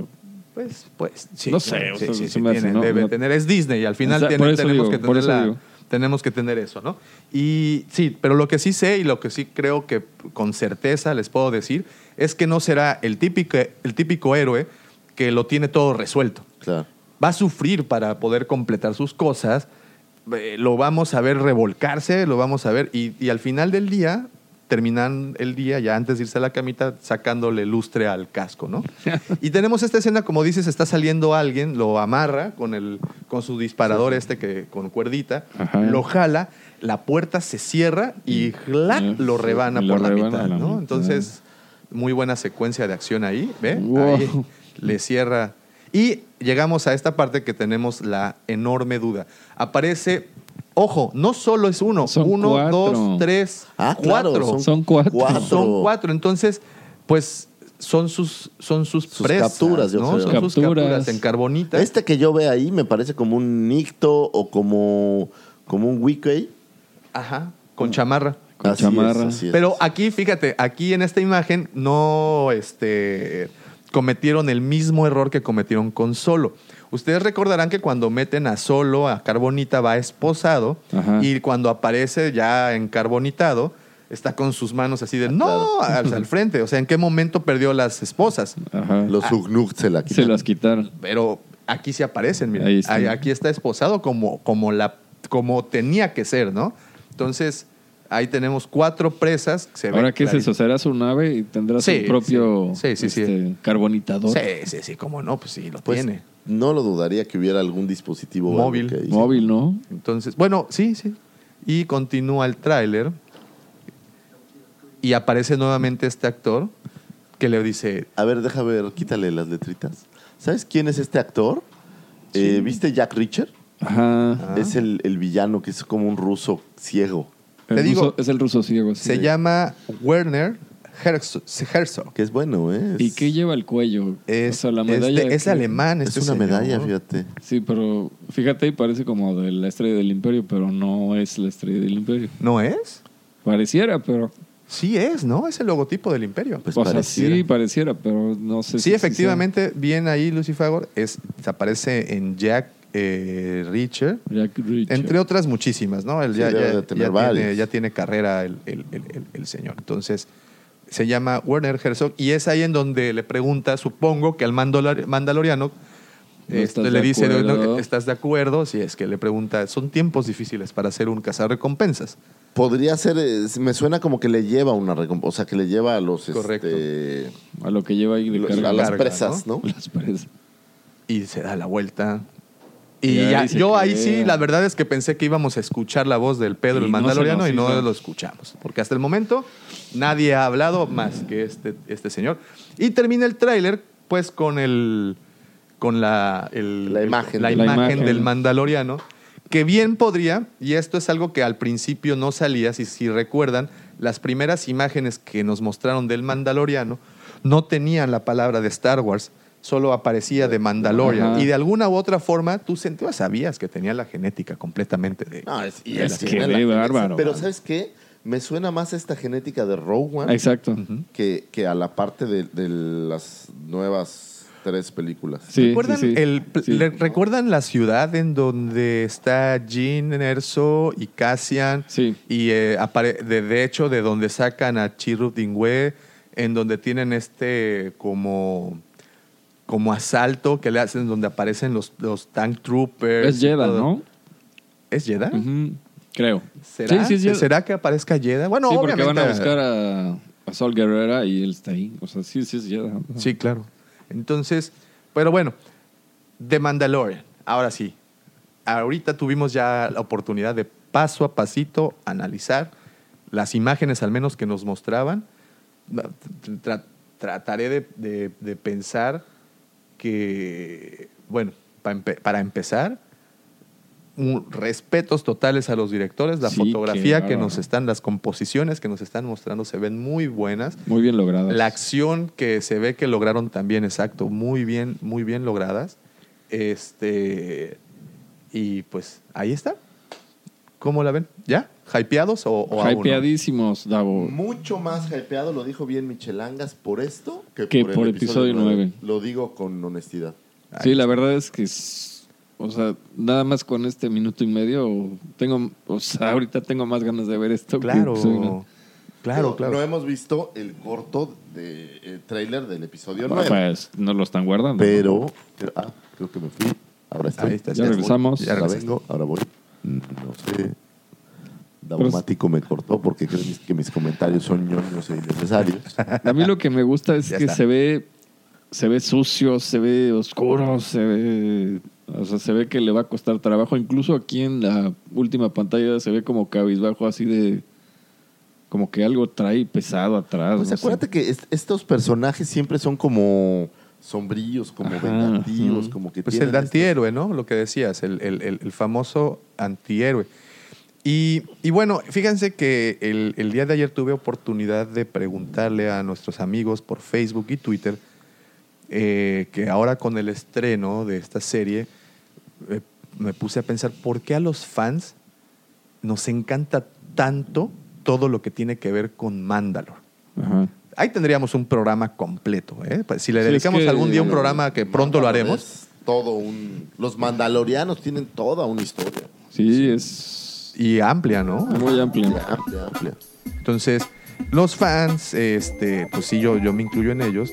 C: Pues, pues, sí.
E: No sé, o sea,
C: sí,
E: se
C: sí,
E: me hace,
C: tiene-
E: ¿no?
C: debe
E: No-
C: tener. Es Disney y al final
E: Exa-
C: tiene-
E: por eso
C: tenemos,
E: digo,
C: que
E: por
C: tener
E: eso
C: la-
E: digo.
C: tenemos que tener eso, ¿no? Y sí, pero lo que sí sé y lo que sí creo que con certeza les puedo decir es que no será el típico, el típico héroe que lo tiene todo resuelto.
D: Claro.
C: va a sufrir para poder completar sus cosas, eh, lo vamos a ver revolcarse, lo vamos a ver, y, y al final del día, terminan el día, ya antes de irse a la camita, sacándole lustre al casco, ¿no? y tenemos esta escena, como dices, está saliendo alguien, lo amarra con, el, con su disparador este que con cuerdita,
E: Ajá.
C: lo jala, la puerta se cierra y ¡clac!
E: Eh,
C: lo
E: sí,
C: rebana
E: lo
C: por la
E: rebana
C: mitad,
E: la
C: ¿no?
E: mitad.
C: Entonces, muy buena secuencia de acción ahí, ¿ve?
E: Wow.
C: Ahí le cierra. Y llegamos a esta parte que tenemos la enorme duda. Aparece, ojo, no solo es uno,
E: Son
C: uno,
E: cuatro.
C: dos, tres,
D: Ah, claro,
C: cuatro.
E: Son cuatro.
C: Son cuatro. Entonces, pues son sus, son sus,
D: Sus
C: presas,
D: capturas, yo
C: ¿no?
D: creo.
C: Son sus
E: Capturas.
C: capturas en carbonita.
D: Este que yo veo ahí me parece como un Nicto o como, como un Wiki.
C: Ajá, con chamarra.
E: Con
D: Así
E: chamarra.
D: Es, así es.
C: Pero aquí, fíjate, aquí en esta imagen no este, cometieron el mismo error que cometieron con Solo. Ustedes recordarán que cuando meten a Solo, a Carbonita, va esposado
E: Ajá.
C: y cuando aparece ya encarbonitado, está con sus manos así de no, al, al frente. O sea, ¿en qué momento perdió las esposas?
E: Ajá.
D: Los Ugnuk se la.
E: Se las quitaron.
C: Pero aquí sí aparecen, mira.
E: Ahí está.
C: Aquí está esposado como, como, la, como tenía que ser, ¿no? Entonces, ahí tenemos cuatro presas. que se
E: Ahora, ¿qué es
C: clarito.
E: eso? ¿Será su nave y tendrá
C: Sí,
E: su propio
C: sí. Sí, sí, sí.
E: este, carbonitador?
C: Sí, sí, sí, cómo no, pues sí, lo
D: Pues,
C: tiene.
D: No lo dudaría que hubiera algún dispositivo
C: Móvil.
D: ahí-
E: Móvil, ¿no?
C: Entonces, bueno, sí, sí. Y continúa el tráiler y aparece nuevamente este actor que le dice,
D: A ver, deja ver, quítale las letritas. ¿Sabes quién es este actor? Eh, ¿Viste Jack Reacher?
E: Ajá.
D: Es el, el villano que es como un ruso ciego.
E: El
C: Te digo,
E: ruso- es el ruso ciego. sí.
C: se llama Werner Herzog. Herzog.
D: Que es bueno, ¿eh?
E: ¿Y
D: Es-
E: qué lleva el cuello?
C: Es,
E: O sea, la
C: es de-
E: medalla
C: es
E: que-
C: alemán.
D: Es
C: este
D: una
C: señor.
D: medalla, fíjate.
E: Sí, pero fíjate, y parece como de la estrella del imperio, pero no es la estrella del imperio.
C: ¿No es?
E: Pareciera, pero...
C: Sí es, ¿no? Es el logotipo del imperio.
D: Pues
E: o sea,
D: pareciera.
E: sí, pareciera, pero no sé
C: Sí,
E: si-
C: efectivamente, bien ahí Lucifagor, es, aparece en Jack eh,
E: Jack Reacher.
C: entre otras muchísimas, ¿no? Él ya, tiene, ya tiene carrera el, el- el- el- el señor. Entonces, se llama Werner Herzog y es ahí en donde le pregunta, supongo que al mandalor- mandaloriano,
E: ¿No
C: Este, le
E: de
C: dice? ¿estás de acuerdo? Si es que le pregunta, son tiempos difíciles para ser un cazarrecompensas.
D: Podría ser, eh, me suena como que le lleva una recompensa, o sea, que le lleva a los,
C: Correcto.
D: este,
E: A lo que lleva ahí de
D: los-
E: carga.
D: a las presas, ¿no?
E: Las presas.
C: Y se da la vuelta. Y ya- yo ahí sí, la verdad es que pensé que íbamos a escuchar la voz del Pedro
E: Y
C: el Mandaloriano y no lo escuchamos. Porque hasta el momento nadie ha hablado más que este, este señor. Y termina el tráiler pues con el con la, el-
D: La imagen.
C: la
D: La
C: imagen
E: imagen.
C: del Mandaloriano. Que bien podría, y esto es algo que al principio no salía, si, si recuerdan, las primeras imágenes que nos mostraron del Mandaloriano no tenían la palabra de Star Wars, solo aparecía de Mandalorian.
E: Ajá.
C: Y de alguna u otra forma, tú sentías, sabías que tenía la genética completamente de.
D: No, es, y
E: Es
D: es
E: que
D: la-
E: bárbaro.
D: Pero ¿sabes qué? Me suena más esta genética de Rogue One
E: Exacto.
D: que, que a la parte de, de las nuevas tres películas.
E: Sí,
C: ¿Recuerdan,
E: sí, sí.
C: el-
E: Sí.
C: le- ¿Recuerdan la ciudad en donde está Jean Erso y Cassian?
E: Sí.
C: Y eh, apare- de, de hecho, de donde sacan a Chirrut Dingwe, en donde tienen este como, como asalto que le hacen, donde aparecen los, los Tank Troopers.
E: Es
C: todo.
E: ¿no?
C: ¿Es?
E: Ujú, Creo.
C: ¿Será?
E: Sí, sí.
C: ¿Será que aparezca Jeddah? Bueno,
E: sí, porque
C: obviamente.
E: van a buscar a, a Sol Guerrera y él está ahí. O sea, sí, sí es Jeddah.
C: Sí, claro. Entonces, pero bueno, The Mandalorian. Ahora sí, ahorita tuvimos ya la oportunidad de paso a pasito analizar las imágenes al menos que nos mostraban. Tra- trataré de, de- de pensar que, bueno, empe- para empezar, un- respetos totales a los directores, la
E: Sí,
C: fotografía que nos están, las composiciones que nos están mostrando se ven muy buenas.
E: Muy bien logradas.
C: La acción que se ve que lograron también, exacto, muy bien, muy bien logradas. Este. Y pues ahí está. ¿Cómo la ven? ¿Ya? ¿Hypeados o, o aún no?
E: Hypeadísimos, Davo.
D: Mucho más hypeado, lo dijo bien Michelangas, por esto que,
E: Que
D: por,
E: por
D: el
E: episodio nueve.
D: Lo digo con honestidad.
E: Sí, la verdad es que es- o sea, nada más con este minuto y medio tengo, o sea, ahorita tengo más ganas de ver esto. que
C: Claro.
E: episodio nueve.
C: Claro,
D: No-
C: claro.
D: No hemos visto el corto de eh, trailer del episodio
E: Bueno,
D: 9.
E: pues no lo están guardando.
D: pero, pero- ah, creo que me fui. Ahora estoy.
C: Ahí está,
E: Ya
C: ya
E: regresamos.
C: Ya
D: ahora
C: regresaste.
D: vengo, ahora voy. No sé. Daumático me cortó porque creen que mis comentarios son ñoños e innecesarios.
E: A mí lo que me gusta es
C: Ya
E: que
C: está.
E: se ve se ve sucio, se ve oscuro, se ve o sea, se ve que le va a costar trabajo, incluso aquí en la última pantalla se ve como cabizbajo así de como que algo trae pesado atrás.
D: Pues
E: no sé.
D: acuérdate que est- estos personajes siempre son como sombríos, como
E: Ajá,
D: vengativos, como que
C: Pues el
D: este-
C: antihéroe, ¿no? Lo que decías, el, el- el- el famoso antihéroe. Y, y bueno, fíjense que el, el día de ayer tuve oportunidad de preguntarle a nuestros amigos por Facebook y Twitter eh, que ahora con el estreno de esta serie eh, me puse a pensar por qué a los fans nos encanta tanto todo lo que tiene que ver con Mandalore.
E: Ajá.
C: Ahí tendríamos un programa completo. ¿eh? Pues, Si le
E: Sí, es
C: dedicamos
E: que-
C: algún día un programa que pronto lo haremos.
D: Todo un. Los mandalorianos tienen toda una historia.
E: Sí, es
C: y amplia, ¿no?
E: muy amplia.
D: Amplia, amplia.
C: Entonces, los fans, este, pues sí, yo, yo me incluyo en ellos,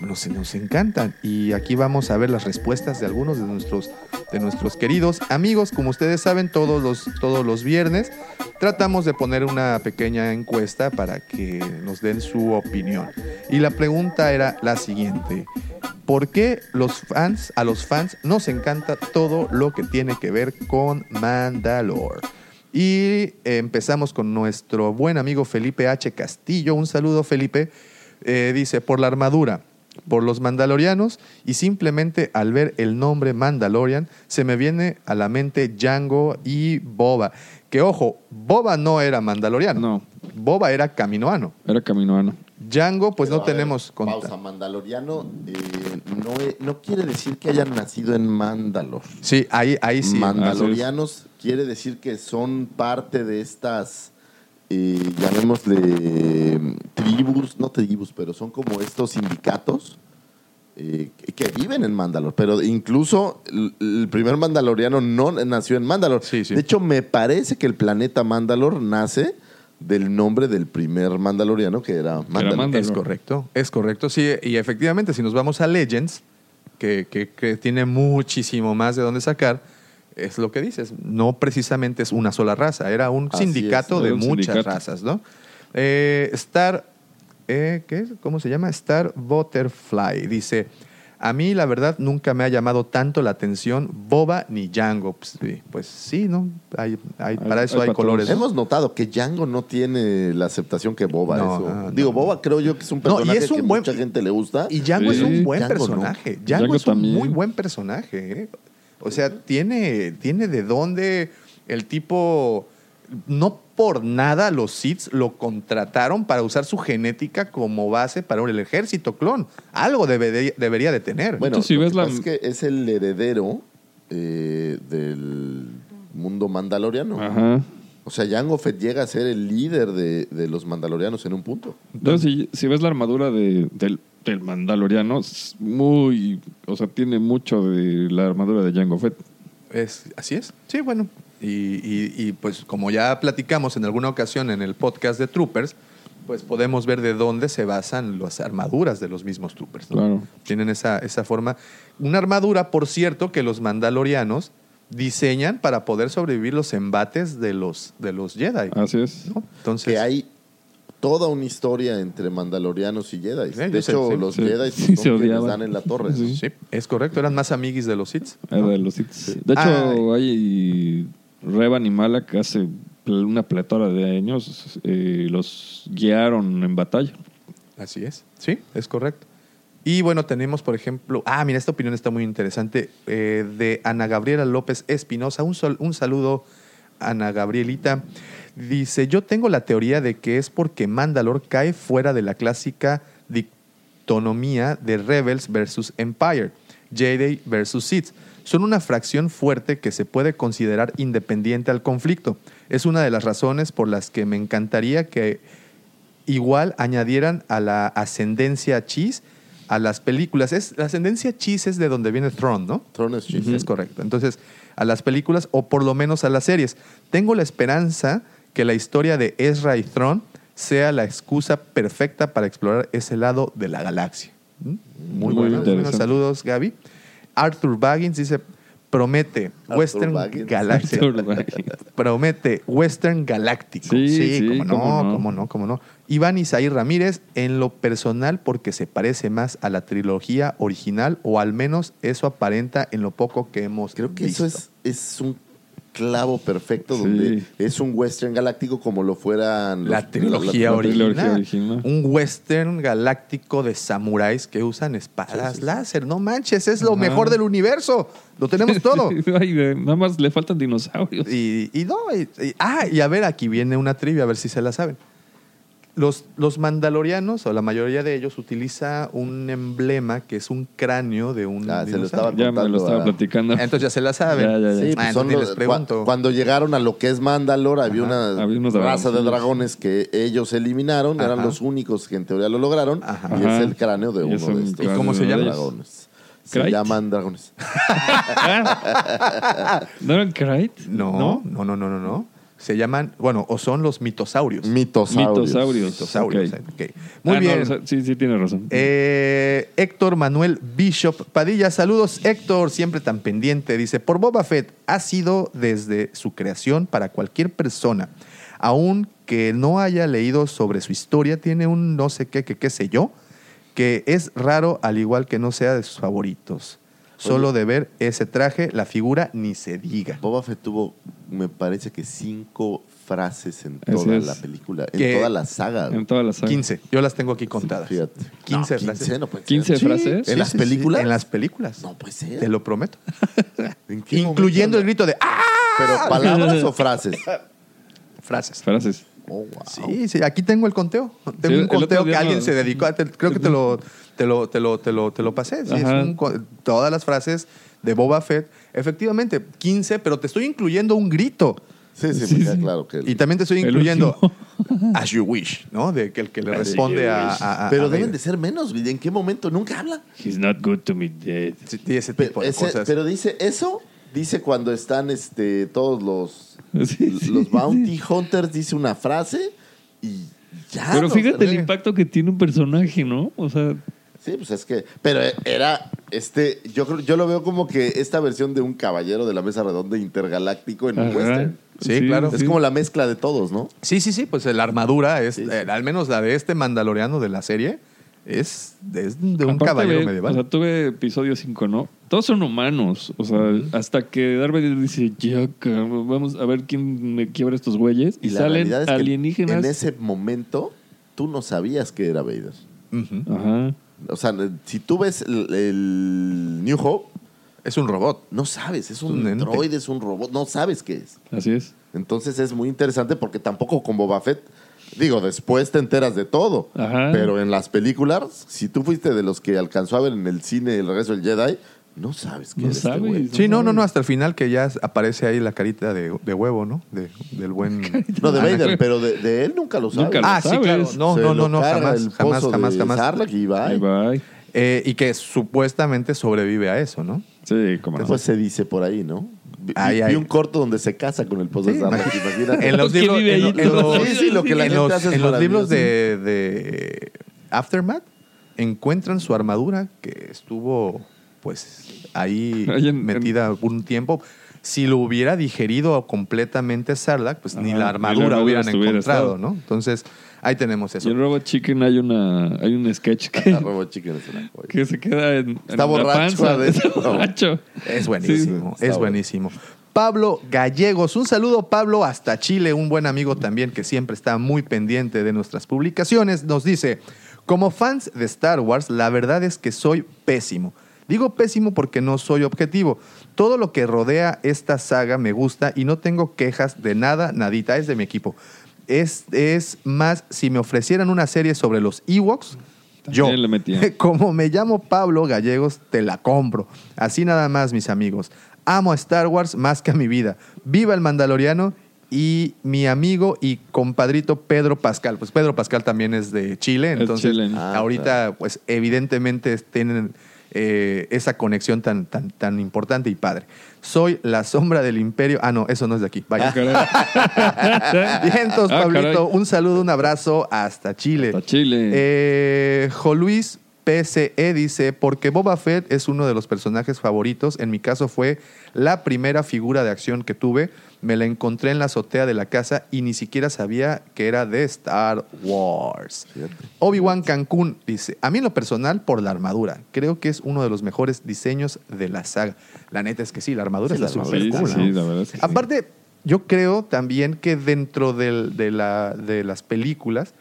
C: nos, encantan. Y aquí vamos a ver las respuestas de algunos de nuestros, de nuestros queridos amigos. Como ustedes saben, todos los, todos los viernes tratamos de poner una pequeña encuesta para que nos den su opinión. Y la pregunta era la siguiente. ¿Por qué los fans, a los fans nos encanta todo lo que tiene que ver con Mandalore? Y empezamos con nuestro buen amigo Felipe H. Castillo. Un saludo, Felipe. Eh, dice, por la armadura, por los mandalorianos y simplemente al ver el nombre Mandalorian se me viene a la mente Django y Boba. Que ojo, Boba no era mandaloriano.
E: No.
C: Boba era caminoano.
E: Era caminoano.
C: Django, pues
D: Pero,
C: no
D: a ver,
C: tenemos
D: Pausa, Mandaloriano eh, no, no quiere decir que hayan nacido en Mandalor.
C: Sí, ahí, ahí sí.
D: Mandalorianos quiere decir que son parte de estas, eh, llamémosle mm, tribus, no tribus, pero son como estos sindicatos eh, que- viven en Mandalor. Pero incluso el, el primer Mandaloriano no nació en Mandalor.
C: Sí, sí.
D: De hecho, me parece que el planeta Mandalor nace del nombre del primer Mandaloriano que era Mandalor.
E: Mandalor.
C: Es correcto, es correcto. Sí, y efectivamente, si nos vamos a Legends, que, que- que tiene muchísimo más de dónde sacar, es lo que dices. No precisamente es una sola raza, era un
D: Así
C: sindicato
E: es,
C: de
E: era un
C: muchas
E: sindicato.
C: razas, ¿no? Eh, Star, eh, ¿qué? es? ¿Cómo se llama? Star Butterfly. Dice, a mí la verdad nunca me ha llamado tanto la atención Boba ni Django. Pues, sí, pues sí, ¿no? Hay, hay- para eso
E: hay
C: colores.
D: Hemos notado que Django no tiene la aceptación que Boba.
C: No,
D: eso.
C: no, no.
D: Digo, Boba creo yo que es un
C: No, y
D: personaje
C: es un
D: que
C: buen-
D: mucha gente le gusta.
C: Y Django es un buen
D: Django, ¿no?
C: personaje. Django,
E: Django
C: es un
E: también.
C: muy buen personaje. ¿eh? O sea, tiene, tiene de dónde el tipo. No por nada los Sith lo contrataron para usar su genética como base para el ejército clon. Algo debe de- debería de tener.
D: Bueno,
E: si
D: lo
E: ves
D: que
E: la-
D: pasa es que es el heredero eh, del mundo mandaloriano.
E: Ajá.
D: O sea, Jango Fett llega a ser el líder de, de los mandalorianos en un punto.
E: Entonces, si, si ves la armadura de- del, del Mandaloriano, es muy. O sea, tiene mucho de la armadura de Jango Fett.
C: Es, así es. Sí, bueno. Y, y- y, pues como ya platicamos en alguna ocasión en el podcast de Troopers, pues podemos ver de dónde se basan las armaduras de los mismos Troopers. ¿no?
E: Claro.
C: Tienen esa, esa forma. Una armadura, por cierto, que los mandalorianos diseñan para poder sobrevivir los embates de los, de los Jedi.
E: Así es.
C: ¿no? Entonces,
D: Que hay toda una historia entre mandalorianos y Jedi.
C: Sí,
D: de
C: sé,
D: hecho,
C: sí.
D: los
E: Sí.
D: Jedi
E: Sí, se odiaban.
D: dan en la torre.
E: Sí.
C: sí, es correcto. Eran más amiguis de los Sith.
E: De los Sith. De hecho, hay Revan y Malak hace una pletora de años eh, los guiaron en batalla.
C: Así es. Sí, es correcto. Y bueno, tenemos, por ejemplo, ah, mira, esta opinión está muy interesante, eh, de Ana Gabriela López Espinosa. Un, sol- un saludo, Ana Gabrielita. Dice, yo tengo la teoría de que es porque Mandalor cae fuera de la clásica dictonomía de Rebels versus Empire, Jedi versus Sith. Son una fracción fuerte que se puede considerar independiente al conflicto. Es una de las razones por las que me encantaría que igual añadieran a la ascendencia Cheese a las películas. Es, la ascendencia Cheese es de donde viene Throne, ¿no?
D: Throne is cheese.
C: Es correcto. Entonces, a las películas o por lo menos a las series. Tengo la esperanza que la historia de Ezra y Throne sea la excusa perfecta para explorar ese lado de la galaxia. ¿Mm? Muy,
E: Muy
C: bueno.
E: interesante.
C: Buenos saludos, Gaby. Arthur Baggins dice, promete
D: Arthur
C: Western
D: Baggins.
E: Baggins.
C: promete Western Galáctico.
E: Sí,
C: Sí,
E: sí,
C: cómo no,
E: cómo no.
C: cómo no, cómo no. Iván Isaí Ramírez, en lo personal, porque se parece más a la trilogía original, o al menos eso aparenta en lo poco que hemos
D: Creo que
C: visto.
D: eso es, es un clavo perfecto
E: Sí.
D: donde es un western galáctico como lo fueran los-
C: La trilogía,
E: la
C: original.
E: trilogía original.
C: Un western galáctico de samuráis que usan espadas
D: Sí, sí, sí.
C: láser. No manches, es lo mejor del universo. Lo tenemos todo.
E: Ay, nada más le faltan dinosaurios.
C: Y, y no, y- y- ah, y a ver, aquí viene una trivia, a ver si se la saben. Los, los mandalorianos, o la mayoría de ellos, utiliza un emblema que es un cráneo de un
D: Ah, se lo estaba
E: ya me lo estaba
D: a-
E: platicando.
C: Entonces ya se la saben.
E: Ya, ya, ya.
D: Sí,
C: Ah,
D: pues son
C: entonces
D: los-
C: les pregunto.
D: cua- cuando llegaron a lo que es Mandalor, había
C: Ajá,
D: una
E: había
D: raza de
E: dragones.
D: dragones que ellos eliminaron, eran los únicos que en teoría lo lograron,
C: Ajá.
D: y
E: Ajá.
D: es el cráneo de uno
E: es un
D: de estos.
C: ¿Y cómo se
E: cráneo de
C: llama?
E: ellos.
D: dragones. Se llaman dragones.
E: ¿No eran?
C: No, no, no, no, no, no. Se llaman, bueno, o son los mitosaurios.
D: Mitosaurios.
E: Mitosaurios.
C: Muy
E: Ah, no,
C: bien.
E: o sea, sí, sí, tiene razón.
C: Eh, Héctor Manuel Bishop Padilla, saludos Héctor, siempre tan pendiente. Dice, por Boba Fett ha sido desde su creación para cualquier persona, aun que no haya leído sobre su historia, tiene un no sé qué, que qué sé yo, que es raro al igual que no sea de sus favoritos. Solo de ver ese traje, la figura ni se diga.
D: Boba Fett tuvo, me parece que cinco frases en
E: Así
D: toda
E: es.
D: la película, en toda la saga.
E: en toda la saga.
C: 15, yo las tengo aquí contadas.
D: Fíjate.
C: 15
D: No,
C: frases.
D: no puede ser.
E: 15
C: Sí,
E: frases.
D: ¿En las películas?
C: En las películas.
D: No puede ser.
C: Te lo prometo.
D: ¿En qué
C: Incluyendo el grito de ¡Ah!
D: Pero palabras o frases.
C: Frases.
E: Frases.
D: Oh, wow.
C: Sí, sí, aquí tengo el conteo. Tengo
E: Sí,
C: un conteo que alguien
E: no-
C: se dedicó a. te- creo que te lo, te lo, te lo, te lo, te lo pasé. Sí, es un todas las frases de Boba Fett. Efectivamente, 15, pero te estoy incluyendo un grito.
D: Sí, sí, queda claro que.
C: Y también te estoy incluyendo. As You Wish, ¿no? De que el que le responde a. a- a-
D: Pero
C: a
D: deben de ser menos, ¿en qué momento? Nunca habla.
E: He's not good to me dead.
C: Sí, sí, ese
D: Pero,
C: tipo de
D: ese-
C: cosas.
D: pero dice eso, dice cuando están este, todos los,
E: Sí, sí.
D: los bounty hunters, dice una frase y ya.
E: Pero
D: no
E: fíjate el impacto que tiene un personaje, ¿no? O sea,
D: Sí, pues es que. Pero era este. Yo creo, yo lo veo como que esta versión de un caballero de la mesa redonda intergaláctico en un western.
C: Sí, claro.
D: Es como la mezcla de todos, ¿no?
C: Sí, sí, sí, pues la armadura es,
D: Sí, sí.
C: eh, al menos la de este mandaloriano de la serie, es, es de un
E: Aparte,
C: caballero medieval.
E: O sea, tuve episodio 5, ¿no? Todos son humanos. O sea, hasta que Darth Vader dice, ya, cabrón, vamos a ver quién me quiebra estos güeyes. Y,
D: la
E: salen
D: realidad es que
E: alienígenas.
D: En ese momento, tú no sabías que era Vader.
C: Ujú.
E: Ajá.
D: O sea, si tú ves el, el New Hope,
C: Es un robot.
D: no sabes. Es
C: un
D: un droide, es un robot. No sabes qué es.
E: Así es.
D: Entonces es muy interesante porque tampoco con Boba Fett, digo, después te enteras de todo.
E: Ajá.
D: Pero en las películas, si tú fuiste de los que alcanzó a ver en el cine el regreso del Jedi, no sabes qué
E: No
D: es este.
C: Sí, no, no, no, hasta el final que ya aparece ahí la carita de, de huevo, ¿no? De- del buen...
D: No, de. Vader, pero de, de él nunca lo sabes.
E: Nunca lo
C: Ah, sí,
E: sabes.
C: claro. No,
D: Se
C: no, no, jamás, jamás, jamás, jamás.
D: Y bye.
C: Eh, y que supuestamente sobrevive a eso, ¿no?
E: Sí, como no.
D: Después se dice por ahí, ¿no? Vi,
C: Ay,
D: vi un corto donde se casa con el pozo
C: Sí,
D: de Sarlacc,
C: imagínate. En los
E: Que
C: libros, en, lo- en
E: todo.
C: los-
D: Sí, sí, lo que la
C: en
D: gente
C: los-
D: hace es
C: en los libros de Aftermath encuentran su armadura que estuvo pues ahí
E: en-
C: metida un tiempo. Si lo hubiera digerido completamente Sarlacc, pues ni la
E: ni
C: armadura,
E: la
C: hubieran encontrado,
E: estado.
C: ¿no? Entonces, ahí tenemos
E: Y
C: eso.
E: en Robot Chicken hay una hay un sketch que,
D: Ah, Robot Chicken es una joya.
E: que se queda en, en
D: Está
E: la
D: borracho
E: panza.
D: adentro.
E: Está borracho.
C: Es buenísimo,
D: Sí,
C: es buenísimo. Pablo Gallegos, un saludo Pablo hasta Chile, un buen amigo también que siempre está muy pendiente de nuestras publicaciones. Nos dice, como fans de Star Wars, la verdad es que soy pésimo. Digo pésimo porque no soy objetivo. Todo lo que rodea esta saga me gusta y no tengo quejas de nada, nadita, es de mi equipo. Es, es más, si me ofrecieran una serie sobre los Ewoks, yo,
E: le metía.
C: como me llamo Pablo Gallegos, te la compro. Así nada más, mis amigos. Amo a Star Wars más que a mi vida. Viva el Mandaloriano y mi amigo y compadrito Pedro Pascal. Pues Pedro Pascal también es de Chile,
E: Es
C: entonces
E: chileno.
D: Ah,
C: ahorita pues evidentemente tienen eh, esa conexión tan, tan, tan importante y padre. Soy la sombra del imperio. Ah, no, eso no es de aquí. Vaya. Bien, entonces,
E: Ah,
C: Pablito,
E: caray.
C: un saludo, un abrazo hasta Chile.
E: Hasta Chile.
C: Eh, Jo Luis PCE dice, porque Boba Fett es uno de los personajes favoritos. En mi caso fue la primera figura de acción que tuve. Me la encontré en la azotea de la casa y ni siquiera sabía que era de Star Wars. Obi-Wan Cancún dice, a mí en lo personal por la armadura. Creo que es uno de los mejores diseños de la saga. La neta es que sí, la armadura
D: Sí,
C: está
D: la
C: súper
E: sí,
C: cool.
E: sí,
C: ¿no?
E: sí, la verdad es que sí.
C: Aparte, yo creo también que dentro del- de, la- de las películas,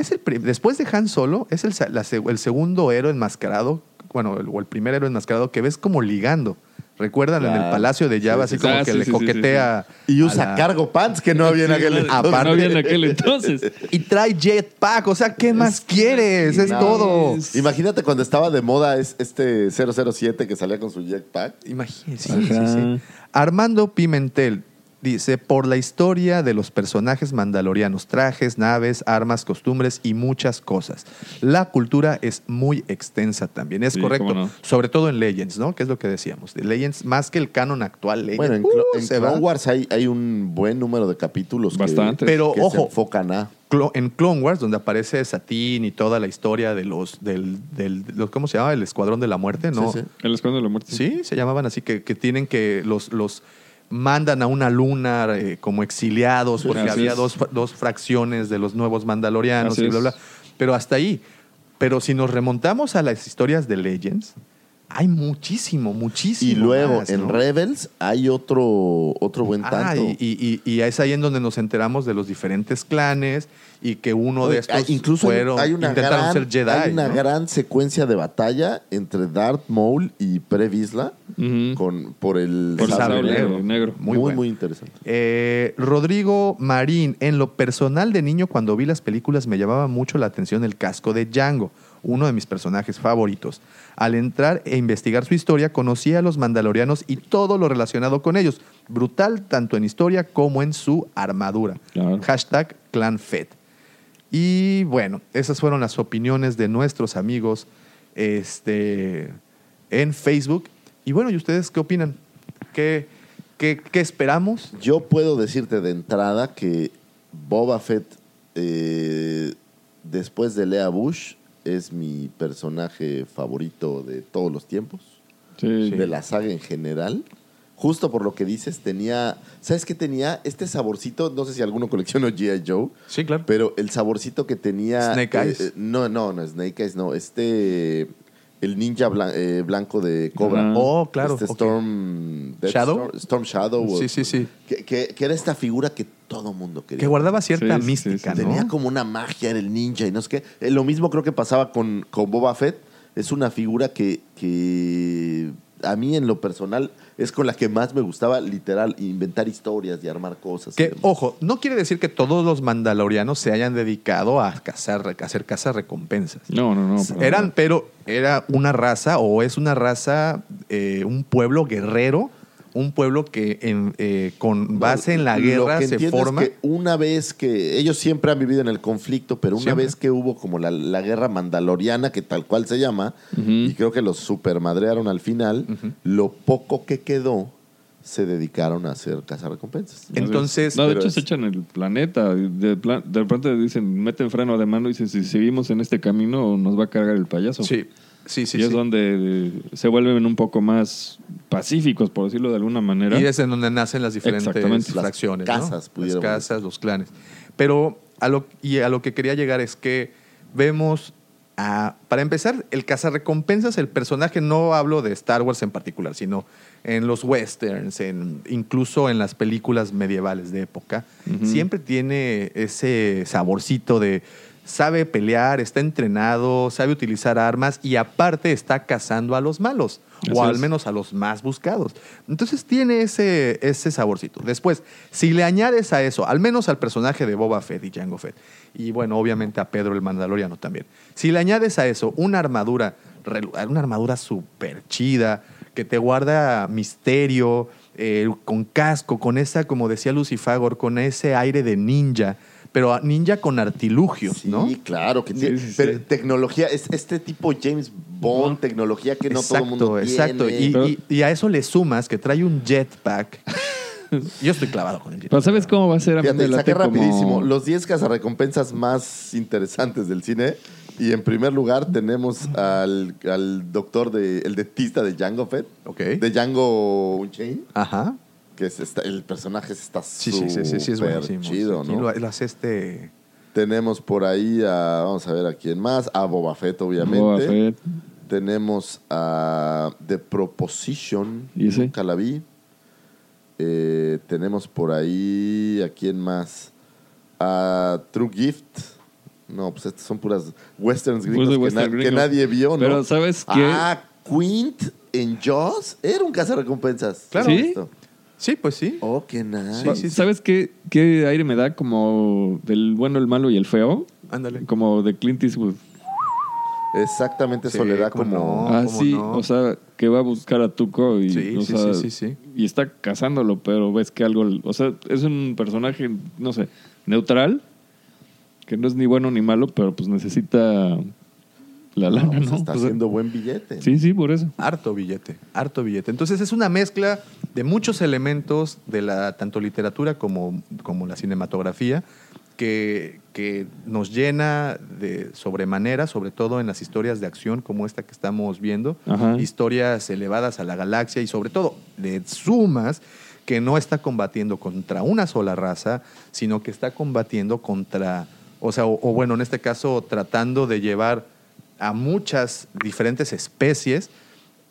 C: es el, después de Han Solo, es el, la el segundo héroe enmascarado, bueno, el- o el primer héroe enmascarado que ves como ligando. ¿Recuerdan en el. Palacio de Java,
D: Sí,
C: así
D: sí,
C: como
E: sí.
C: que
E: Ah, sí,
C: le
E: sí, sí,
C: coquetea.
D: Y usa
C: la-
D: cargo pants que no había en aquel entonces.
C: Aparte-
E: no había en aquel entonces.
C: Y trae jetpack, o sea, ¿qué más quieres? Es
D: No.
C: todo.
D: Imagínate cuando estaba de moda es- este 007 que salía con su jetpack.
C: Sí. Armando Pimentel dice, por la historia de los personajes mandalorianos, trajes, naves, armas, costumbres y muchas cosas. La cultura es muy extensa también, es
E: Sí,
C: correcto.
E: no.
C: Sobre todo en Legends, ¿no? Que es lo que decíamos. De Legends, más que el canon actual, Legends.
D: Bueno, en,
C: uh,
D: en
C: se
D: Clone
C: va.
D: Wars hay, hay un buen número de capítulos que-
E: Bastante.
C: Pero
D: que se
C: ojo,
D: enfocan a...
C: Clo- en Clone Wars, donde aparece Satín y toda la historia de los, del, del, los- ¿cómo se llama? El Escuadrón de la Muerte, ¿no?
D: Sí, sí.
E: El escuadrón de la muerte.
C: Sí, se llamaban así, que, que tienen que los, los mandan a una luna eh, como exiliados, porque
E: así
C: había dos, dos fracciones de los nuevos mandalorianos
E: Así
C: y bla, bla. Pero hasta ahí. Pero si nos remontamos a las historias de Legends, hay muchísimo, muchísimo.
D: Y luego
C: más,
D: en
C: ¿no?
D: Rebels hay otro, otro buen
C: Ah,
D: tanto.
C: y, y- y- y es ahí en donde nos enteramos de los diferentes clanes y que uno de estos
D: hay- incluso hay-
C: fueron,
D: hay una,
C: intentaron
D: gran,
C: ser Jedi.
D: hay una
C: ¿no?
D: gran secuencia de batalla entre Darth Maul y Pre Vizsla
E: Ujú.
D: con, por el
C: Por
D: sable negro.
C: negro.
E: negro.
C: Muy
D: Muy,
C: bueno.
D: muy interesante.
C: Eh, Rodrigo Marín, en lo personal de niño, cuando vi las películas, me llamaba mucho la atención el casco de Django, uno de mis personajes favoritos. Al entrar e investigar su historia, conocí a los mandalorianos y todo lo relacionado con ellos. Brutal tanto en historia como en su armadura.
E: Claro.
C: Hashtag ClanFed. Y bueno, esas fueron las opiniones de nuestros amigos este, en Facebook. Y bueno, ¿y ustedes qué opinan? ¿Qué, qué, qué esperamos?
D: Yo puedo decirte de entrada que Boba Fett, eh, después de Lea Bush, es mi personaje favorito de todos los tiempos,
E: Sí.
D: de la saga en general. Justo por lo que dices, tenía. ¿Sabes qué tenía? Este saborcito, no sé si alguno coleccionó G.I. Joe,
C: Sí, claro.
D: pero el saborcito que tenía.
C: Snake
D: eh,
C: Eyes.
D: eh, no, no, no, Snake Eyes, no. Este. El ninja blan- eh, blanco de Cobra.
E: Ajá.
C: Oh, claro.
D: Este. Storm.
C: Shadow.
D: Storm, Storm Shadow. o-
C: Sí, sí, sí.
D: Que, que- que era esta figura que todo mundo quería.
C: Que guardaba cierta
E: sí,
C: mística,
E: sí, sí.
C: ¿no?
D: Tenía como una magia, era el ninja y no sé qué. Eh, lo mismo creo que pasaba con, con Boba Fett. Es una figura que, que a mí en lo personal es con la que más me gustaba literal inventar historias y armar cosas.
C: Que, ojo, no quiere decir que todos los mandalorianos se hayan dedicado a cazar, a hacer cazar recompensas.
E: No, no, no.
C: Eran, pero era una raza o es una raza, eh, un pueblo guerrero, un pueblo que en, eh, con base en la
D: Lo
C: guerra
D: que
C: se
D: entiendo es
C: forma.
D: que una vez que ellos siempre han vivido en el conflicto, pero una
C: Siempre.
D: vez que hubo como la, la guerra mandaloriana, que tal cual se llama, y creo que los supermadrearon al final, lo poco que quedó se dedicaron a hacer cazarrecompensas.
C: Entonces,
E: No, de hecho
D: es-
E: se echan el planeta. y De, plan- de repente dicen, meten freno de mano y dicen, si seguimos en este camino nos va a cargar el payaso.
C: sí, sí, sí.
E: y es
C: sí.
E: donde se vuelven un poco más pacíficos, por decirlo de alguna manera.
C: Y es en donde nacen las diferentes.
D: Las
C: fracciones. ¿no?
D: casas,
C: Las
D: pudiéramos
C: casas, los clanes. Pero a lo, y a lo que quería llegar es que vemos, a, para empezar, el cazarrecompensas, el personaje, no hablo de Star Wars en particular, sino en los westerns, en, incluso en las películas medievales de época, siempre tiene ese saborcito de sabe pelear, está entrenado, sabe utilizar armas y aparte está cazando a los malos,
E: Así
C: o al menos a los más buscados. Entonces tiene ese, ese saborcito. Después, si le añades a eso, al menos al personaje de Boba Fett y Jango Fett, y bueno, obviamente a Pedro el Mandaloriano también, si le añades a eso una armadura, una armadura súper chida, que te guarda misterio, eh, con casco, con esa, como decía Lucifagor, con ese aire de ninja, pero a- ninja con artilugios,
D: Sí,
C: ¿no?
D: claro, que
E: Sí,
D: tiene
E: sí, sí.
D: pero tecnología, es este tipo James Bond, tecnología que no todo el mundo
C: exacto.
D: tiene.
C: Y,
E: Pero-
C: y- y a eso le sumas que trae un jetpack. Yo estoy clavado con el jetpack.
E: Pero ¿sabes cómo va a ser? A mí
D: Fíjate, saqué
E: como-
D: rapidísimo los 10 cazarrecompensas más interesantes del cine. Y en primer lugar tenemos al, al doctor, de, el dentista de Django Fett,
C: Ok.
D: de Django Unchained,
C: Ajá.
D: Que es esta- el personaje está
C: Sí, sí, sí, sí, sí, es
D: súper
C: buenísimo.
D: chido,
C: Sí,
D: ¿no?
C: lo, lo hace este...
D: Tenemos por ahí a, vamos a ver a quién más, a Boba Fett, obviamente.
E: Boba Fett.
D: Tenemos a The Proposition,
E: ¿Y
D: nunca la vi. Eh, tenemos por ahí, ¿a quién más? A True Gift. No, pues estas son puras westerns gringos, que, nadie vio, ¿no?
E: Pero ¿sabes qué?
D: Ah, Quint en Jaws era un cazarrecompensas.
C: Claro.
E: ¿Sí?
D: Esto.
C: Sí, pues sí.
D: Oh, qué nice.
C: Sí, sí, sí.
E: ¿Sabes qué, qué aire me da como del bueno, el malo y el feo?
C: Ándale.
E: Como de Clint Eastwood.
D: Exactamente,
C: Sí,
D: Soledad como...
C: no. ¿cómo
E: Así,
C: no?
E: o sea, que va a buscar a Tuco y,
C: Sí,
E: o
C: sí,
E: sea,
C: sí, sí, sí.
E: y está cazándolo, pero ves que algo, o sea, es un personaje, no sé, neutral, que no es ni bueno ni malo, pero pues necesita la lana,
D: pues
E: ¿no?
D: está
E: sea,
D: haciendo buen billete.
E: sí, sí, por eso.
C: Harto billete, harto billete. Entonces es una mezcla de muchos elementos de la tanto literatura como, como la cinematografía que, que nos llena de sobremanera, sobre todo en las historias de acción como esta que estamos viendo,
E: Ajá.
C: historias elevadas a la galaxia y sobre todo de sumas que no está combatiendo contra una sola raza, sino que está combatiendo contra, o sea, o, o bueno, en este caso tratando de llevar a muchas diferentes especies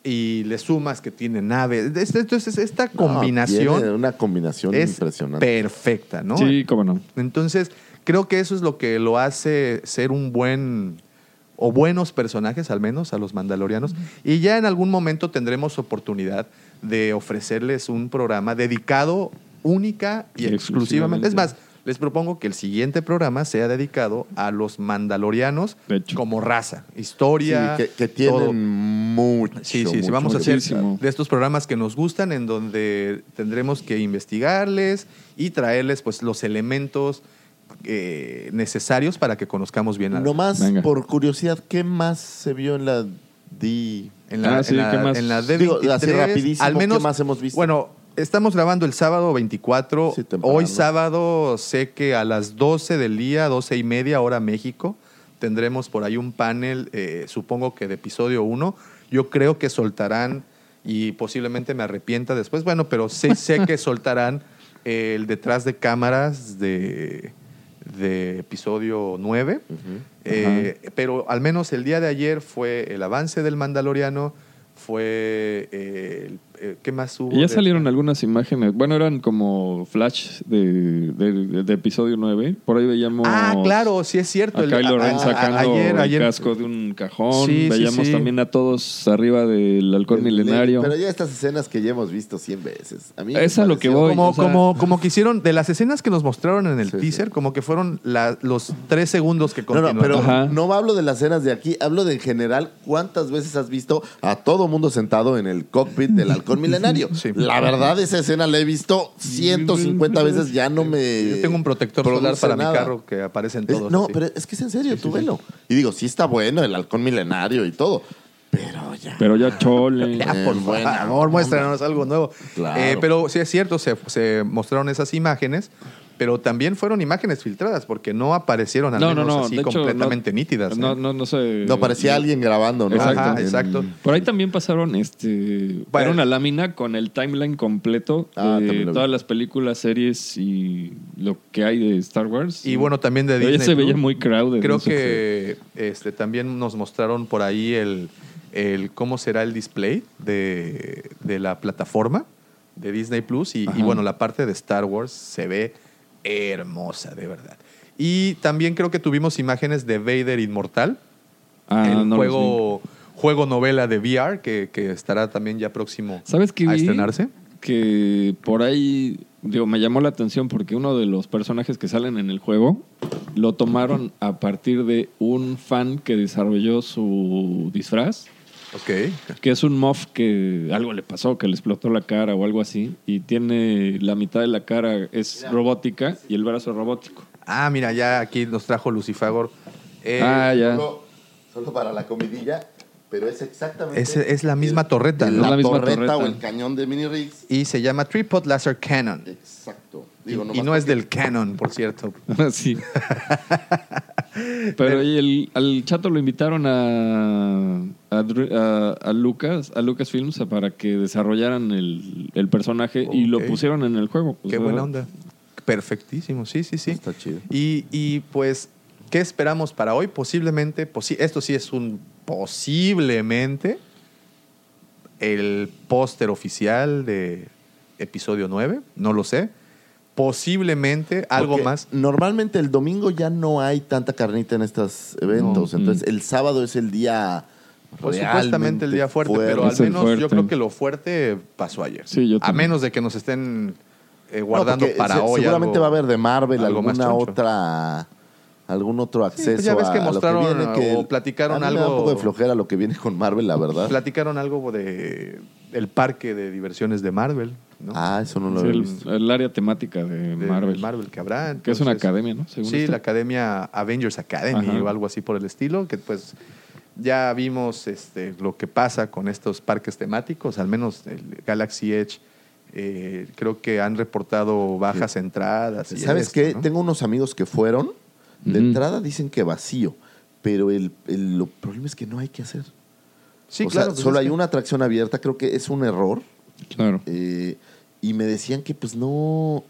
C: y le sumas que tiene naves. Este- Entonces, esta
D: No,
C: combinación
D: tiene una combinación
C: es
D: impresionante.
C: perfecta, ¿no?
E: Sí, cómo no.
C: Entonces, creo que eso es lo que lo hace ser un buen o buenos personajes, al menos a los mandalorianos. Y ya en algún momento tendremos oportunidad de ofrecerles un programa dedicado única y exclusivamente.
E: Exclusivamente.
C: Es más, les propongo que el siguiente programa sea dedicado a los mandalorianos
E: De hecho.
C: como raza,
D: Sí,
C: historia.
D: que, que tienen
C: todo.
D: mucho.
C: Sí, sí, sí. Vamos a hacer
E: muchísimo.
C: de estos programas que nos gustan, en donde tendremos que investigarles y traerles pues los elementos eh, necesarios para que conozcamos bien la
D: Nomás
E: Venga.
D: por curiosidad, ¿qué más se vio en la D?
C: en la,
E: Ah, sí,
C: en la-
E: ¿qué más?
C: en la
D: Digo,
C: D23,
D: así rapidísimo,
C: al menos,
D: ¿qué más hemos visto?
C: Bueno, estamos grabando el sábado 24.
D: Sí, temprano.
C: Hoy sábado sé que a las 12 del día, 12 y media hora México, tendremos por ahí un panel, eh, supongo que de episodio 1. Yo creo que soltarán, y posiblemente me arrepienta después, bueno, pero sé, sé que soltarán eh, el detrás de cámaras de, de episodio 9. Eh, pero al menos el día de ayer fue el avance del Mandaloriano, fue el- eh, ¿qué más hubo?
E: Y ya salieron algunas imágenes. Bueno, eran como flash de, de- de episodio 9. Por ahí veíamos.
C: Ah, claro, sí es cierto.
E: A
C: El-
E: Kylo
C: a-
E: Ren
C: a-
E: sacando
C: ayer,
E: el
C: ayer-
E: casco de un cajón.
C: Sí,
E: veíamos
C: sí.
E: también a todos arriba del halcón
D: El-
E: milenario.
D: Pero ya estas escenas que ya hemos visto 100 veces. A mí me
E: Es a lo que voy.
C: Como,
E: o sea-
C: como, como que hicieron, de las escenas que nos mostraron en el
D: Sí,
C: teaser,
D: sí.
C: como que fueron la- los tres segundos que
D: No,
C: continuaron.
D: no, pero
E: Ajá.
D: no hablo de las escenas de aquí, hablo de en general. ¿Cuántas veces has visto a todo mundo sentado en el cockpit del halcón milenario?
C: Sí.
D: La verdad, esa escena la he visto 150 veces, ya no me.
C: Yo tengo un protector solar para
D: nada.
C: mi carro que aparece en
D: Es-
C: todos.
D: no,
C: así.
D: pero es que es en serio, tú velo. Y digo, sí está bueno el halcón milenario y todo, pero ya.
E: Pero ya chole.
C: Ya, por
D: Eh,
C: favor, muéstranos algo nuevo.
D: Claro.
C: Eh, pero sí es cierto, se, se mostraron esas imágenes, pero también fueron imágenes filtradas, porque no aparecieron al
E: No, no,
C: menos
E: no.
C: así
E: de hecho,
C: completamente
E: no-
C: nítidas.
E: No,
C: ¿eh?
E: no, no sé.
D: no, parecía alguien grabando, ¿no?
E: Exacto.
C: Ajá, exacto.
E: Por ahí también pasaron este
C: Bueno.
E: era una lámina con el timeline completo
D: Ah, también
E: de todas las películas, series y lo que hay de Star Wars.
C: Y bueno, también de
E: Pero ya
C: Disney
E: se veía muy crowded.
C: Creo
E: no sé
C: que este, también nos mostraron por ahí el, el cómo será el display de, de la plataforma de Disney Plus. Y, y bueno, la parte de Star Wars se ve hermosa, de verdad. Y también creo que tuvimos imágenes de Vader Inmortal,
E: Ah,
C: el
E: no
C: juego, juego novela de VR, que, que estará también ya próximo
E: ¿Sabes qué
C: a estrenarse.
E: Que por ahí, digo, me llamó la atención porque uno de los personajes que salen en el juego lo tomaron a partir de un fan que desarrolló su disfraz,
C: Ok.
E: que es un moff que algo le pasó, que le explotó la cara o algo así, y tiene la mitad de la cara es robótica y el brazo es robótico.
C: Ah, mira, ya aquí nos trajo Lucifagor. Eh,
E: ah, ya.
D: Solo, solo para la comidilla, pero es exactamente.
C: Es- es la misma torreta.
D: La,
E: la misma
D: torreta,
E: torreta.
D: o el cañón de Mini Rigs.
C: Y se llama Tripod Laser Cannon.
D: Exacto.
C: Y,
D: Digo,
C: y
D: nomás
C: no es del Canon, por cierto.
E: sí. Pero y el, al chato lo invitaron a, a, a- a Lucas, a Lucasfilms para que desarrollaran el, el personaje y lo pusieron en el juego. O
C: Qué
E: sea,
C: buena onda. Perfectísimo, sí, sí, sí.
D: Está chido.
C: Y, y, pues, ¿qué esperamos para hoy? Posiblemente, posi- esto sí es un posiblemente el póster oficial de episodio 9, no lo sé. Posiblemente algo
D: Porque
C: más.
D: Normalmente el domingo ya no hay tanta carnita en estos eventos.
E: No.
D: Entonces
E: Mm.
D: el sábado es el día.
C: Pues supuestamente el día fuerte, pero al
E: Es
C: menos yo creo que lo fuerte pasó ayer.
E: Sí, yo
C: a menos de que nos estén eh, guardando para
D: se-
C: hoy.
D: Seguramente
C: algo-
D: va a haber de Marvel
C: algo
D: alguna otra. Algún otro
C: Sí,
D: acceso.
C: pues ya ves
D: a-
C: que
D: a lo
C: mostraron
D: viene, que
C: o platicaron
D: a mí me da
C: algo-
D: un poco de flojera lo que viene con Marvel, la verdad.
C: Platicaron algo de el parque de diversiones de Marvel, ¿no?
D: Ah, eso no lo
E: sí,
D: he
E: el,
D: visto.
E: el área temática de,
C: de
E: Marvel.
C: Marvel que habrá.
E: Que es una academia, ¿no? Según
C: sí, la academia Avengers Academy
E: Ajá.
C: o algo así por el estilo, que pues ya vimos este, lo que pasa con estos parques temáticos, al menos el Galaxy Edge. eh, creo que han reportado bajas entradas. y
D: ¿Sabes
C: esto,
D: qué?
C: ¿no?
D: Tengo unos amigos que fueron. De entrada dicen que vacío. Pero el, el- lo problema es que no hay que hacer.
C: Sí,
D: o
C: claro.
D: sea,
C: pues
D: solo hay
C: que-
D: una atracción abierta. Creo que es un error.
E: Claro.
D: Eh, y me decían que pues no,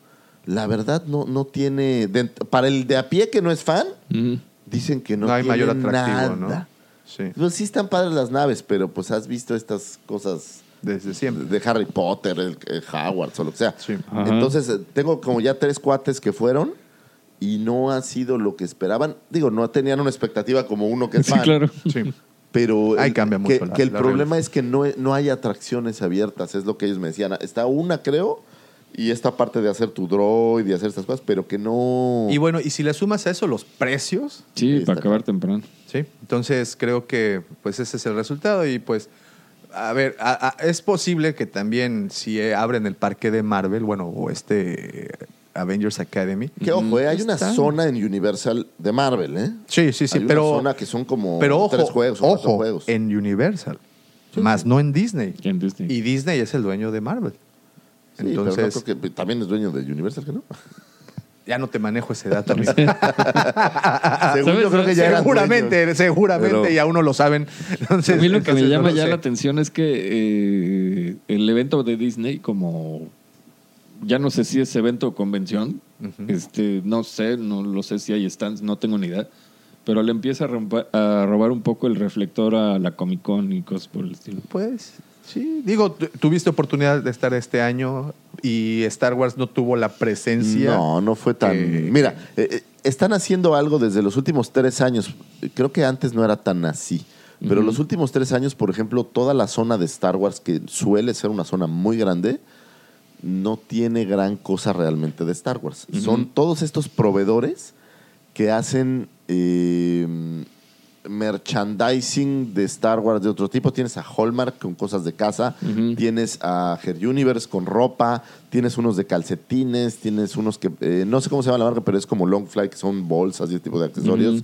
D: la verdad no, no tiene, para el de a pie que no es fan, dicen que no,
C: No hay
D: tiene
C: mayor atractivo,
D: nada.
C: ¿no? Sí,
D: Pues sí están padres las naves, pero pues has visto estas cosas
C: desde siempre.
D: de Harry Potter, el, el Hogwarts o lo que sea.
C: Sí.
D: Entonces eh, tengo como ya tres cuates que fueron y no ha sido lo que esperaban. Digo, no tenían una expectativa como uno que es
E: Sí,
D: fan.
E: claro.
C: Sí.
D: Pero
C: Ahí
D: el-
C: cambia
D: que,
C: mucho la-
D: que el problema
C: realidad.
D: es que no, no hay atracciones abiertas, es lo que ellos me decían. Está una, creo, y esta parte de hacer tu droid y hacer estas cosas, pero que no...
C: Y bueno, y si le sumas a eso los precios,
E: Sí, para acabar temprano.
C: Sí, entonces creo que pues ese es el resultado y pues a ver, a- a- es posible que también si abren el parque de Marvel, bueno, o este Avengers Academy.
D: que ojo, eh, hay una
C: Está-
D: zona en Universal de Marvel, ¿eh?
C: Sí, sí, sí,
D: Hay una
C: pero
D: zona que son como
C: pero ojo,
D: tres juegos o cuatro
C: ojo,
D: juegos.
C: en Universal, más no en Disney.
E: En Disney.
C: Y Disney es el dueño de Marvel.
D: Sí, pero no
C: Entonces,
D: creo que también es dueño de Universal, ¿que no?
C: Ya no te manejo ese dato.
D: Según
E: ¿Sabes?
D: yo creo que ya eran
C: seguramente,
D: dueños.
C: seguramente,
D: Pero-
C: y aún no lo saben. Entonces,
E: A mí lo que me
C: entonces
E: llama
C: no lo
E: ya
C: sé.
E: la atención es que eh, el evento de Disney, como ya no sé si es evento o convención, este, no sé, no lo sé si hay stands, no tengo ni idea, pero le empieza a, rompa- a robar un poco el reflector a la Comic Con y cosas por el estilo.
C: Pues, sí. Digo, tu- tuviste oportunidad de estar este año y Star Wars no tuvo la presencia.
D: No, no fue tan. Mira, eh, eh, están haciendo algo desde los últimos tres años. Creo que antes no era tan así. Pero los últimos tres años, por ejemplo, toda la zona de Star Wars, que suele ser una zona muy grande, no tiene gran cosa realmente de Star Wars. Son todos estos proveedores que hacen eh, merchandising de Star Wars de otro tipo. Tienes a Hallmark con cosas de casa, tienes a Her Universe con ropa, tienes unos de calcetines, tienes unos que eh, no sé cómo se llama la marca, pero es como Long Fly, que son bolsas y ese tipo de accesorios.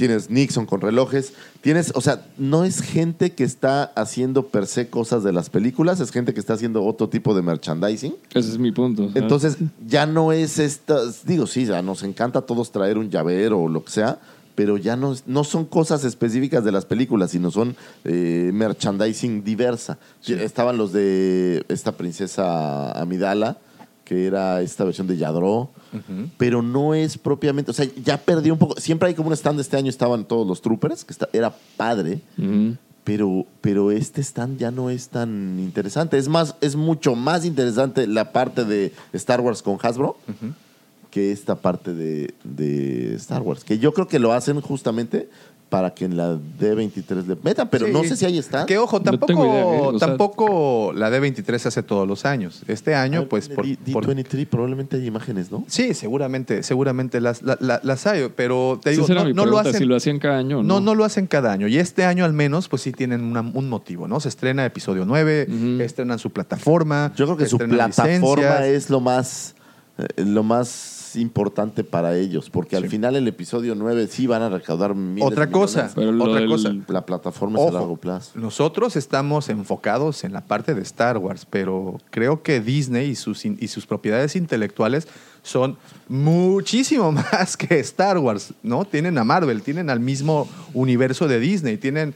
D: Tienes Nixon con relojes. Tienes, o sea, no es gente que está haciendo per se cosas de las películas, es gente que está haciendo otro tipo de merchandising.
E: Ese es mi punto. ¿sabes?
D: Entonces, ya no es esta. Digo, sí, ya nos encanta a todos traer un llavero o lo que sea, pero ya no, no son cosas específicas de las películas, sino son eh, merchandising diversa. Estaban los de esta princesa Amidala, que era esta versión de Yadro, pero no es propiamente. O sea, ya perdió un poco. Siempre hay como un stand. Este año estaban todos los troopers, que está- era padre. Pero, pero este stand ya no es tan interesante. Es más, es mucho más interesante la parte de Star Wars con Hasbro que esta parte de, de Star Wars. Que yo creo que lo hacen justamente para que en la D23 le metan, pero
C: Sí.
D: no sé si ahí está.
C: Que ojo, tampoco,
E: idea, ¿eh? O sea-
C: tampoco la D23 se hace todos los años. Este año, pues, por,
D: D-
C: por-
D: D23 probablemente hay imágenes, ¿no?
C: Sí, seguramente, seguramente las, la- la- las hay, pero te digo, no, no lo hacen.
E: si lo hacían cada año
C: No,
E: no.
C: no lo hacen cada año. Y este año al menos, pues sí tienen una- un motivo, ¿no? Se estrena episodio 9,
E: Ujú.
C: estrenan su plataforma.
D: Yo creo que su plataforma
C: licencias.
D: es lo más, eh, lo más importante para ellos, porque al final el episodio 9 sí van a recaudar miles
C: Otra
D: de
C: cosa.
E: Pero
C: otra
E: del-
C: cosa.
D: La plataforma es a largo plazo.
C: Nosotros estamos enfocados en la parte de Star Wars, pero creo que Disney y sus, y sus propiedades intelectuales son muchísimo más que Star Wars, ¿no? Tienen a Marvel, tienen al mismo universo de Disney, tienen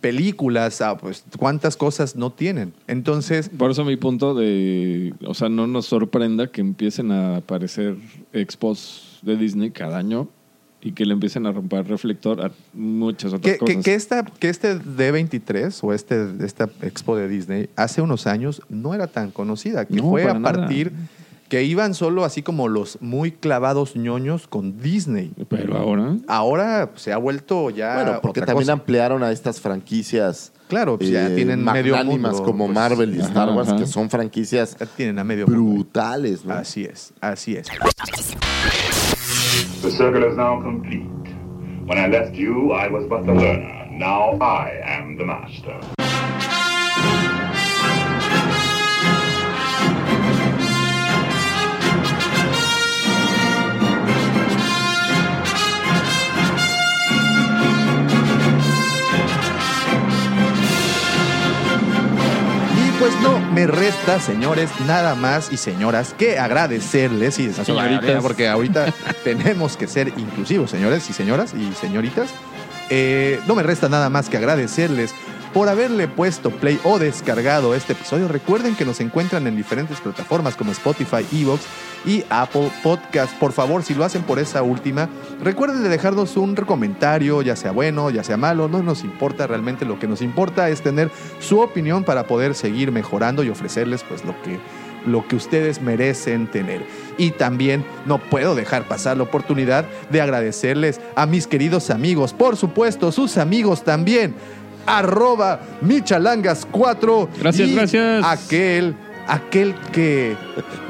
C: películas, ah, pues cuántas cosas no tienen. Entonces,
E: Por eso mi punto de, o sea, no nos sorprenda que empiecen a aparecer expos de Disney cada año y que le empiecen a romper reflector a muchas otras
C: que,
E: cosas.
C: que, que esta, que este D23 o este, esta expo de Disney hace unos años no era tan conocida, que
E: No,
C: fue a
E: nada.
C: Que iban solo así como los muy clavados ñoños con Disney.
E: Pero ahora,
C: Ahora se ha vuelto ya.
D: Bueno, porque
C: otra
D: también
C: cosa.
D: ampliaron a estas franquicias
C: Claro, pues ya
D: eh,
C: tienen medio mundo,
D: como
C: pues,
D: Marvel y
E: ajá,
D: Star Wars,
E: ajá.
D: que son franquicias
C: ya tienen a medio mundo.
D: brutales, ¿no?
C: Así es, así es.
B: The circle is now complete. When I left you, I was but the learner. Now I am the master.
C: Pues no me resta, señores, nada más y señoras, que agradecerles y
E: Señoritas.
C: porque ahorita tenemos que ser inclusivos, señores y señoras y señoritas. Eh, no me resta nada más que agradecerles por haberle puesto play o descargado este episodio. Recuerden que nos encuentran en diferentes plataformas como Spotify, Evox y Apple Podcast. Por favor, si lo hacen por esa última, recuerden de dejarnos un comentario, ya sea bueno, ya sea malo, no nos importa realmente. Lo que nos importa es tener su opinión para poder seguir mejorando y ofrecerles pues lo que lo que ustedes merecen tener. Y también no puedo dejar pasar la oportunidad de agradecerles a mis queridos amigos, por supuesto, sus amigos también, arroba michalangas4.
E: Gracias,
C: y
E: gracias.
C: Aquel, aquel que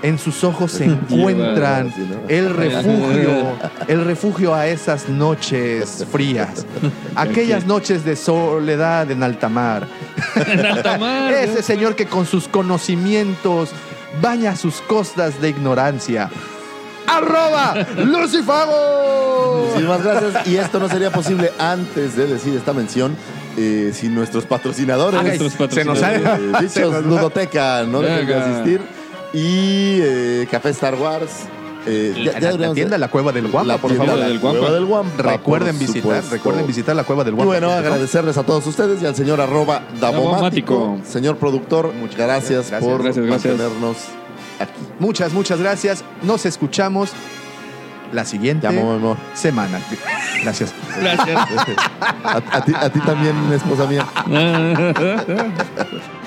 C: en sus ojos se encuentran el refugio, el refugio a esas noches frías, aquellas noches de soledad en alta mar.
E: en alta mar.
C: Ese señor que con sus conocimientos baña sus costas de ignorancia. ¡Arroba Lucifago!
D: Muchísimas gracias. Y esto no sería posible antes de decir esta mención eh, sin nuestros patrocinadores.
E: Nuestros
C: se nos ha-
D: Eh,
C: se
D: dichos
C: nos
D: Ludoteca, no dejen de asistir. Y eh, Café Star Wars. Eh, ya,
C: La-
D: ya
C: la,
D: de-
C: tienda La Cueva del Guampa,
D: la
C: por favor.
D: La
E: del Guampa.
D: Cueva del Guampa,
C: Recuerden visitar,
D: supuesto.
C: recuerden visitar la Cueva del
D: Y
C: Guampa.
D: bueno, agradecerles a todos ustedes y al señor arroba Dabomático.
E: Dabomático.
D: Señor productor,
C: Muchas
D: gracias,
C: gracias.
D: por
E: Gracias, gracias.
D: mantenernos aquí.
C: Muchas, muchas gracias. Nos escuchamos la siguiente semana. Gracias.
E: Gracias.
D: A, a ti, a ti también, esposa mía.